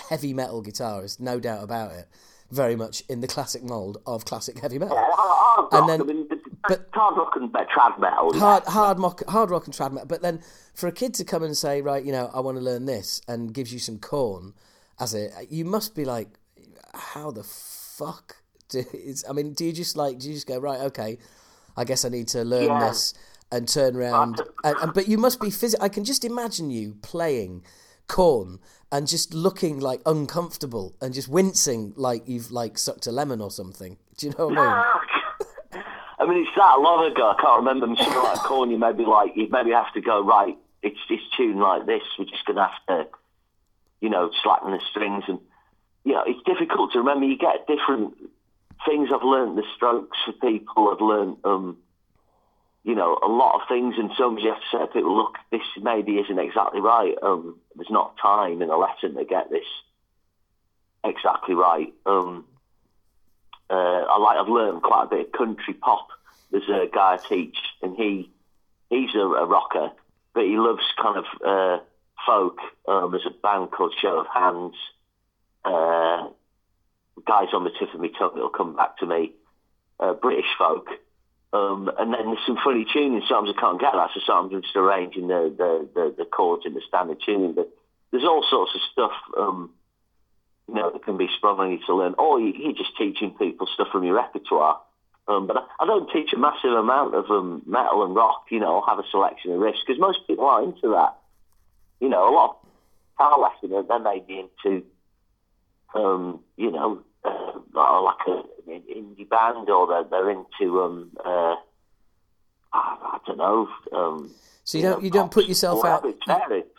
heavy metal guitarist, no doubt about it. Very much in the classic mold of classic heavy metal. Yeah, hard rock. And then- I mean, but- hard rock and trad metal. yeah. hard hard mock, hard rock and trad metal. But then for a kid to come and say, right, you know, I want to learn this, and gives you some Korn as a, you must be like, how the fuck? Do, is, I mean, do you just like, do you just go right? Okay, I guess I need to learn Yeah. this and turn around. And, and but you must be phys- I can just imagine you playing Korn and just looking like uncomfortable and just wincing like you've like sucked a lemon or something. Do you know what I mean? I mean, it's that long ago. I can't remember. Sure like Korn. You maybe like you maybe have to go right. It's this tune like this. We're just gonna have to, you know, slacken the strings and you know it's difficult to remember. You get different things. I've learned the strokes for people. I've learned, um, you know, a lot of things. And sometimes you have to say to people, look, this maybe isn't exactly right. Um, there's not time in a lesson to get this exactly right. Um, uh, I like I've learned quite a bit of country pop. There's a guy I teach, and he he's a, a rocker, but he loves kind of uh, folk. Um, there's a band called Show of Hands. Uh, guys on the tip of my tongue, it'll come back to me. Uh, British folk. Um, and then there's some funny tuning. Sometimes I can't get that, so sometimes I'm just arranging the, the, the, the chords in the standard tuning. But there's all sorts of stuff. Um, you know, that can be sprung you to learn. Or you, you're just teaching people stuff from your repertoire. Um, but I, I don't teach a massive amount of um, metal and rock. You know, have a selection of riffs because most people aren't into that. You know, a lot of guitar lesson, they may be into, um, you know, uh, like a, an indie band, or they're, they're into, um, uh, I, I don't know. Um, So you don't you don't put yourself out.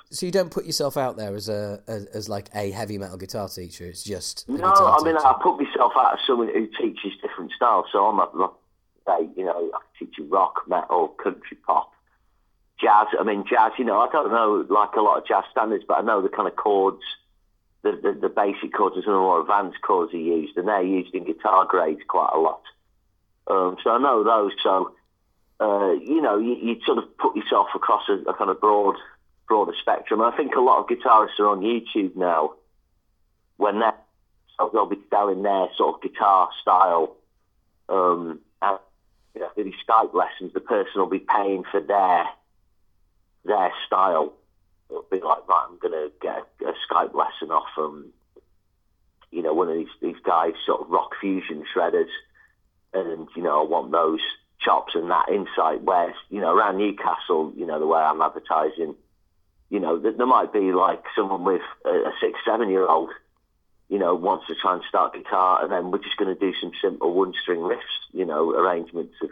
So you don't put yourself out there as a as, as like a heavy metal guitar teacher. It's just No, I mean, teacher. I put myself out as someone who teaches different styles. So I'm a, like, you know, I can teach you rock, metal, country pop, jazz. I mean, jazz, you know, I don't know like a lot of jazz standards, but I know the kind of chords, the, the, the basic chords and some of the more advanced chords are used, and they're used in guitar grades quite a lot. Um, so I know those. So, uh, you know, you, you sort of put yourself across a, a kind of broad, broader spectrum. I think a lot of guitarists are on YouTube now when they're so they'll be selling their sort of guitar style. Um, and you know, these Skype lessons, the person will be paying for their their style. It'll be like, right, I'm going to get a, a Skype lesson off um, you know, one of these these guys, sort of rock fusion shredders, and you know, I want those chops and that insight. Where you know, around Newcastle, you know, the way I'm advertising, you know, th- there might be like someone with a, a six, seven year old, you know, wants to try and start guitar, and then we're just going to do some simple one string riffs, you know, arrangements of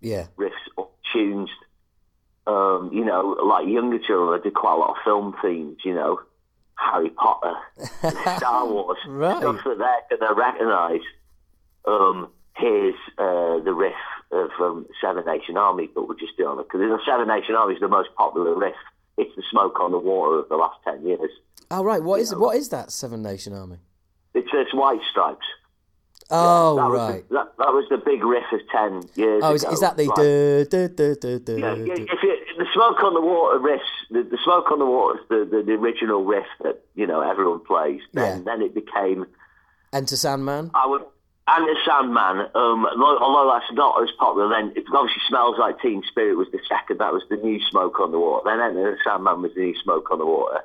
yeah, riffs or tunes. Um, you know, like younger children, I did quite a lot of film themes, you know, Harry Potter, Star Wars, Right. stuff that they're going to recognise. Um, here's uh, the riff of um, Seven Nation Army, but we'll just do it because the Seven Nation Army is the most popular riff. It's the smoke on the water of the last ten years. Oh right, what is what is that Seven Nation Army? It's it's White Stripes. Oh that right. Was the, that, that was the big riff of ten years Oh, is, ago. is that the Like, yeah, duh, if you, the smoke on the water riffs, the, the smoke on the water is the, the, the original riff that you know everyone plays. Then Yeah. then it became Enter Sandman? I would and the Sandman. Um, although, that's not as popular, then it obviously smells like Teen Spirit was the second. That was the new smoke on the water. Then Enter the Sandman was the new smoke on the water,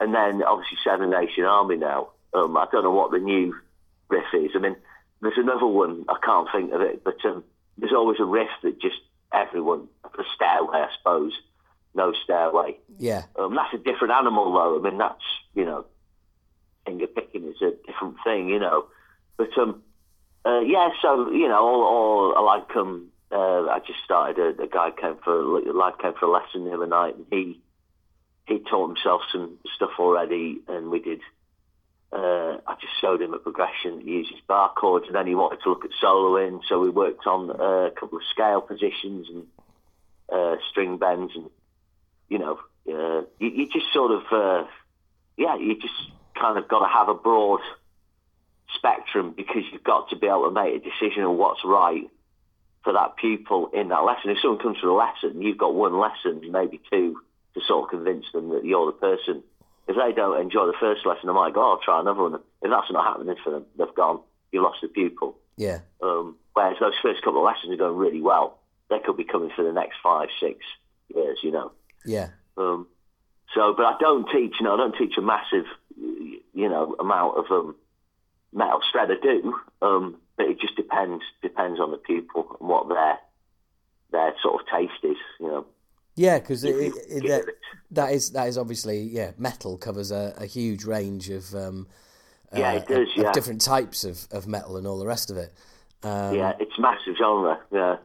and then obviously Seven Nation Army now. Um, I don't know what the new riff is. I mean, there's another one. I can't think of it, but um, there's always a riff that just everyone the stairway, I suppose. No stairway. Yeah. Um, that's a different animal, though. I mean, that's you know, finger picking is a different thing, you know. But um, uh, yeah, so you know, all, all I like um, uh, I just started. A, a guy came for a lad came for a lesson the other night, and he he taught himself some stuff already, and we did. Uh, I just showed him a progression. He uses bar chords, and then he wanted to look at soloing, so we worked on uh, a couple of scale positions and uh, string bends, and you know, uh, you, you just sort of, uh, yeah, you just kind of got to have a broad spectrum because you've got to be able to make a decision on what's right for that pupil in that lesson. If someone comes to a lesson, you've got one lesson, maybe two, to sort of convince them that you're the person. If they don't enjoy the first lesson, they might go, oh, I'll try another one. If that's not happening for them, they've gone, you lost the pupil. Yeah. Um, whereas those first couple of lessons are going really well. They could be coming for the next five, six years, you know. Yeah. Um, so, but I don't teach. You know, I don't teach a massive, you know, amount of um, metal shred. I do, um, but it just depends depends on the pupil and what their their sort of taste is. You know. Yeah, because that, that is that is obviously yeah. Metal covers a, a huge range of um, Yeah, uh, it does, yeah. different types of, of metal and all the rest of it. Um, yeah, it's massive genre. Yeah.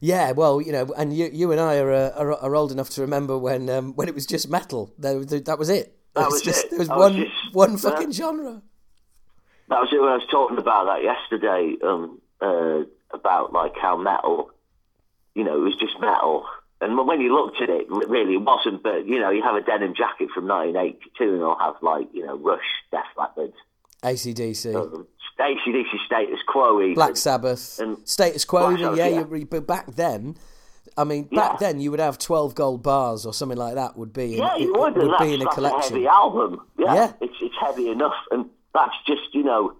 Yeah, well, you know, and you you and I are uh, are, are old enough to remember when um, when it was just metal. There, there- that was it. That was just it. there was That was one just- one yeah. fucking genre. That was it when I was talking about that yesterday. Um, uh, about like how metal, you know, it was just metal. And when you looked at it, really it really wasn't. But you know, you have a denim jacket from 1982, and they'll have like you know Rush, Def Leppard, ACDC, um, ACDC, Status Quo, even. Black Sabbath, and- Status Quo. Even, yeah, yeah. you- but back then, I mean, back Yeah. then you would have twelve gold bars or something like that. Would be in, Yeah, you it- would. that's, be in a collection. heavy album. Yeah, Yeah. It's it's heavy enough, and that's just you know,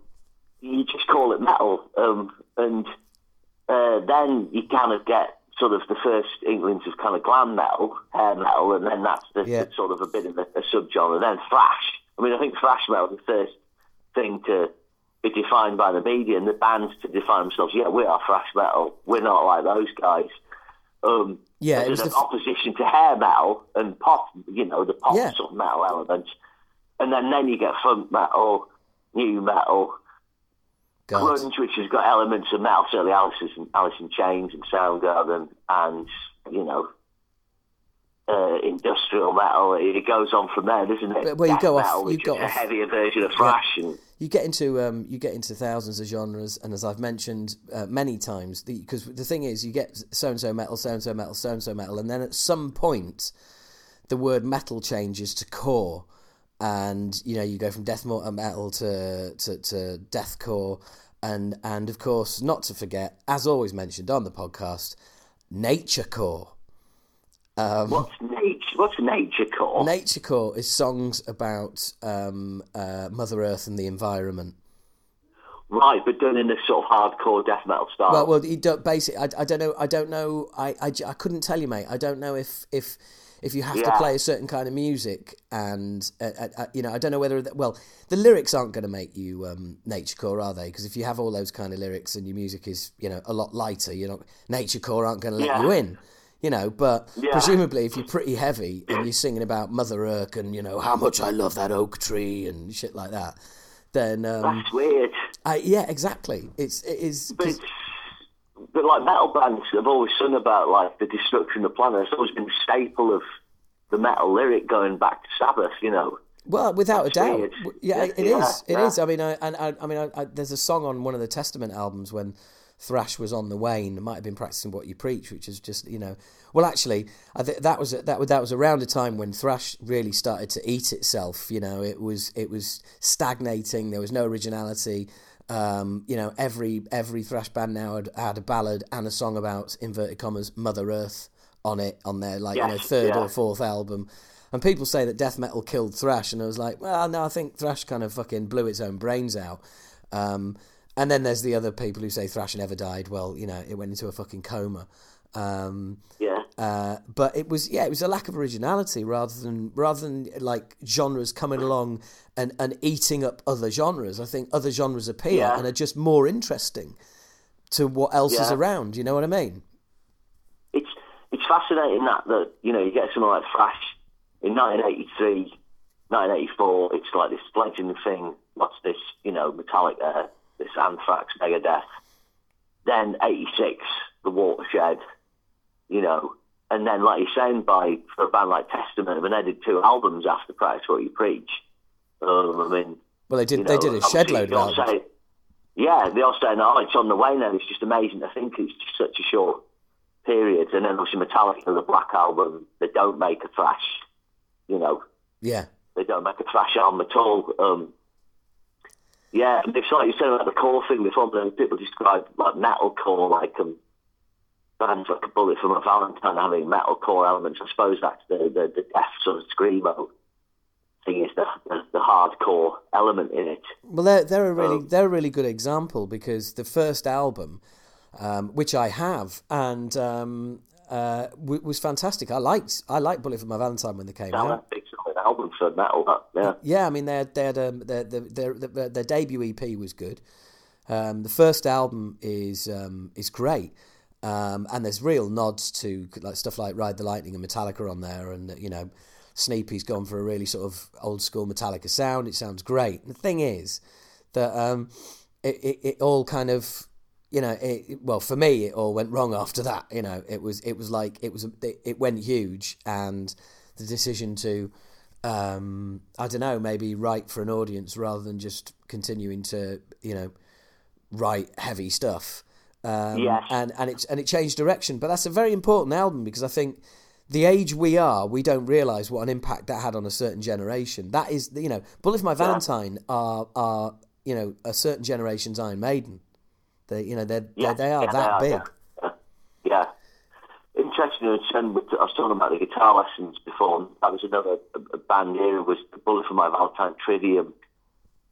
you just call it metal, um, and uh, then you kind of get sort of the first inklings of kind of glam metal, hair metal, and then that's the, Yeah. the sort of a bit of a, a subgenre. Then thrash. I mean, I think thrash metal is the first thing to be defined by the media and the bands to define themselves. Yeah, we are thrash metal. We're not like those guys. Um, Yeah, it as was an f- opposition to hair metal and pop, you know, the pop Yeah. sort of metal elements. And then, then you get funk metal, new metal, God. which has got elements of metal, certainly Alice in, Alice in Chains and Soundgarden, and, you know, uh, industrial metal. It, it goes on from there, doesn't it? But- well, you Death go off- metal, you which go is a heavier version of thrash. And, you get into um, you get into thousands of genres, and as I've mentioned uh, many times, because the, thing is, you get so and so metal, so and so metal, so and so metal, and then at some point, the word metal changes to core, and you know you go from death metal to to, to deathcore, and and of course, not to forget, as always mentioned on the podcast, naturecore. what's nature? What's nature core? Naturecore is songs about um, uh, Mother Earth and the environment. right, but done in a sort of hardcore death metal style. Well, well, basically. I, I don't know. I don't know. I, I, I couldn't tell you, mate. I don't know if if if you have to play a certain kind of music, and uh, uh, uh, you know, I don't know whether. That, well, the lyrics aren't going to make you um, naturecore, are they? Because if you have all those kind of lyrics and your music is, you know, a lot lighter, you're not naturecore aren't going to let Yeah. you in. You know, but Yeah. presumably, if you're pretty heavy and you're singing about Mother Earth and you know how much I love that oak tree and shit like that, then um, That's weird. I, yeah, exactly. It's it is. But it's, but like metal bands have always sung about like the destruction of the planet. It's always been a staple of the metal lyric going back to Sabbath. You know. Well, without a doubt, weird. Yeah, it is. yeah, It is. yeah. I mean, I, and I, I mean, I, I, there's a song on one of the Testament albums when thrash was on the wane. Might have been practicing what you preach, which is just you know. Well, actually, I think that was that was that was around a time when thrash really started to eat itself. You know, it was it was stagnating. There was no originality. Um, you know, every every thrash band now had, had a ballad and a song about inverted commas Mother Earth on it on their like yes, you know third yeah. or fourth album. And people say that death metal killed thrash, and I was like, well, no, I think thrash kind of fucking blew its own brains out. Um, and then there's the other people who say thrash never died. Well, you know, it went into a fucking coma. Um, yeah. Uh, but it was yeah, it was a lack of originality rather than rather than like genres coming along and, and eating up other genres. I think other genres appear Yeah. and are just more interesting to what else is around. You know what I mean? it's it's fascinating that that you know you get someone like Thrash in 1983, 1984. It's like this legend thing. What's this? You know, Metallica, this Anthrax, Megadeth. Then 86, the Watershed. You know, and then like you're saying, by for a band like Testament, when they did two albums after Practice What You Preach. Um, I mean, Well, they did you they did a shed load of say- yeah, they all saying, oh, it's on the way now. It's just amazing. I think it's just such a short period. And then obviously Metallica, the Black Album, they don't make a thrash, you know, Yeah, they don't make a thrash album at all. Um, yeah, and it's like you said about the core thing before, but people describe like metalcore, like um, bands like Bullet for My Valentine having metalcore elements. I suppose that's the, the, the death sort of screamo thing is the, the, the hardcore element in it. Well, they're they're a really they're a really good example because the first album, um, which I have, and um, uh, w- was fantastic. I liked I liked Bullet for My Valentine when they came out. big album for metal, that, yeah. Yeah, I mean they had, they had um, their, their, their, their their debut EP was good. Um, the first album is um, is great, um, and there's real nods to like stuff like Ride the Lightning and Metallica on there, and you know, Sneepy's gone for a really sort of old school Metallica sound. It sounds great. The thing is that um, it, it it all kind of you know it- well for me it all went wrong after that. You know, it was it was like it was it, it went huge, and the decision to um, I don't know, maybe write for an audience rather than just continuing to, you know, write heavy stuff. Um, Yes. and and it and it changed direction, but that's a very important album because I think the age we are, we don't realise what an impact that had on a certain generation. That is, you know, Bullet for My Valentine are are you know a certain generation's Iron Maiden. They you know they're, Yeah, they they are yeah, that they big. are, Yeah. yeah. Interesting. And I was talking about the guitar lessons before. and That was another band era. Was the Bullet for My Valentine Trivium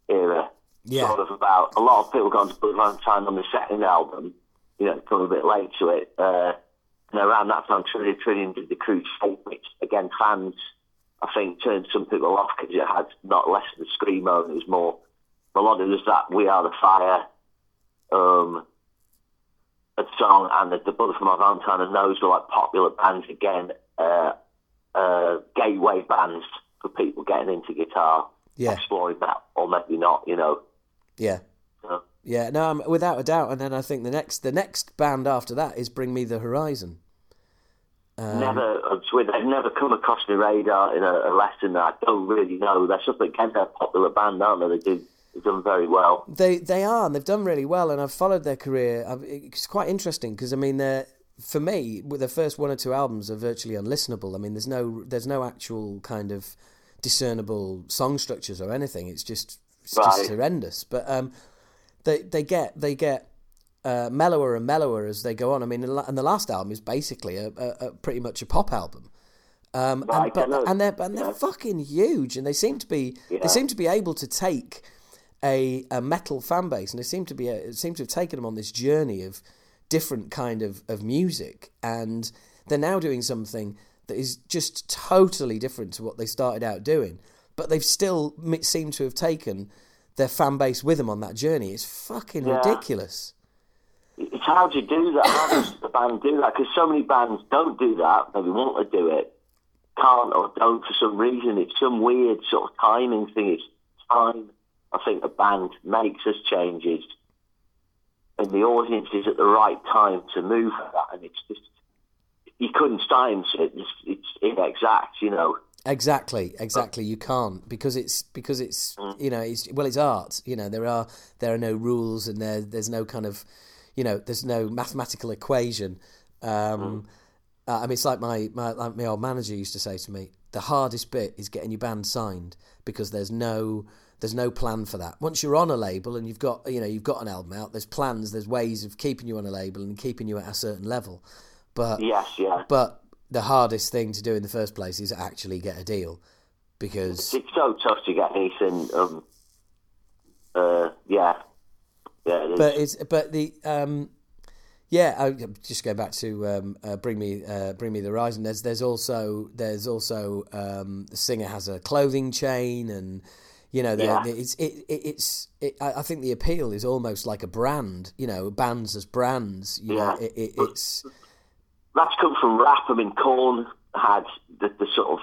era. Yeah. Sort of about a lot of people going to My Valentine on the second album. You know, come a bit late to it. Uh, and around that time, Trivium did the Crusade, which again fans I think turned some people off because it had not less of the screamo and it was more melodic. There's that We Are the Fire. Um, a song and the, the Bullet for My Valentine and those were like popular bands again, uh, uh, gateway bands for people getting into guitar, Yeah. exploring that, or maybe not, you know. Yeah. Yeah, no, um, without a doubt. And then I think the next the next band after that is Bring Me the Horizon. Um, never, swear they've never come across the radar in a, a lesson that I don't really know. They're something again, they're a popular band, aren't they? They do, they've done very well. They they are, and they've done really well. And I've followed their career. I've, it's quite interesting because I mean, they're for me, the first one or two albums are virtually unlistenable. I mean, there's no there's no actual kind of discernible song structures or anything. It's just it's just horrendous. But um, they they get they get uh, mellower and mellower as they go on. I mean, and the last album is basically a, a, a pretty much a pop album. Um, and, Right, I but, know. and they're and they're fucking huge, and they seem to be Yeah. they seem to be able to take a a metal fan base, and they seem to be uh, seem to have taken them on this journey of different kind of, of music, and they're now doing something that is just totally different to what they started out doing, but they've still m- seem to have taken their fan base with them on that journey. It's fucking Yeah. ridiculous. It's how do you do that? How does the band do that? Because so many bands don't do that. Maybe want to do it, can't or don't for some reason. It's some weird sort of timing thing. It's time. I think a band makes us changes, and the audience is at the right time to move for that. And it's just you couldn't science it. It's, it's inexact, you know. Exactly, exactly. You can't because it's because it's you know it's well it's art. You know there are there are no rules and there there's no kind of you know, there's no mathematical equation. Um, uh, I mean, it's like my, my like my old manager used to say to me: the hardest bit is getting your band signed because there's no there's no plan for that. Once you're on a label and you've got you know you've got an album out, there's plans, there's ways of keeping you on a label and keeping you at a certain level. But Yes, yeah. but the hardest thing to do in the first place is actually get a deal because It's so tough to get anything. Um, uh, yeah, yeah. it but it's but the um yeah I, just go back to um uh, bring me uh, bring me the horizon there's there's also there's also um the singer has a clothing chain and you know Yeah. it's it, it it's it, I I think the appeal is almost like a brand you know bands as brands you know Yeah. it, it, it's that's come from rap. I mean, Korn had the, the sort of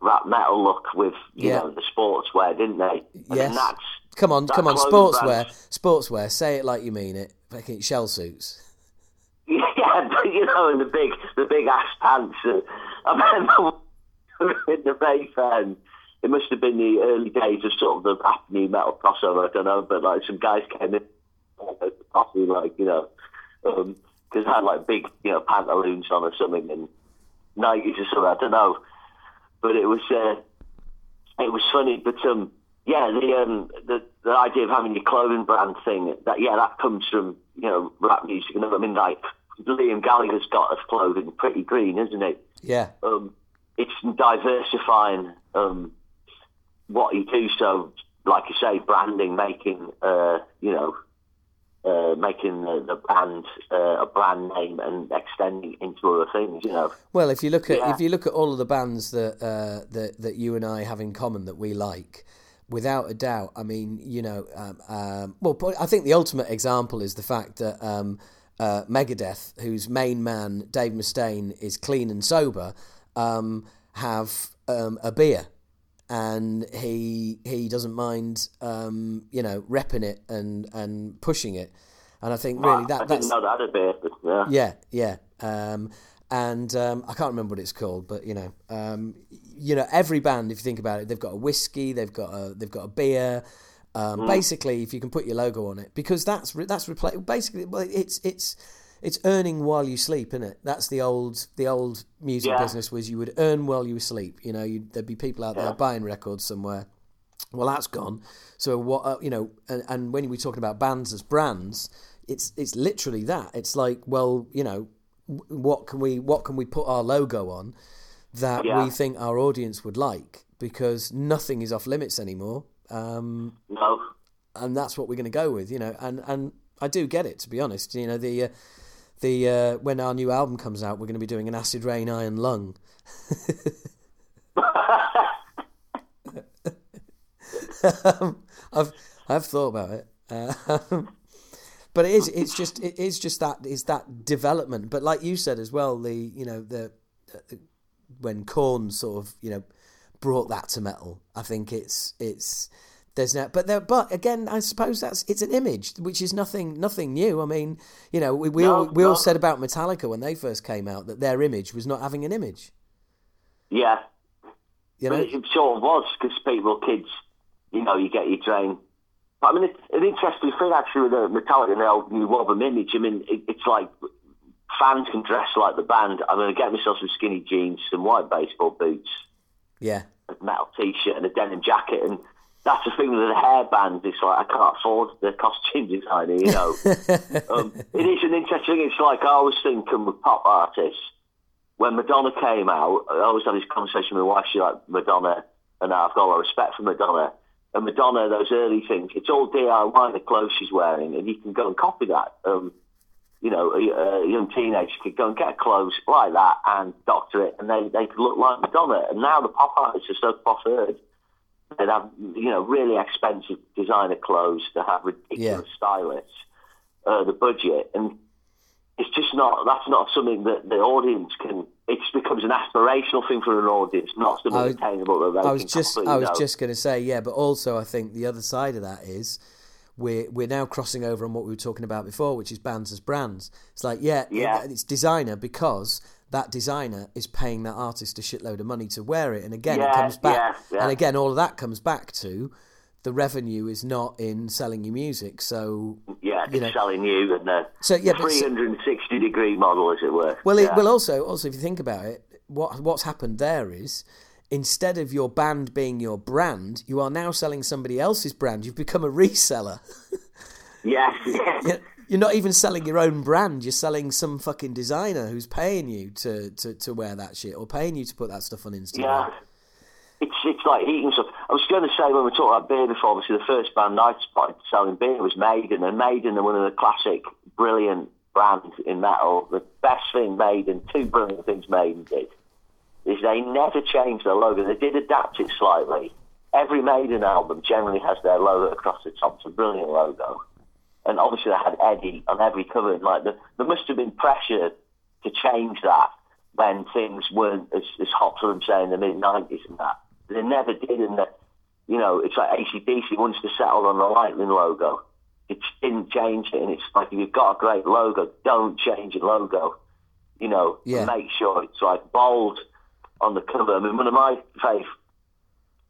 rap metal look with you Yeah. know the sportswear, didn't they? And Yes. that's come on come on sportswear brand- sportswear say it like you mean it fucking shell suits Yeah, but, you know, and the big, the big ass pants. Uh, I remember in the Mayfair, and it must have been the early days of sort of the rap new metal crossover. I don't know, but like some guys came in, uh, coffee, like you know, because I had like big, you know, pantaloons on or something, and Nikes or something. I don't know, but it was, uh, it was funny. But um, yeah, the um, the the idea of having your clothing brand thing, that yeah, that comes from you know rap music. And I mean, like Liam Gallagher's got his clothing pretty green, isn't it? yeah Um, it's diversifying um, what you do. So, like you say, branding, making uh, you know. Uh, making the, the brand uh, a brand name and extending into other things, you know. Well, if you look at Yeah. if you look at all of the bands that uh, that that you and I have in common that we like, without a doubt, I mean, you know, um, um, well, I think the ultimate example is the fact that um, uh, Megadeth, whose main man Dave Mustaine is clean and sober, um, have um, a beer. And he he doesn't mind, um, you know, repping it and, and pushing it, and I think really I that didn't that's know that a bit, but yeah. yeah, yeah. Um, and um, I can't remember what it's called, but you know, um, you know, every band, if you think about it, they've got a whiskey, they've got a they've got a beer. Um, Basically, if you can put your logo on it, because that's re- that's repla- basically well, it's it's it's earning while you sleep, isn't it? That's the old the old music Yeah. business was you would earn while you were asleep. You know, you'd, there'd be people out there Yeah. buying records somewhere. Well, that's gone. So what uh, you know, and, and when we're talking about bands as brands, it's it's literally that. It's like, well, you know, what can we what can we put our logo on that Yeah. we think our audience would like? Because nothing is off limits anymore, um, No. and that's what we're going to go with. You know, and and I do get it to be honest. You know, the uh, the uh, when our new album comes out, we're going to be doing an Acid Reign Iron Lung. um, I've I've thought about it, um, but it is it's just it is just that is that development. But like you said as well, the you know the, the when Korn sort of you know brought that to metal, I think it's it's there's no but there but again I suppose that's it's an image which is nothing nothing new. I mean you know we we No, all we all said about Metallica when they first came out that their image was not having an image. Yeah. You know, it, it sort of was because people, kids, you know, you get your train. But I mean, it's an interesting thing actually with the Metallica and the old new album image. I mean, it, it's like fans can dress like the band. I'm going to get myself some skinny jeans, some white baseball boots, yeah, a metal t-shirt, and a denim jacket. And that's the thing with the hair band. It's like I can't afford the costume designer. You know, um, it is an interesting. It's like I was thinking with pop artists when Madonna came out, I always had this conversation with my wife. She like Madonna, and I've got a lot of respect for Madonna. And Madonna, those early things, it's all DIY, the clothes she's wearing, and you can go and copy that. Um, you know, a, a young teenager could go and get clothes like that and doctor it, and they, they could look like Madonna. And now the pop artists are so preferred. They have, you know, really expensive designer clothes. They have ridiculous Yeah. stylists, uh, the budget, and it's just not that's not something that the audience can it becomes an aspirational thing for an audience not something was- attainable that I was just I was know. just going to say yeah, but also I think the other side of that is we're we're now crossing over on what we were talking about before, which is bands as brands. It's like yeah, it- Yeah. it's designer because that designer is paying that artist a shitload of money to wear it, and again it comes back, yeah, yeah. and again all of that comes back to the revenue is not in selling your music, so yeah it's know. selling you and the So, yeah, 360 degree model, as it were. Well, yeah. it, well, also, also, if you think about it, what what's happened there is instead of your band being your brand, you are now selling somebody else's brand. You've become a reseller. yes, yes. You're- not even selling your own brand. You're selling some fucking designer who's paying you to, to, to wear that shit or paying you to put that stuff on Instagram. Yeah. It's it's like heating stuff. I was going to say when we talked about beer before, obviously the first band I spotted selling beer was Maiden, and Maiden are one of the classic, brilliant brands in metal. The best thing Maiden, two brilliant things Maiden did, is they never changed their logo. They did adapt it slightly. Every Maiden album generally has their logo across the top. It's a brilliant logo. And obviously they had Eddie on every cover. And like the, there must have been pressure to change that when things weren't as, as hot for them, say, in the mid-90s and that. They never did. And, that you know, it's like ACDC once they settled on the Lightning logo. It didn't change it. And it's like, if you've got a great logo, don't change your logo. You know, Yeah. make sure it's like bold on the cover. I mean, one of my fave,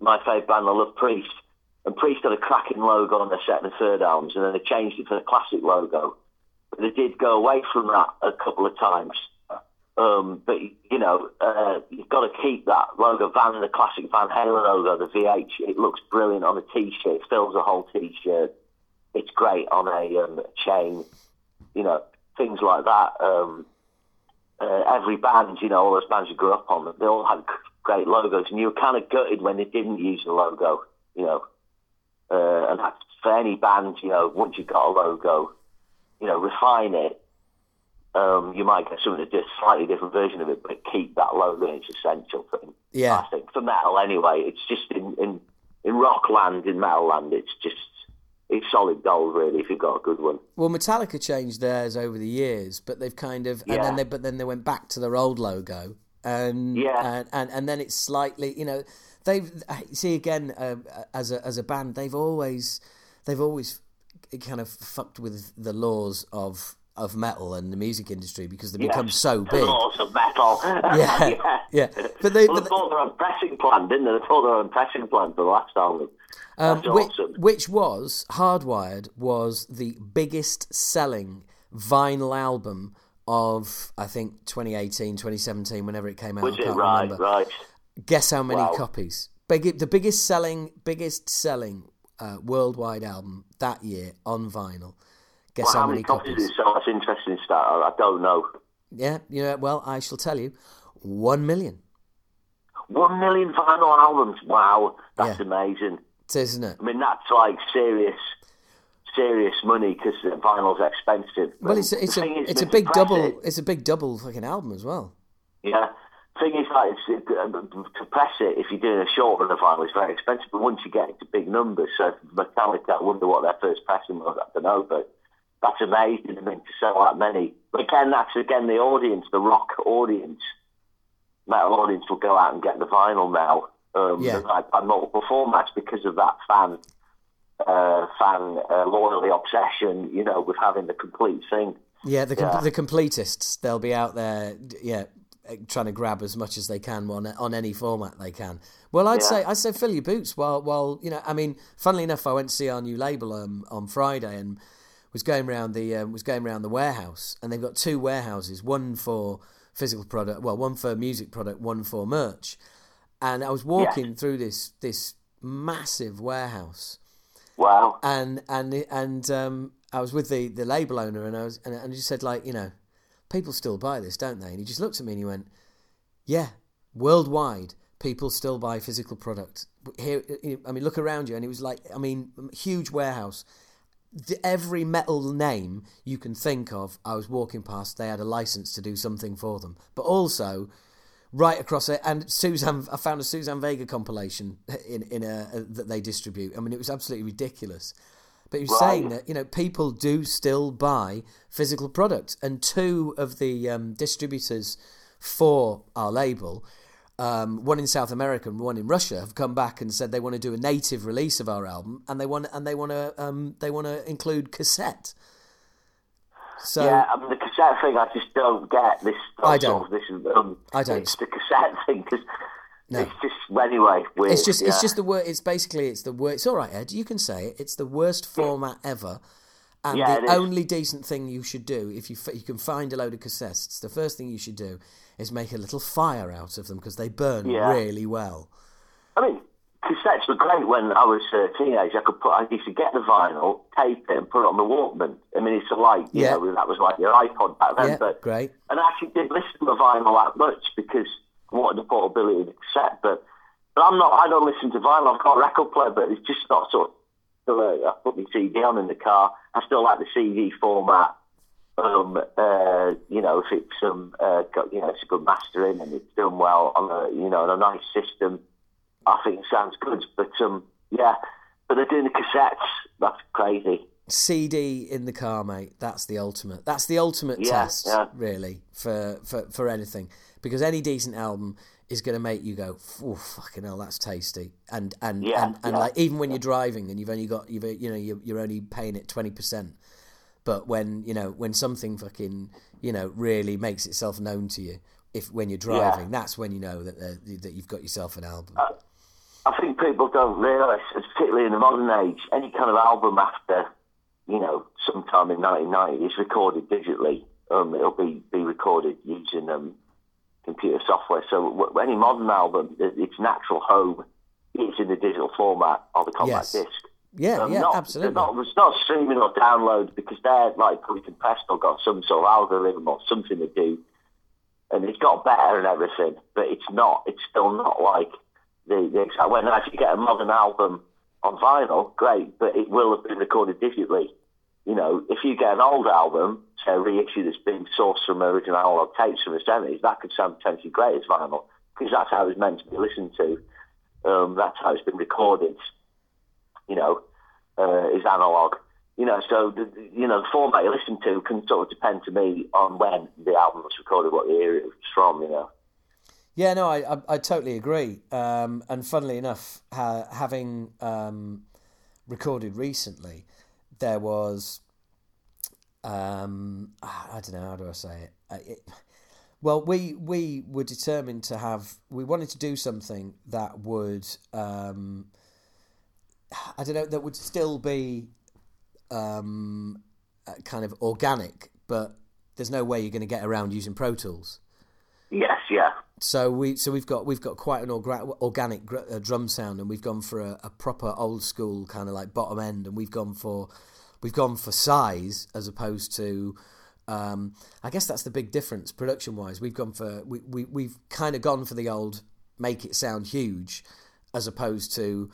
my fave band, I love Priest. And Priest had a cracking logo on their second the third albums, and then they changed it for the classic logo. But they did go away from that a couple of times. Um, but you know, uh, you've got to keep that logo. Van, the classic Van Halen logo, the VH, it looks brilliant on a T-shirt. It fills a whole T-shirt. It's great on a um, chain. You know, things like that. Um, uh, every band, you know, all those bands you grew up on, they all had great logos, and you were kind of gutted when they didn't use the logo. You know, uh, and that's for any band. You know, once you've got a logo, you know, refine it. Um, you might get something a slightly different version of it, but keep that logo. It's essential thing. Yeah. I think for metal anyway. It's just in in in rock land, in metal land, it's just it's solid gold really. If you've got a good one. Well, Metallica changed theirs over the years, but they've kind of and Yeah. then they but then they went back to their old logo, and Yeah. and and, and then it's slightly you know they've see again uh, as a as a band they've always they've always kind of fucked with the laws of of metal and the music industry because they become Yes. so The big. laws of metal. Yeah, yeah. But they- well, they bought their own pressing plant, didn't they? They bought their own pressing plant for the last album. Um, which, awesome. which was Hardwired was the biggest selling vinyl album of I think 2018, 2017, whenever it came out. Was it right? remember. Right. Guess how many Wow. copies? Big, the biggest selling, biggest selling uh, worldwide album that year on vinyl. Guess Well, how, how many many copies copies? sell? That's interesting stat. I I don't know. Yeah, you know. Well, I shall tell you, one million. One million vinyl albums. Wow, that's Yeah. amazing. It is, isn't it? I mean, that's like serious, serious money because vinyl's expensive. Well, it's a, it's a it's a big double. It's a big double fucking album as well. Yeah. Thing is, like, it, uh, to press it, if you're doing a short run of vinyl, it's very expensive. But once you get into big numbers, so Metallica, I wonder what their first pressing was. I don't know, but that's amazing. I mean, to sell that many. But again, that's again the audience, the rock audience, metal audience will go out and get the vinyl now. Um, Yeah. like, by multiple formats because of that fan, uh, fan uh, loyalty obsession. You know, with having the complete thing. Yeah, the com- Yeah. the completists. They'll be out there, yeah, trying to grab as much as they can on on any format they can. Well, I'd Yeah. say I'd say fill your boots. While while you know, I mean, funnily enough, I went to see our new label um, on Friday and was going around the um, was going around the warehouse, and they've got two warehouses, one for physical product, well, one for music product, one for merch. And I was walking through this this massive warehouse Wow. and and and um, I was with the, the label owner, and I was and, and he said like you know, people still buy this, don't they? And he just looked at me and he went, "Yeah, worldwide, people still buy physical product. Here, I mean, look around you." And it was like, I mean, huge warehouse. The- Every metal name you can think of, I was walking past. They had a license to do something for them, but also right across it. And Suzanne, I found a Suzanne Vega compilation in in a, a that they distribute. I mean, it was absolutely ridiculous. But he was Right. saying that you know people do still buy physical products, and two of the um, distributors for our label, um, one in South America and one in Russia, have come back and said they want to do a native release of our album, and they want and they want to um, they want to include cassette. So yeah, I mean the cassette thing, I just don't get this. I sort of- don't. This is, um, I don't. It's the cassette thing because No. it's just anyway weird. It's just it's just the word. It's basically it's the word. It's all right, Ed. You can say it. It's the worst format ever, And Yeah, the only decent thing you should do, if you f- you can find a load of cassettes, the first thing you should do is make a little fire out of them because they burn Yeah. really well. I mean, cassettes were great when I was a teenager. I could put, I used to get the vinyl, tape it, and put it on the Walkman. I mean, it's like, you Yeah. know, that was like your iPod back then. Yeah, but great. And I actually did listen to the vinyl that much because Wanted the portability of the cassette. But, but I'm not, I don't listen to vinyl. I've got a record player, but it's just not sort of, uh, I put my CD on in the car. I still like the CD format. Um, uh, you know, if it's um, uh, got, you know, it's a good mastering and it's done well on a, you know, on a nice system. I think it sounds good, but um, yeah, but they're doing the cassettes. That's crazy. CD in the car, mate. That's the ultimate. That's the ultimate Yeah, test, yeah. really, for, for for anything. Because any decent album is going to make you go, "Oh, fucking hell, that's tasty." And and Yeah, and, and yeah. like even when you're driving and you've only got you've you know you're, you're only paying it twenty percent. But when you know when something fucking you know really makes itself known to you, if when you're driving, that's when you know that that you've got yourself an album. I think people don't realise, particularly in the modern age, any kind of album after, you know, sometime in 1990 is recorded digitally. Um, it'll be, be recorded using um, computer software. So any modern album, its natural home is in the digital format of the compact Yes. disc. yeah, Um, yeah, not, absolutely. Not, it's not streaming or download because they're like probably compressed or got some sort of algorithm or something to do. And it's got better and everything, but it's not, it's still not like the, the exact, when actually you get a modern album on vinyl, great, but it will have been recorded digitally. You know, if you get an old album, a reissue that's been sourced from original analog tapes from the 70s, that could sound potentially great as vinyl because that's how it's meant to be listened to. Um, that's how it's been recorded you know, uh, is analog. You know, so the, the- you know the format you listen to can sort of depend to me on when the album was recorded, what year it was from. You know. Yeah, no, I I, I totally agree. Um, and funnily enough, ha- having um, recorded recently, there was, um, I don't know how do I say it. It well, we we were determined to have. We wanted to do something that would, um, I don't know, that would still be um, uh, kind of organic, but there's no way you're going to get around using Pro Tools. Yes, yeah, So we so we've got we've got quite an orga- organic gr- uh, drum sound, and we've gone for a, a proper old school kind of like bottom end, and we've gone for we've gone for size as opposed to. Um, I guess that's the big difference production wise. We've gone for we, we we've kind of gone for the old make it sound huge, as opposed to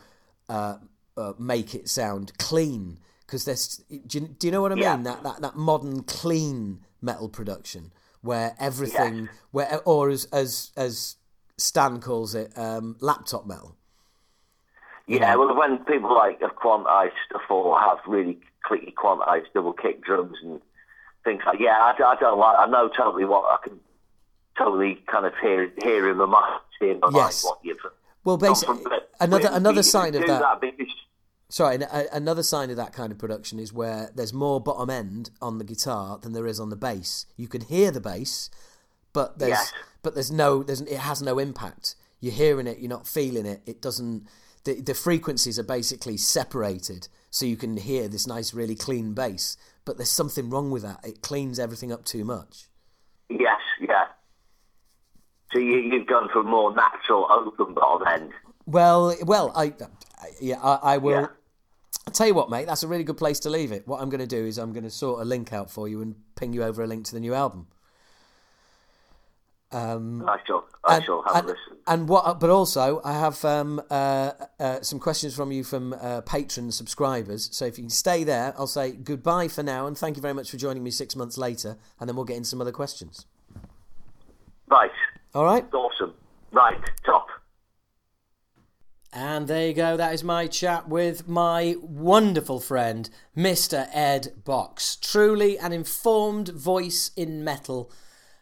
uh, uh, make it sound clean. Because there's do you, do you know what I mean? Yeah. That, that that modern clean metal production where everything where or as as as Stan calls it, um, laptop metal. yeah. Well, when people like have quantized stuff or have really clicky quantized double kick drums and things like, yeah, I, I don't like. I know totally what I can totally kind of hear hear in my mind, in my Yes. mind what you've. Well, basically, another another sign of do that. Sorry, another sign of that kind of production is where there's more bottom end on the guitar than there is on the bass. You can hear the bass, but there's Yes. but there's no there's it has no impact. You're hearing it, you're not feeling it. It doesn't. The the frequencies are basically separated, so you can hear this nice, really clean bass. But there's something wrong with that. It cleans everything up too much. Yes, yeah. So you, you've gone for a more natural, open bottom end. Well, well, I, I yeah, I, I will. Yeah. I'll tell you what, mate. That's a really good place to leave it. What I'm going to do is I'm going to sort a link out for you and ping you over a link to the new album. I shall, I shall have and, a listen. and what? But also, I have um, uh, uh, some questions from you from uh, patron subscribers. So if you can stay there, I'll say goodbye for now, and thank you very much for joining me six months later, and then we'll get in some other questions. Right, All right. awesome. Right, top. And there you go. That is my chat with my wonderful friend, Mr. Ed Box. Truly an informed voice in metal.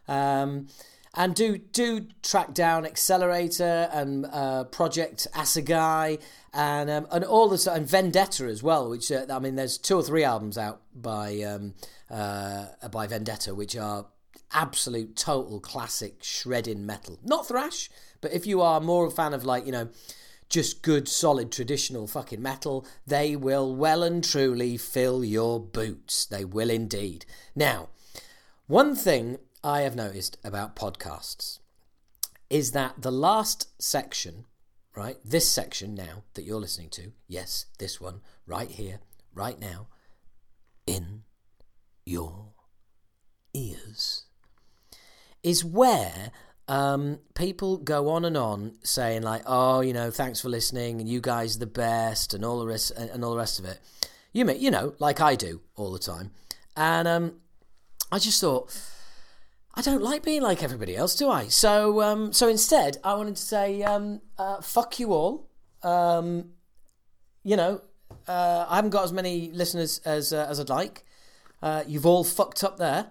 Um, and do do track down Accelerator and uh, Project Assegai and um, and all the and Vendetta as well. Which uh, I mean, there's two or three albums out by um, uh, by Vendetta, which are absolute total classic shredding metal. Not thrash, but if you are more a fan of like you know just good, solid, traditional fucking metal, they will well and truly fill your boots. They will indeed. Now, one thing I have noticed about podcasts is that the last section, right, this section now that you're listening to, yes, this one, right here, right now, in your ears, is where um, people go on and on saying like, "Oh, you know, thanks for listening, and you guys are the best, and all the rest, and all the rest of it." You may, you know, like I do all the time, and um, I just thought, I don't like being like everybody else, do I? So, um, so instead, I wanted to say, um, uh, "Fuck you all." Um, you know, uh, I haven't got as many listeners as uh, as I'd like. Uh, you've all fucked up there.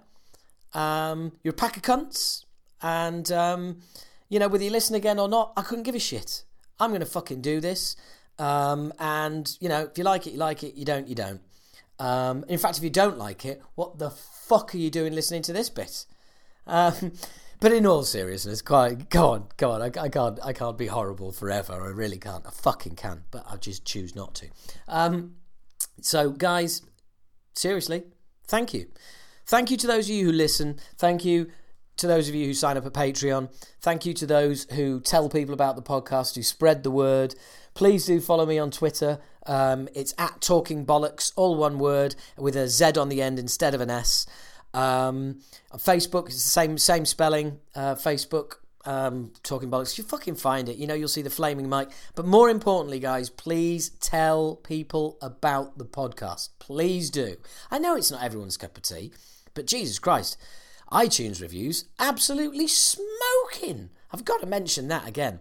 Um, you're a pack of cunts. And, um, you know, whether you listen again or not, I couldn't give a shit. I'm to fucking do this. Um, and, you know, if you like it, you like it. You don't, you don't. In fact, if you don't like it, what the fuck are you doing listening to this bit? Um, but in all seriousness, quite, go on, go on. I, I, can't, I can't be horrible forever. I really can't. I fucking can, but I just choose not to. Um, so, guys, seriously, thank you. Thank you to those of you who listen. Thank you to those of you who sign up at Patreon. Thank you to those who tell people about the podcast, who spread the word. Please do follow me on Twitter. Um, it's at Talking Bollocks, all one word, with a Z on the end instead of an S. Um, Facebook, it's the same same spelling. Uh, Facebook, um, Talking Bollocks. You fucking find it. You know, you'll see the flaming mic. But more importantly, guys, please tell people about the podcast. Please do. I know it's not everyone's cup of tea, but Jesus Christ iTunes reviews, absolutely smoking. I've got to mention that again.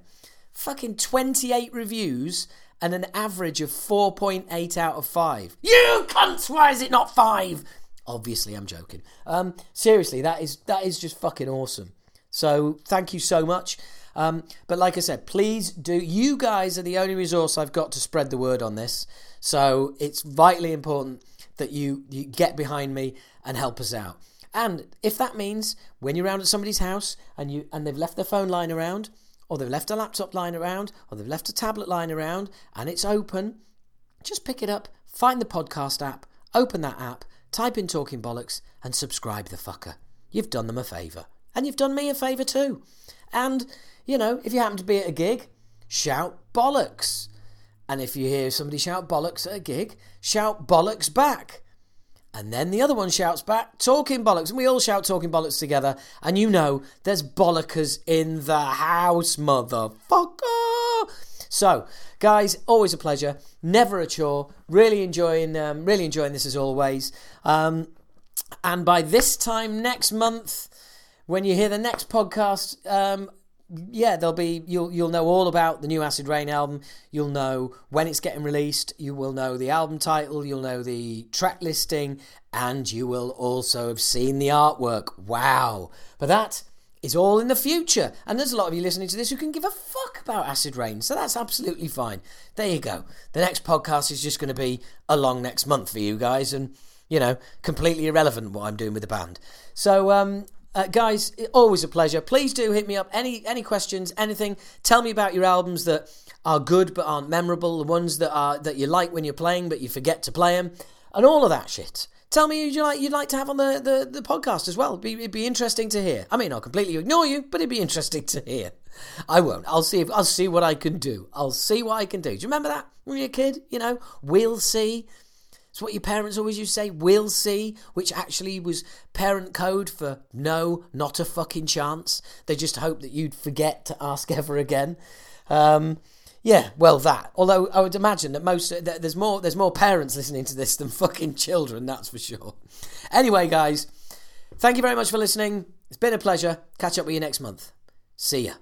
Fucking 28 reviews and an average of 4.8 out of 5. You cunts, why is it not 5? Obviously, I'm joking. Um, seriously, that is that is just fucking awesome. So thank you so much. Um, but like I said, please do. You guys are the only resource I've got to spread the word on this. So it's vitally important that you, you get behind me and help us out. And if that means when you're around at somebody's house and you and they've left their phone lying around, or they've left a laptop lying around, or they've left a tablet lying around, and it's open, just pick it up, find the podcast app, open that app, type in Talking Bollocks, and subscribe the fucker. You've done them a favour. And you've done me a favour too. And, you know, if you happen to be at a gig, shout bollocks. And if you hear somebody shout bollocks at a gig, shout bollocks back. And then the other one shouts back, talking bollocks. And we all shout talking bollocks together. And you know, there's bollockers in the house, motherfucker. So, guys, always a pleasure. Never a chore. Really enjoying, um, really enjoying this as always. Um, and by this time next month, when you hear the next podcast, um, yeah, there'll be you'll you'll know all about the new Acid Reign album. You'll know when it's getting released. You will know the album title. You'll know the track listing, and you will also have seen the artwork. Wow! But that is all in the future. And there's a lot of you listening to this who can give a fuck about Acid Reign, so that's absolutely fine. There you go. The next podcast is just going to be along next month for you guys, and you know, completely irrelevant what I'm doing with the band. So um, uh, guys, always a pleasure. Please do hit me up. Any any questions, anything. Tell me about your albums that are good but aren't memorable. The ones that are that you like when you're playing but you forget to play them, and all of that shit. Tell me who you like you'd like to have on the, the, the podcast as well. It'd be, it'd be interesting to hear. I mean, I'll completely ignore you, but it'd be interesting to hear. I won't. I'll see if I'll see what I can do. I'll see what I can do. Do you remember that when you were a kid? You know, we'll see. It's what your parents always used to say, we'll see, which actually was parent code for no, not a fucking chance. They just hope that you'd forget to ask ever again. Um, yeah, well, that. Although I would imagine that most that there's more there's more parents listening to this than fucking children. That's for sure. Anyway, guys, thank you very much for listening. It's been a pleasure. Catch up with you next month. See ya.